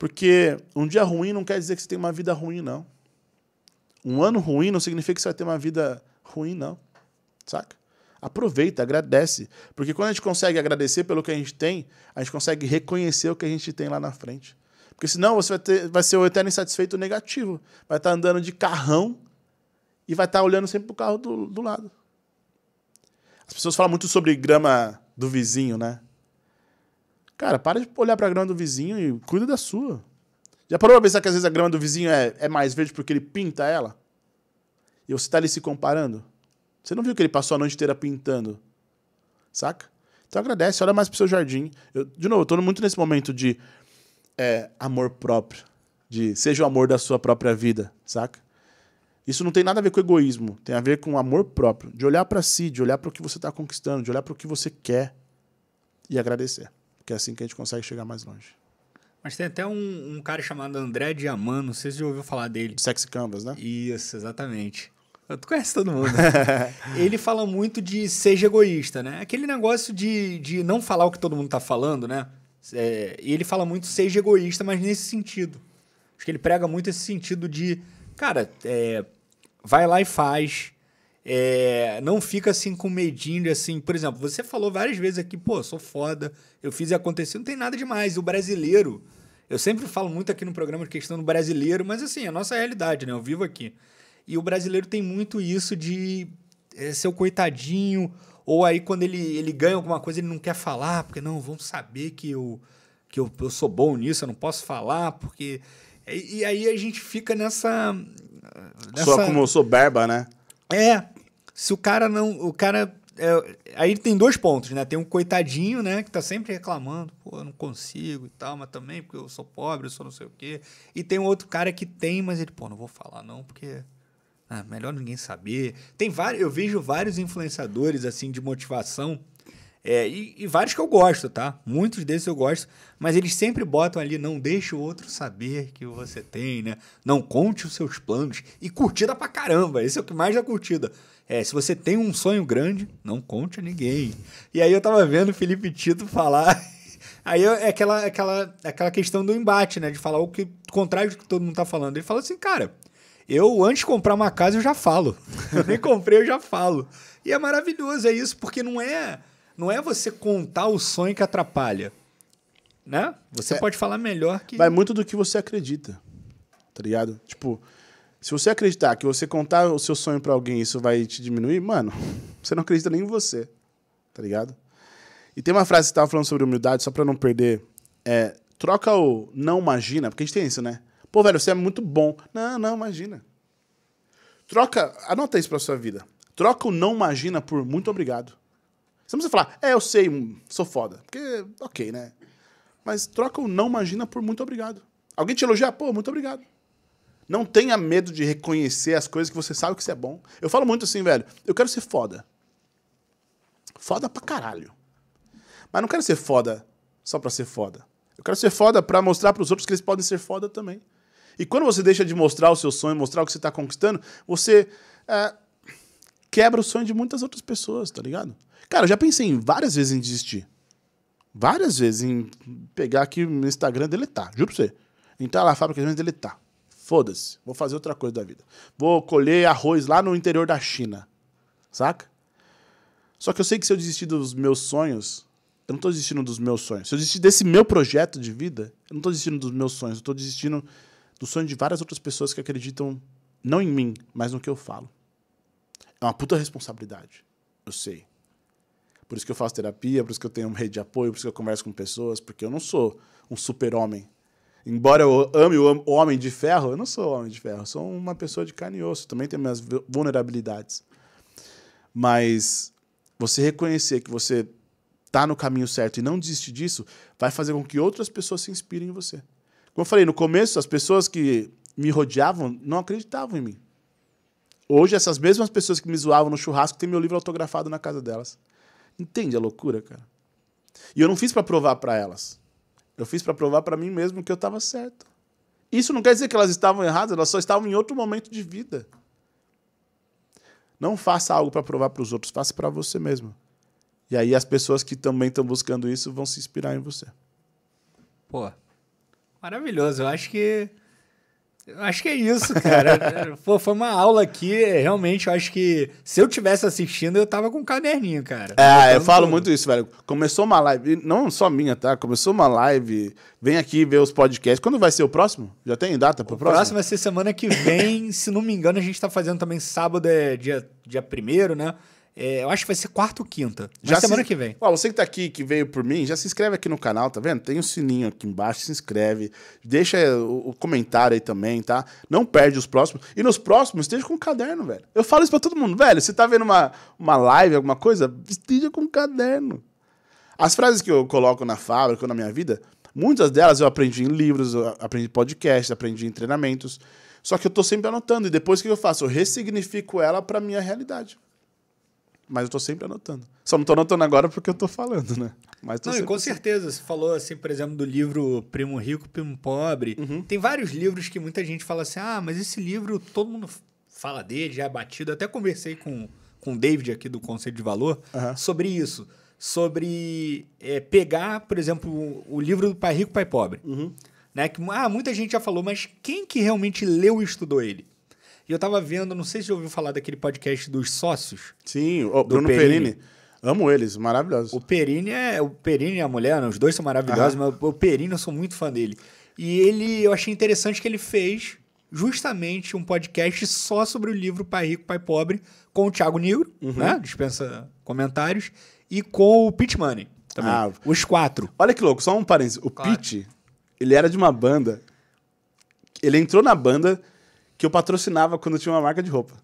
Porque um dia ruim não quer dizer que você tem uma vida ruim, não. Um ano ruim não significa que você vai ter uma vida ruim, não. Saca? Aproveita, agradece. Porque quando a gente consegue agradecer pelo que a gente tem, a gente consegue reconhecer o que a gente tem lá na frente. Porque senão você vai, ter, vai ser o eterno insatisfeito negativo. Vai estar andando de carrão e vai estar olhando sempre pro carro do, do lado. As pessoas falam muito sobre grama do vizinho, né? Cara, para de olhar pra grama do vizinho e cuida da sua. Já parou pra pensar que às vezes a grama do vizinho é, é mais verde porque ele pinta ela? E você tá ali se comparando? Você não viu que ele passou a noite inteira pintando? Saca? Então agradece, olha mais pro seu jardim. Eu, de novo, eu tô muito nesse momento de é, amor próprio. De seja o amor da sua própria vida, saca? Isso não tem nada a ver com egoísmo, tem a ver com amor próprio, de olhar para si, de olhar para o que você está conquistando, de olhar para o que você quer e agradecer. Porque é assim que a gente consegue chegar mais longe. Mas tem até um, um cara chamado André Diamant, não sei se você já ouviu falar dele. Sexy Canvas, né? Isso, exatamente. Tu conhece todo mundo. ele fala muito de seja egoísta, né? Aquele negócio de, de não falar o que todo mundo tá falando, né? É, e ele fala muito seja egoísta, mas nesse sentido. Acho que ele prega muito esse sentido de, cara, é, vai lá e faz. É, não fica assim com medinho de assim, por exemplo, você falou várias vezes aqui, pô, sou foda, eu fiz e aconteceu, não tem nada demais. O brasileiro, eu sempre falo muito aqui no programa de questão do brasileiro, mas assim, é a nossa realidade, né? Eu vivo aqui. E o brasileiro tem muito isso de é, ser o coitadinho, ou aí quando ele, ele ganha alguma coisa, ele não quer falar, porque não, vão saber que eu, que eu, eu sou bom nisso, eu não posso falar, porque. E, e aí a gente fica nessa. nessa... Só como soberba, né? É. Se o cara não. O cara. É, aí tem dois pontos, né? Tem um coitadinho, né? Que tá sempre reclamando, pô, eu não consigo e tal, mas também porque eu sou pobre, eu sou não sei o quê. E tem um outro cara que tem, mas ele, pô, não vou falar não, porque ah, melhor ninguém saber. Tem vários, eu vejo vários influenciadores assim de motivação é, e, e, vários que eu gosto, tá? Muitos desses eu gosto, mas eles sempre botam ali, não deixe o outro saber que você tem, né? Não conte os seus planos. E curtida pra caramba, esse é o que mais dá curtida. É, se você tem um sonho grande, não conte a ninguém. E aí eu tava vendo o Felipe Tito falar. Aí é aquela, aquela, aquela questão do embate, né? De falar o que o contrário do que todo mundo tá falando. Ele fala assim, cara, eu, antes de comprar uma casa, eu já falo. Eu nem comprei, eu já falo. E é maravilhoso, é isso, porque não é, não é você contar o sonho que atrapalha. Né? Você é, pode falar melhor que. Vai muito do que você acredita. Tá ligado? Tipo, se você acreditar que você contar o seu sonho para alguém isso vai te diminuir, mano, você não acredita nem em você. Tá ligado? E tem uma frase que você tava falando sobre humildade, só pra não perder. É, troca o não imagina, porque a gente tem isso, né? Pô, velho, você é muito bom. Não, não, imagina. Troca, anota isso pra sua vida. Troca o não imagina por muito obrigado. Você não precisa falar, é, eu sei, sou foda. Porque, ok, né? Mas troca o não imagina por muito obrigado. Alguém te elogiar? Pô, muito obrigado. Não tenha medo de reconhecer as coisas que você sabe que você é bom. Eu falo muito assim, velho, eu quero ser foda. Foda pra caralho. Mas não quero ser foda só pra ser foda. Eu quero ser foda pra mostrar pros outros que eles podem ser foda também. E quando você deixa de mostrar o seu sonho, mostrar o que você está conquistando, você é, quebra o sonho de muitas outras pessoas, tá ligado? Cara, eu já pensei em várias vezes em desistir. Várias vezes em pegar aqui no Instagram e deletar. Juro pra você. Entrar lá na fábrica e deletar. Foda-se. Vou fazer outra coisa da vida. Vou colher arroz lá no interior da China. Saca? Só que eu sei que se eu desistir dos meus sonhos, eu não estou desistindo dos meus sonhos. Se eu desistir desse meu projeto de vida, eu não estou desistindo dos meus sonhos. Eu estou desistindo do sonho de várias outras pessoas que acreditam não em mim, mas no que eu falo. É uma puta responsabilidade. Eu sei. Por isso que eu faço terapia, por isso que eu tenho uma rede de apoio, por isso que eu converso com pessoas, porque eu não sou um super-homem. Embora eu ame o homem de ferro, eu não sou homem de ferro, eu sou uma pessoa de carne e osso, também tenho minhas vulnerabilidades. Mas você reconhecer que você tá no caminho certo e não desistir disso, vai fazer com que outras pessoas se inspirem em você. Como eu falei, no começo, as pessoas que me rodeavam não acreditavam em mim. Hoje, essas mesmas pessoas que me zoavam no churrasco têm meu livro autografado na casa delas. Entende a loucura, cara? E eu não fiz para provar para elas. Eu fiz para provar para mim mesmo que eu estava certo. Isso não quer dizer que elas estavam erradas, elas só estavam em outro momento de vida. Não faça algo para provar para os outros, faça para você mesmo. E aí as pessoas que também estão buscando isso vão se inspirar em você. Pô, maravilhoso. Eu acho que. Acho que é isso, cara. Pô, foi uma aula aqui. Realmente, eu acho que se eu tivesse assistindo, eu tava com um caderninho, cara. É, eu falo tudo. muito isso, velho. Começou uma live, não só minha, tá? Começou uma live, vem aqui ver os podcasts. Quando vai ser o próximo? Já tem data pro O próximo? próximo vai ser semana que vem. se não me engano, a gente tá fazendo também sábado, é dia, dia primeiro, né? É, eu acho que vai ser quarta ou quinta. Já semana se- que vem. Ó, você que tá aqui, que veio por mim, já se inscreve aqui no canal, tá vendo? Tem o sininho aqui embaixo, se inscreve. Deixa o, o comentário aí também, tá? Não perde os próximos. E nos próximos, esteja com um caderno, velho. Eu falo isso pra todo mundo, velho. Você tá vendo uma, uma live, alguma coisa, esteja com um caderno. As frases que eu coloco na fábrica ou na minha vida, muitas delas eu aprendi em livros, aprendi em podcasts, aprendi em treinamentos. Só que eu tô sempre anotando. E depois o que eu faço? Eu ressignifico ela pra minha realidade. Mas eu tô sempre anotando. Só não tô anotando agora porque eu tô falando, né? Mas Não, e sempre com assim. certeza. Você falou, assim, por exemplo, do livro Primo Rico, Primo Pobre. Uhum. Tem vários livros que muita gente fala assim, ah, mas esse livro todo mundo fala dele, já é batido. Até conversei com, com o David aqui do Conselho de Valor Aham. sobre isso. Sobre é, pegar, por exemplo, o, o livro do Pai Rico, Pai Pobre. Uhum. Né? Que, ah, muita gente já falou, mas quem que realmente leu e estudou ele? E eu tava vendo, não sei se você ouviu falar daquele podcast dos sócios. Sim, o Bruno Perini. Perini. Amo eles, maravilhosos. O Perini é. O Perini e a mulher, né? os dois são maravilhosos, mas o Perini eu sou muito fã dele. E ele, eu achei interessante que ele fez justamente um podcast só sobre o livro Pai Rico, Pai Pobre, com o Thiago Negro, né? Dispensa comentários, e com o Pete Money também. Ah. Os quatro. Olha que louco, só um parênteses. O Claro. Pete, ele era de uma banda. Ele entrou na banda que eu patrocinava quando tinha uma marca de roupa.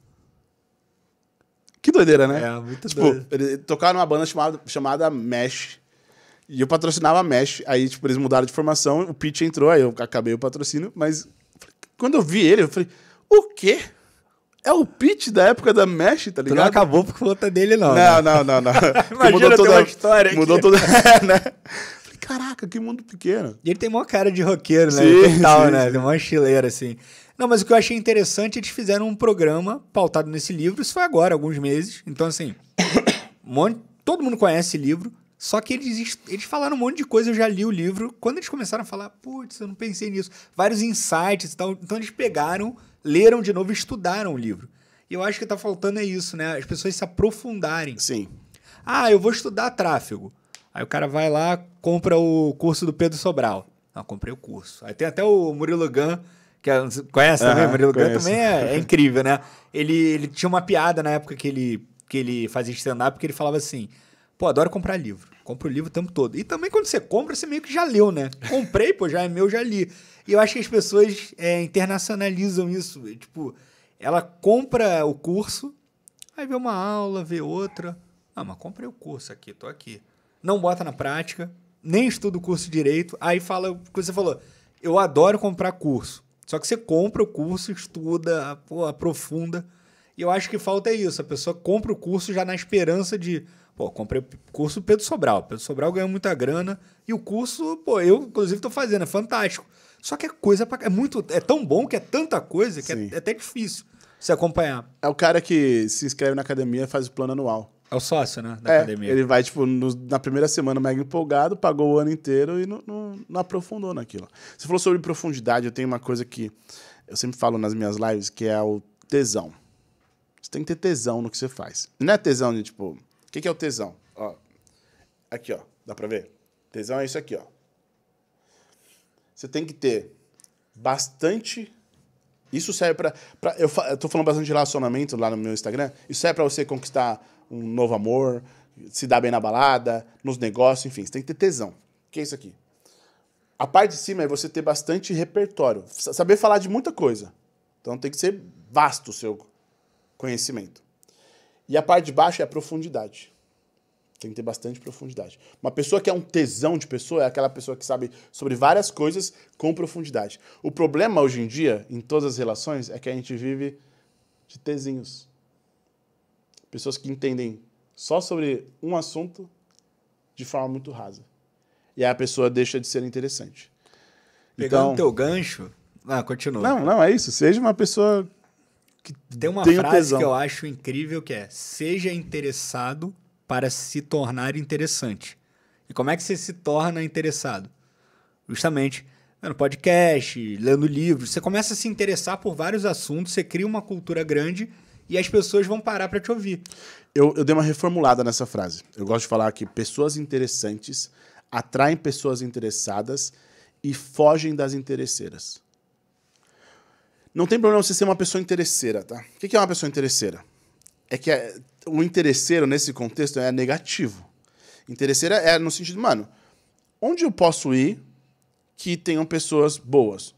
Que doideira, né? É, muito tipo, doido. ele tocava numa banda chamada, chamada Mesh. E eu patrocinava a Mesh. Aí, tipo, eles mudaram de formação, o Pete entrou, aí eu acabei o patrocínio, mas quando eu vi ele, eu falei, o quê? É o Pete da época da Mesh, tá Tu não ligado? acabou por conta dele, não. Não, né? não, não, não. Imagina ter uma história aqui. Mudou toda. É, né? Caraca, que mundo pequeno. E ele tem uma cara de roqueiro, né? Sim, Total, sim, né? sim. Tem uma estileira, assim. Não, mas o que eu achei interessante, eles fizeram um programa pautado nesse livro. Isso foi agora, alguns meses. Então, assim, um monte- todo mundo conhece esse livro. Só que eles, eles falaram um monte de coisa, eu já li o livro. Quando eles começaram a falar, putz, eu não pensei nisso. Vários insights e tal. Então, eles pegaram, leram de novo e estudaram o livro. E eu acho que tá faltando é isso, né? As pessoas se aprofundarem. Sim. Ah, eu vou estudar tráfego. Aí o cara vai lá, compra o curso do Pedro Sobral. Não, comprei o curso. Aí tem até o Murilo Gun, que é, conhece também? O Murilo Gun conheço. também é, é incrível, né? Ele, ele tinha uma piada na época que ele, que ele fazia stand-up, porque ele falava assim, pô, adoro comprar livro. Compro livro o tempo todo. E também quando você compra, você meio que já leu, né? Comprei, pô, já é meu, já li. E eu acho que as pessoas é, internacionalizam isso. Tipo, ela compra o curso, Aí vê uma aula, vê outra. Ah, mas comprei o curso aqui, tô aqui. Não bota na prática, nem estuda o curso direito. Aí fala o que você falou. Eu adoro comprar curso. Só que você compra o curso, estuda, pô, aprofunda. E eu acho que falta isso. A pessoa compra o curso já na esperança de. Pô, comprei o curso Pedro Sobral. Pedro Sobral ganhou muita grana. E o curso, pô, eu inclusive tô fazendo, é fantástico. Só que é coisa pra. É muito. É tão bom que é tanta coisa que é, é até difícil você acompanhar. É o cara que se inscreve na academia e faz o plano anual. É o sócio, né? Da É, academia. ele vai, tipo, no- na primeira semana mega empolgado, pagou o ano inteiro e não, não- não aprofundou naquilo. Você falou sobre profundidade, eu tenho uma coisa que eu sempre falo nas minhas lives, que é o tesão. Você tem que ter tesão no que você faz. Não é tesão de, tipo... O que, que é o tesão? Ó, aqui, ó. Dá pra ver? Tesão é isso aqui, ó. Você tem que ter bastante... Isso serve pra... pra eu, fa- eu tô falando bastante de relacionamento lá no meu Instagram. Isso serve pra você conquistar um novo amor, se dar bem na balada, nos negócios, enfim. Você tem que ter tesão. O que é isso aqui? A parte de cima é você ter bastante repertório. sa- Saber falar de muita coisa. Então tem que ser vasto o seu conhecimento. E a parte de baixo é a profundidade. Tem que ter bastante profundidade. Uma pessoa que é um tesão de pessoa é aquela pessoa que sabe sobre várias coisas com profundidade. O problema hoje em dia, em todas as relações, é que a gente vive de tezinhos. Pessoas que entendem só sobre um assunto de forma muito rasa. E aí a pessoa deixa de ser interessante. Pegando então, teu gancho. Ah, continua. não, não é isso. Seja uma pessoa Tem uma Tenho frase tesão. que eu acho incrível que é: seja interessado para se tornar interessante. E como é que você se torna interessado? Justamente vendo podcast, lendo livros. Você começa a se interessar por vários assuntos, você cria uma cultura grande e as pessoas vão parar para te ouvir. Eu, eu dei uma reformulada nessa frase. Eu gosto de falar que pessoas interessantes atraem pessoas interessadas e fogem das interesseiras. Não tem problema você ser uma pessoa interesseira, tá? O que é uma pessoa interesseira? É que é- o interesseiro, nesse contexto, é negativo. Interesseira é no sentido, mano, onde eu posso ir que tenham pessoas boas?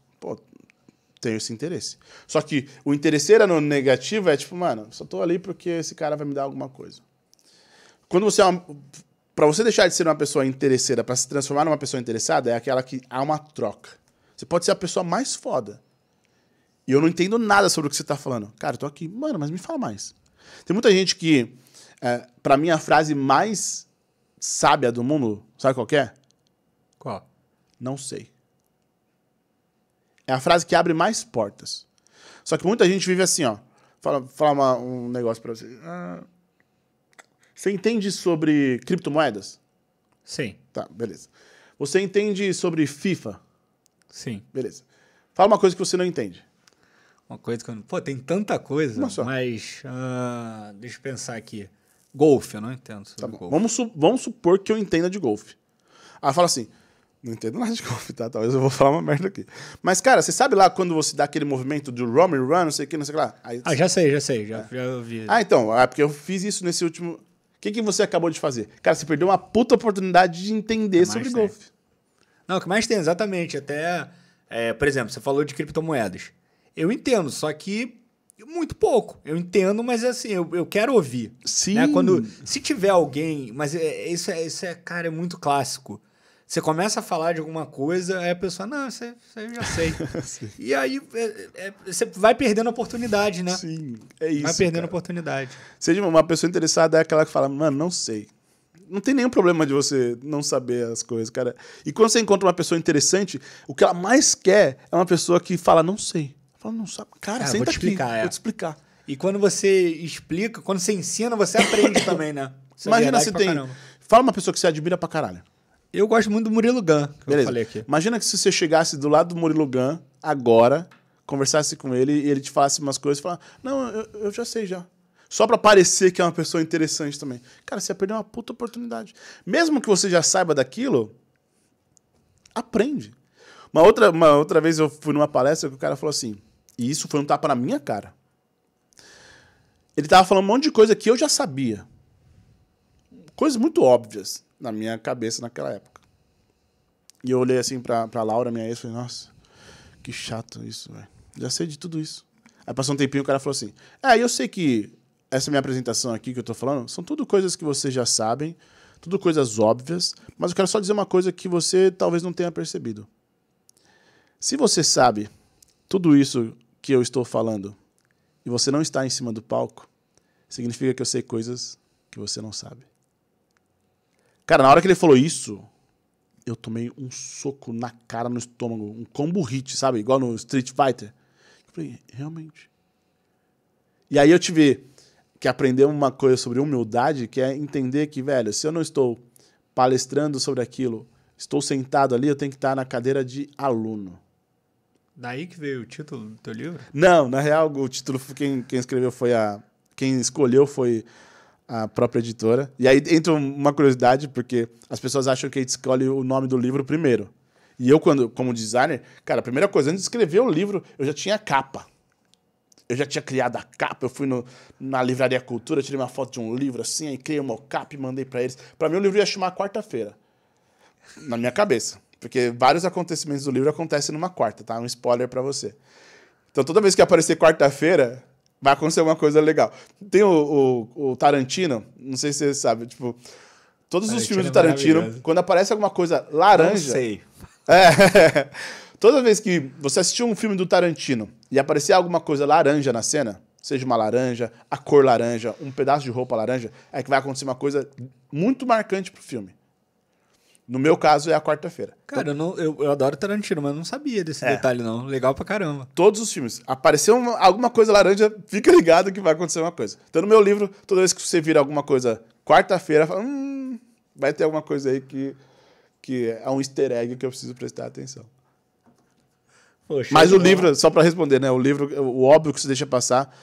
Tenho esse interesse. Só que o interesseira no negativo é tipo, mano, só tô ali porque esse cara vai me dar alguma coisa. Quando você é uma. Pra você deixar de ser uma pessoa interesseira para se transformar numa pessoa interessada, é aquela que há uma troca. Você pode ser a pessoa mais foda. E eu não entendo nada sobre o que você tá falando. Cara, eu tô aqui. Mano, mas me fala mais. Tem muita gente que. É, para mim, a frase mais sábia do mundo, sabe qual que é? Qual? Não sei. É a frase que abre mais portas. Só que muita gente vive assim, ó. Fala, fala uma- um negócio pra você. Ah, você entende sobre criptomoedas? Sim, Tá, beleza. Você entende sobre FIFA? sim. Beleza. Fala uma coisa que você não entende. Uma coisa que eu não. Pô, tem tanta coisa, mas. ah, deixa eu pensar aqui. Golfe, eu não entendo sobre Tá bom. golfe. Vamos, su- vamos supor que eu entenda de golfe. Ah, fala assim. Não entendo nada de golfe, tá? Talvez eu vou falar uma merda aqui. Mas, cara, você sabe lá quando você dá aquele movimento do Rome Run, não sei o que, não sei o que lá? Aí, Ah, já sei, já sei, já, já ouvi. Ah, então, é porque eu fiz isso nesse último. O que, que você acabou de fazer? Cara, você perdeu uma puta oportunidade de entender É sobre golfe. Não, o que mais tem, exatamente. Até, é, por exemplo, você falou de criptomoedas. Eu entendo, só que muito pouco. Eu entendo, mas assim, eu, eu quero ouvir. Sim. né? Quando, se tiver alguém, mas é- isso, é, isso é, cara, é muito clássico. Você começa a falar de alguma coisa, aí a pessoa, não, isso, aí- isso aí eu já sei. e aí é- é- você vai perdendo a oportunidade, né? Sim, é isso. vai perdendo a oportunidade. Seja uma pessoa interessada é aquela que fala, mano, não sei. Não tem nenhum problema de você não saber as coisas, cara. E quando você encontra uma pessoa interessante, o que ela mais quer é uma pessoa que fala, não sei. Fala, não sabe. Cara, É, senta vou te aqui, explicar, é. vou te explicar. E quando você explica, quando você ensina, você aprende também, né? É Imagina verdade se tem. caramba. Fala uma pessoa que você admira pra caralho. Eu gosto muito do Murilo Gun, que eu Beleza. falei aqui. Imagina que se você chegasse do lado do Murilo Gun agora, conversasse com ele e ele te falasse umas coisas e falasse, não, eu, eu já sei já. Só pra parecer que é uma pessoa interessante também. Cara, você ia perder uma puta oportunidade. Mesmo que você já saiba daquilo, aprende. Uma outra, uma outra vez eu fui numa palestra que o cara falou assim, e isso foi um tapa na minha cara. Ele tava falando um monte de coisa que eu já sabia. Coisas muito óbvias na minha cabeça naquela época. E eu olhei assim pra, pra Laura, minha ex, e falei, nossa, que chato isso, velho. Já sei de tudo isso. Aí passou um tempinho, o cara falou assim: É, eu sei que essa minha apresentação aqui que eu tô falando são tudo coisas que vocês já sabem, tudo coisas óbvias, mas eu quero só dizer uma coisa que você talvez não tenha percebido. Se você sabe tudo isso que eu estou falando e você não está em cima do palco, significa que eu sei coisas que você não sabe. Cara, na hora que ele falou isso, eu tomei um soco na cara, no estômago, um combo hit, sabe? Igual no Street Fighter. Eu falei, realmente. E aí eu tive que aprender uma coisa sobre humildade, que é entender que, velho, se eu não estou palestrando sobre aquilo, estou sentado ali, eu tenho que estar na cadeira de aluno. Daí que veio o título do teu livro? Não, na real, o título, quem, quem escreveu foi a. Quem escolheu foi a própria editora. E aí entra uma curiosidade, porque as pessoas acham que a gente escolhe o nome do livro primeiro. E eu, quando, como designer, cara, a primeira coisa, antes de escrever o livro, eu já tinha capa. Eu já tinha criado a capa, eu fui no, na Livraria Cultura, tirei uma foto de um livro assim, aí criei uma capa e mandei para eles. Para mim, o livro ia chamar Quarta-feira. Na minha cabeça. Porque vários acontecimentos do livro acontecem numa quarta, tá? Um spoiler para você. Então toda vez que aparecer quarta-feira, vai acontecer uma coisa legal. Tem o, o, o Tarantino, não sei se você sabe, tipo, todos os filmes do é Tarantino, maravilhoso. quando aparece alguma coisa Não laranja. sei. É. Toda vez que você assistiu um filme do Tarantino e aparecer alguma coisa laranja na cena, seja uma laranja, a cor laranja, um pedaço de roupa laranja, é que vai acontecer uma coisa muito marcante pro filme. No meu caso, é a quarta-feira. Cara, eu, não, eu, eu adoro Tarantino, mas eu não sabia desse É. detalhe, não. Legal pra caramba. Todos os filmes. Apareceu uma- alguma coisa laranja, fica ligado que vai acontecer uma coisa. Então, no meu livro, toda vez que você vira alguma coisa quarta-feira, fala, hum, vai ter alguma coisa aí que, que é um easter egg que eu preciso prestar atenção. Poxa, Mas o livro, só para responder, né? O livro, o óbvio que se deixa passar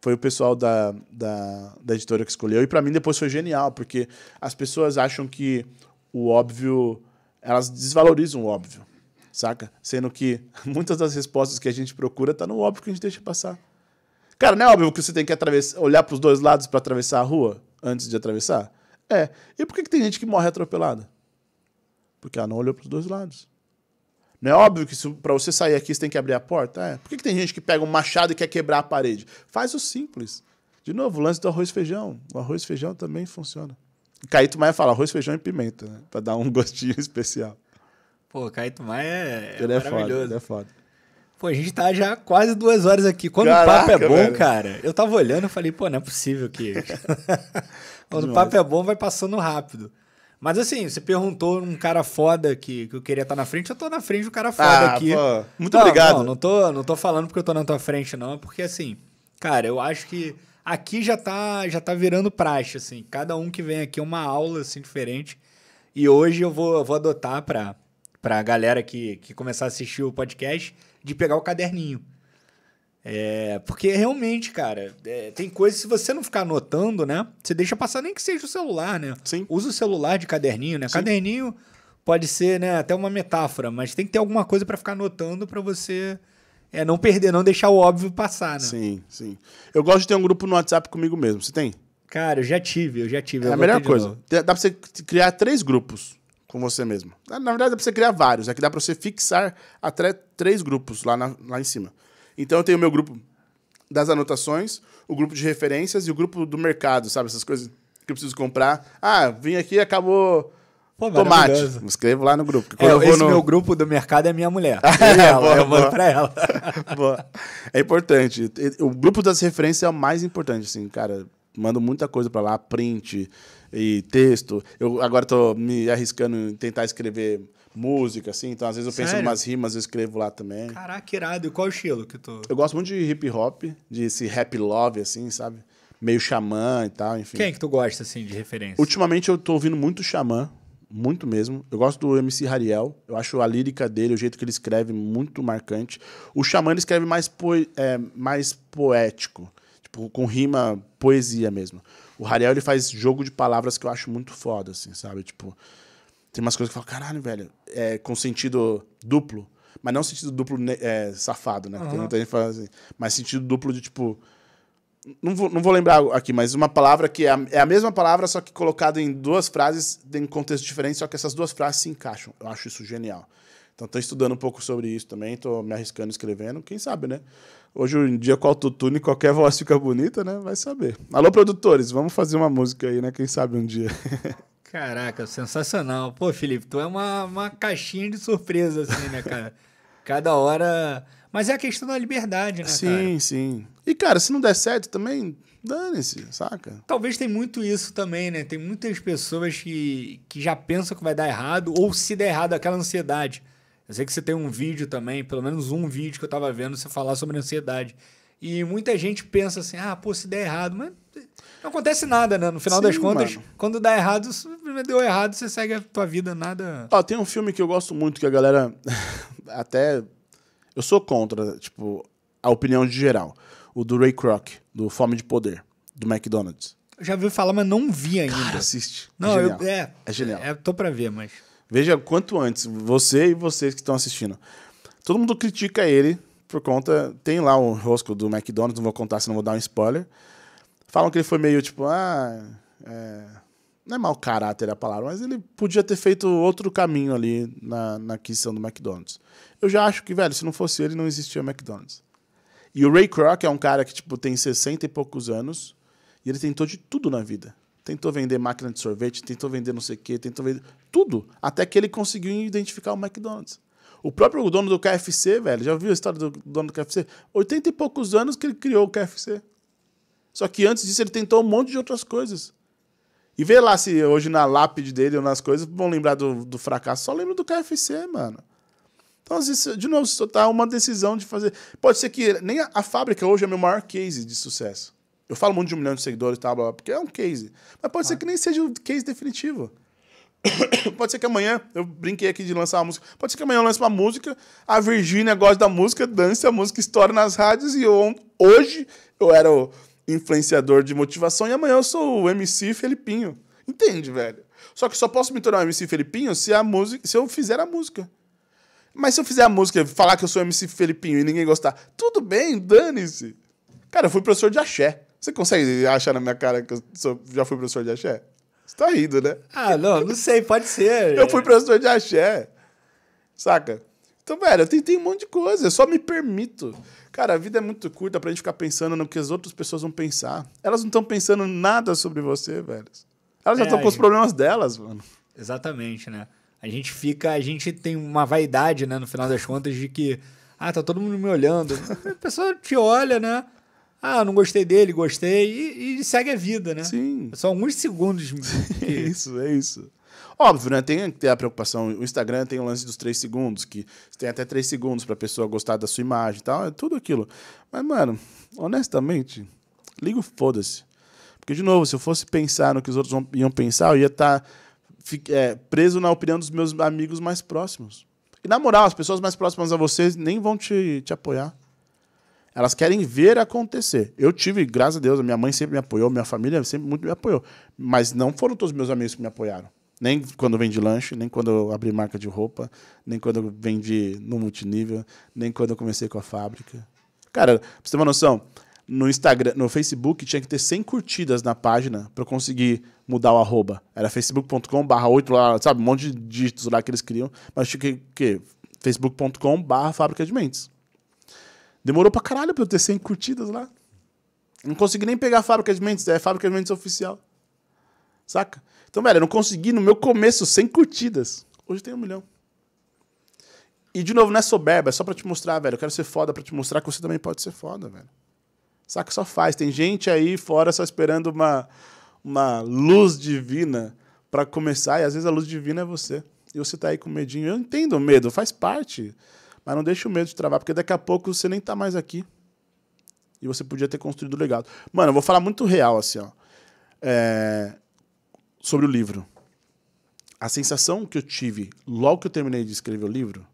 foi o pessoal da, da, da editora que escolheu. E para mim depois foi genial, porque as pessoas acham que o óbvio. Elas desvalorizam o óbvio, saca? Sendo que muitas das respostas que a gente procura tá no óbvio que a gente deixa passar. Cara, não é óbvio que você tem que atravessar, olhar para os dois lados para atravessar a rua antes de atravessar? É. E por que, que tem gente que morre atropelada? Porque ela não olhou para os dois lados. Não é óbvio que para você sair aqui você tem que abrir a porta? É. Por que, que tem gente que pega um machado e quer quebrar a parede? Faz o simples. De novo, o lance do arroz e feijão. O arroz e feijão também funciona. Caíto Maia fala arroz, feijão e pimenta, né? Pra dar um gostinho especial. Pô, Caíto Maia é, ele é foda, maravilhoso. ele é foda. Pô, a gente tá já quase duas horas aqui. Quando Caraca, o papo é bom, velho. cara, eu tava olhando e falei, pô, não é possível que. Quando o papo é bom, vai passando rápido. Mas assim, você perguntou um cara foda que, que eu queria estar na frente, eu tô na frente do cara foda Ah, aqui. pô, muito Não, obrigado. Não, não tô, não tô falando porque eu tô na tua frente, não. É porque assim, cara, eu acho que aqui já tá, já tá virando praxe, assim. Cada um que vem aqui é uma aula, assim, diferente. E hoje eu vou, eu vou adotar pra, pra galera que, que começar a assistir o podcast de pegar o caderninho. É, porque realmente, cara, é, tem coisas, se você não ficar anotando, né? Você deixa passar nem que seja o celular, né? Sim. Usa o celular de caderninho, né? Sim. Caderninho pode ser, né, até uma metáfora, mas tem que ter alguma coisa pra ficar anotando pra você é, não perder, não deixar o óbvio passar, né? Sim, sim. Eu gosto de ter um grupo no WhatsApp comigo mesmo. Você tem? Cara, eu já tive, eu já tive. É eu a melhor coisa. novo. Dá pra você criar três grupos com você mesmo. Na verdade, dá pra você criar vários. É que dá pra você fixar até três grupos lá, na- lá em cima. Então, eu tenho o meu grupo das anotações, o grupo de referências e o grupo do mercado, sabe? Essas coisas que eu preciso comprar. Ah, vim aqui e acabou Pô, tomate. Escrevo lá no grupo. É, esse no... meu grupo do mercado é minha mulher. É, ela, boa, eu mando boa. pra ela. Boa. É importante. O grupo das referências é o mais importante, assim, cara. Mando muita coisa pra lá, print e texto. Eu agora tô me arriscando em tentar escrever música, assim, então às vezes eu penso em umas rimas, eu escrevo lá também. Caraca, irado. E qual o estilo que tu... Eu gosto muito de hip hop, de esse rap love, assim, sabe? Meio xamã e tal, enfim. Quem é que tu gosta, assim, de referência? Ultimamente eu tô ouvindo muito xamã, muito mesmo. Eu gosto do MC Hariel, eu acho a lírica dele, o jeito que ele escreve, muito marcante. O xamã ele escreve mais, poe- é, mais poético, tipo, com rima, poesia mesmo. O Hariel ele faz jogo de palavras que eu acho muito foda, assim, sabe? Tipo, tem umas coisas que eu falo, caralho, velho, é com sentido duplo, mas não sentido duplo é, safado, né? Tem muita gente que fala assim, mas sentido duplo de tipo. Não vou, não vou lembrar aqui, mas uma palavra que é a, é a mesma palavra, só que colocada em duas frases, em contextos diferentes, só que essas duas frases se encaixam. Eu acho isso genial. Então, estou estudando um pouco sobre isso também, estou me arriscando escrevendo. Quem sabe, né? Hoje em dia, com autotune, qualquer voz fica bonita, né? Vai saber. Alô, produtores, vamos fazer uma música aí, né? Quem sabe um dia. Caraca, sensacional. Pô, Felipe, tu é uma, uma caixinha de surpresa, assim, né, cara? Cada hora. Mas é a questão da liberdade, né, cara? sim, sim. E, cara, se não der certo também, dane-se, saca? Talvez tem muito isso também, né? Tem muitas pessoas que, que já pensam que vai dar errado, ou se der errado, aquela ansiedade. Eu sei que você tem um vídeo também, pelo menos um vídeo que eu tava vendo você falar sobre ansiedade. E muita gente pensa assim, ah, pô, se der errado, mas não acontece nada, né? No final Sim, das contas, mano. quando dá errado, se deu errado, você segue a tua vida, nada. Ó, tem um filme que eu gosto muito que a galera até eu sou contra, tipo, a opinião de geral. O do Ray Kroc, do Fome de Poder, do McDonald's. Eu já ouvi falar, mas não vi ainda. Cara, assiste. não, é eu, genial. é, É genial. É, tô pra ver, mas. Veja quanto antes, você e vocês que estão assistindo. Todo mundo critica ele por conta. Tem lá o rosco do McDonald's, não vou contar, senão vou dar um spoiler. Falam que ele foi meio tipo, ah. é, não é mau caráter a palavra, mas ele podia ter feito outro caminho ali na, na aquisição do McDonald's. Eu já acho que, velho, se não fosse ele, não existia McDonald's. E o Ray Kroc é um cara que, tipo, tem 60 e poucos anos e ele tentou de tudo na vida. Tentou vender máquina de sorvete, tentou vender não sei o quê, tentou vender tudo. Até que ele conseguiu identificar o McDonald's. O próprio dono do KFC, velho, já viu a história do dono do KFC? 80 e poucos anos que ele criou o KFC. Só que antes disso ele tentou um monte de outras coisas. E vê lá se hoje na lápide dele ou nas coisas vão lembrar do, do fracasso. Só lembra do KFC, mano. Então, às vezes, de novo, isso tá uma decisão de fazer. Pode ser que nem a, a fábrica hoje é meu maior case de sucesso. Eu falo muito de um milhão de seguidores e tal, blá, blá, porque é um case. Mas pode ah. ser que nem seja o case definitivo. pode ser que amanhã, eu brinquei aqui de lançar uma música, pode ser que amanhã eu lance uma música, a Virgínia gosta da música, dance a música, estoura nas rádios e eu, hoje eu era o influenciador de motivação e amanhã eu sou o MC Felipinho. Entende, velho? Só que só posso me tornar o MC Felipinho se, a música, se eu fizer a música. Mas se eu fizer a música, falar que eu sou MC Felipinho e ninguém gostar, tudo bem, dane-se. Cara, eu fui professor de axé. Você consegue achar na minha cara que eu sou, já fui professor de axé? Você tá rindo, né? Ah, não, não sei, pode ser. eu fui professor de axé. Saca? Então, velho, eu tentei um monte de coisa, eu só me permito. Cara, a vida é muito curta pra gente ficar pensando no que as outras pessoas vão pensar. Elas não estão pensando nada sobre você, velho. Elas já estão é, com os problemas delas, mano. Exatamente, né? A gente fica, a gente tem uma vaidade, né, no final das contas, de que, ah, tá todo mundo me olhando. A pessoa te olha, né? Ah, não gostei dele, gostei, e, e segue a vida, né? Sim. São alguns segundos. Que... é isso, é isso. Óbvio, né? Tem que ter a preocupação. O Instagram tem o lance dos três segundos, que você tem até três segundos pra pessoa gostar da sua imagem e tal. É tudo aquilo. Mas, mano, honestamente, ligo foda-se. Porque, de novo, se eu fosse pensar no que os outros iam pensar, eu ia estar tá, é, preso na opinião dos meus amigos mais próximos. E, na moral, as pessoas mais próximas a vocês nem vão te, te apoiar. Elas querem ver acontecer. Eu tive, graças a Deus, a minha mãe sempre me apoiou, minha família sempre muito me apoiou. Mas não foram todos os meus amigos que me apoiaram. Nem quando eu vendi lanche, nem quando eu abri marca de roupa, nem quando eu vendi no multinível, nem quando eu comecei com a fábrica. Cara, pra você ter uma noção, no Instagram, no Facebook tinha que ter 100 curtidas na página para conseguir mudar o arroba. Era facebook.com barra 8 lá, sabe, um monte de dígitos lá que eles criam, mas tinha que, que facebook.com barra fábrica de mentes. Demorou pra caralho pra eu ter 100 curtidas lá. Não consegui nem pegar a fábrica de mentes, é fábrica de mentes oficial. Saca? Então, velho, eu não consegui no meu começo 100 curtidas. Hoje tem um milhão. E, de novo, não é soberba, é só pra te mostrar, velho. Eu quero ser foda pra te mostrar que você também pode ser foda, velho. Saca? Só faz. Tem gente aí fora só esperando uma, uma luz divina para começar, e às vezes a luz divina é você. E você tá aí com medinho. Eu entendo o medo, faz parte. Mas não deixe o medo de travar, porque daqui a pouco você nem tá mais aqui. E você podia ter construído o legado. Mano, eu vou falar muito real, assim, ó. É... Sobre o livro. A sensação que eu tive logo que eu terminei de escrever o livro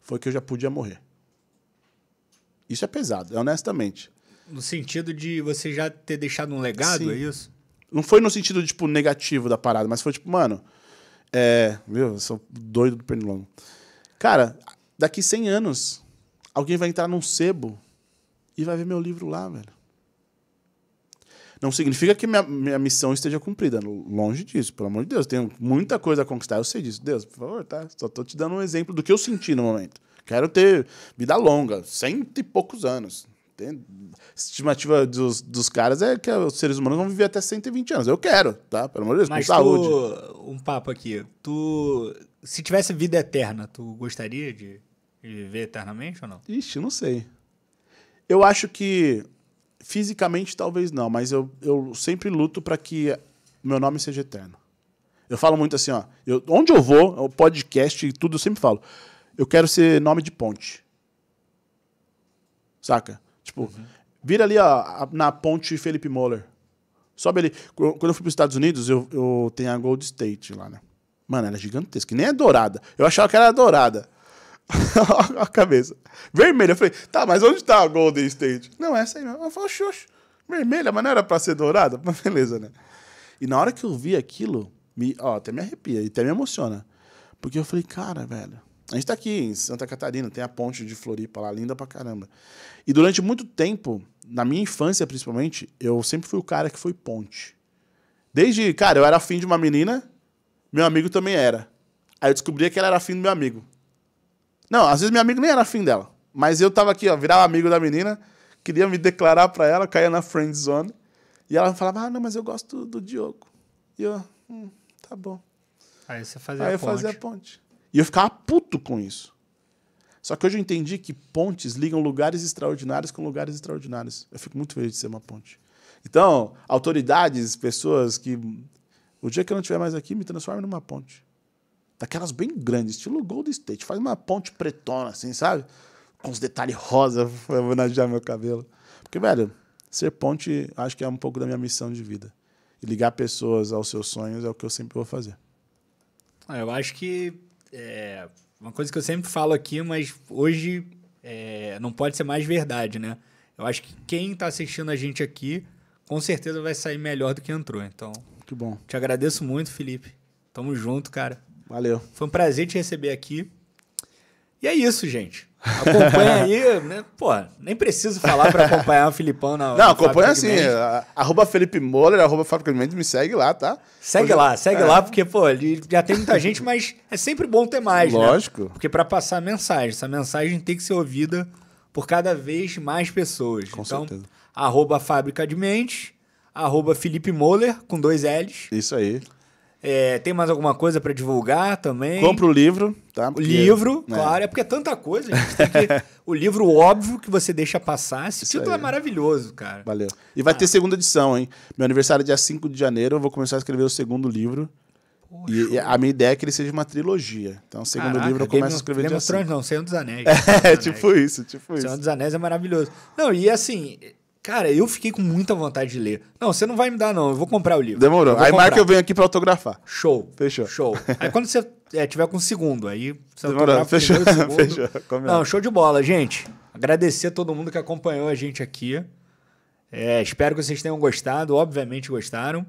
foi que eu já podia morrer. Isso é pesado, honestamente. No sentido de você já ter deixado um legado, Sim. é isso? Não foi no sentido, tipo, negativo da parada, mas foi tipo, mano. É. Viu? Eu sou doido do pernilongo. Cara, Daqui 100 anos, alguém vai entrar num sebo e vai ver meu livro lá, velho. Não significa que minha, minha missão esteja cumprida. Longe disso, pelo amor de Deus. Tenho muita coisa a conquistar. Eu sei disso. Deus, por favor, tá? Só estou te dando um exemplo do que eu senti no momento. Quero ter vida longa, cento e poucos anos. Tem, estimativa dos, dos caras é que os seres humanos vão viver até 120 anos. Eu quero, tá? Pelo amor de Deus, Mas com tu, saúde. Um papo aqui. Tu, se tivesse vida eterna, tu gostaria de viver eternamente ou não? Ixi, não sei. Eu acho que fisicamente talvez não, mas eu, eu sempre luto para que meu nome seja eterno. Eu falo muito assim, ó. Eu, onde eu vou, o podcast e tudo, eu sempre falo. Eu quero ser nome de ponte. Saca? Tipo, uhum. vira ali ó, na ponte Felipe Moller. Sobe ali. Quando eu fui para os Estados Unidos, eu, eu tenho a Gold State lá, né? Mano, ela é gigantesca. Nem é dourada. Eu achava que era dourada. a cabeça. Vermelha. Eu falei, tá, mas onde tá a Golden State? Não, essa aí não. Ela falou, xoxo, vermelha, mas não era pra ser dourada? Mas beleza, né? E na hora que eu vi aquilo, me, ó, até me arrepia e até me emociona. Porque eu falei, cara, velho, a gente tá aqui em Santa Catarina, tem a ponte de Floripa lá, linda pra caramba. E durante muito tempo, na minha infância principalmente, eu sempre fui o cara que foi ponte. Desde, cara, eu era afim de uma menina, meu amigo também era. Aí eu descobri que ela era afim do meu amigo. Não, às vezes meu amigo nem era afim dela. Mas eu tava aqui, ó, virava amigo da menina. queria me declarar pra ela, caía na friend zone. E ela falava, ah, não, mas eu gosto do Diogo. E eu, hum, tá bom. Aí você fazia Aí a eu ponte. fazia a ponte. E eu ficava puto com isso. Só que hoje eu entendi que pontes ligam lugares extraordinários com lugares extraordinários. Eu fico muito feliz de ser uma ponte. Então, autoridades, pessoas que. O dia que eu não estiver mais aqui, me transforme numa ponte. Daquelas bem grandes, estilo Golden State. Faz uma ponte pretona, assim, sabe? Com os detalhes rosa, pra homenagear meu cabelo. Porque, velho, ser ponte, acho que é um pouco da minha missão de vida. E ligar pessoas aos seus sonhos é o que eu sempre vou fazer. Ah, Eu acho que é uma coisa que eu sempre falo aqui, mas hoje é, não pode ser mais verdade, né? Eu acho que quem está assistindo a gente aqui, com certeza vai sair melhor do que entrou. Então, Que bom. te agradeço muito, Felipe. Tamo junto, cara. Valeu. Foi um prazer te receber aqui. E é isso, gente. Acompanha aí, né? Pô, nem preciso falar para acompanhar o Filipão na. Não, acompanha assim, Mendes. arroba Felipe Moller, arroba Fábrica de Mendes, me segue lá, tá? Segue Hoje- lá, segue é, lá, porque, pô, já tem muita gente, mas é sempre bom ter mais, né? Lógico. Porque para passar a mensagem, essa mensagem tem que ser ouvida por cada vez mais pessoas. Com então, certeza. arroba Fábrica de Mentes, arroba Felipe Moller, com dois L's. Isso aí. É, tem mais alguma coisa para divulgar também? Compra o livro, tá? O Porque- livro, né? claro, é porque é tanta coisa, gente. Tem que... o livro óbvio que você deixa passar. Esse Isso título aí. é maravilhoso, cara. Valeu. E vai ter segunda edição, hein? Meu aniversário é dia 5 de janeiro, eu vou começar a escrever o segundo livro. E, e a minha ideia é que ele seja uma trilogia. Então, o segundo Caraca, livro eu Game começo a escrever Game dia of Thrones 5. não, Senhor dos Anéis. É, tipo isso, tipo Senhor isso. dos Anéis é maravilhoso. Não, e assim, cara, eu fiquei com muita vontade de ler. Não, você não vai me dar, não. Eu vou comprar o livro. Demorou. Aí comprar. marca eu venho aqui pra autografar. Show. Fechou. Show. Aí quando você é, tiver com o segundo, aí você Demorou. Fechou. primeiro. Fechou. Combinado. Não, show de bola, gente. Agradecer a todo mundo que acompanhou a gente aqui. É, espero que vocês tenham gostado. Obviamente gostaram.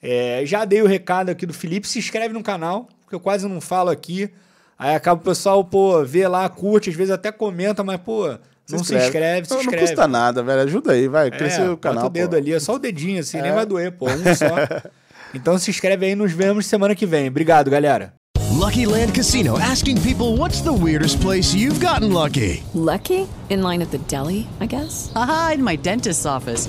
É, já dei o recado aqui do Felipe. Se inscreve no canal, porque eu quase não falo aqui. Aí acaba o pessoal, pô, vê lá, curte, às vezes até comenta, mas, pô, não se inscreve, se não, inscreve. Não custa nada, velho. Ajuda aí, vai. É, Crescer o canal. Bota o dedo pô. ali, é só o dedinho, assim, nem É. vai doer, pô. Um só. então se inscreve aí, nos vemos semana que vem. Obrigado, galera. Lucky Land Casino asking people what's the weirdest place you've gotten lucky? Lucky? In line at the deli, I guess? Aha, in my dentist's office.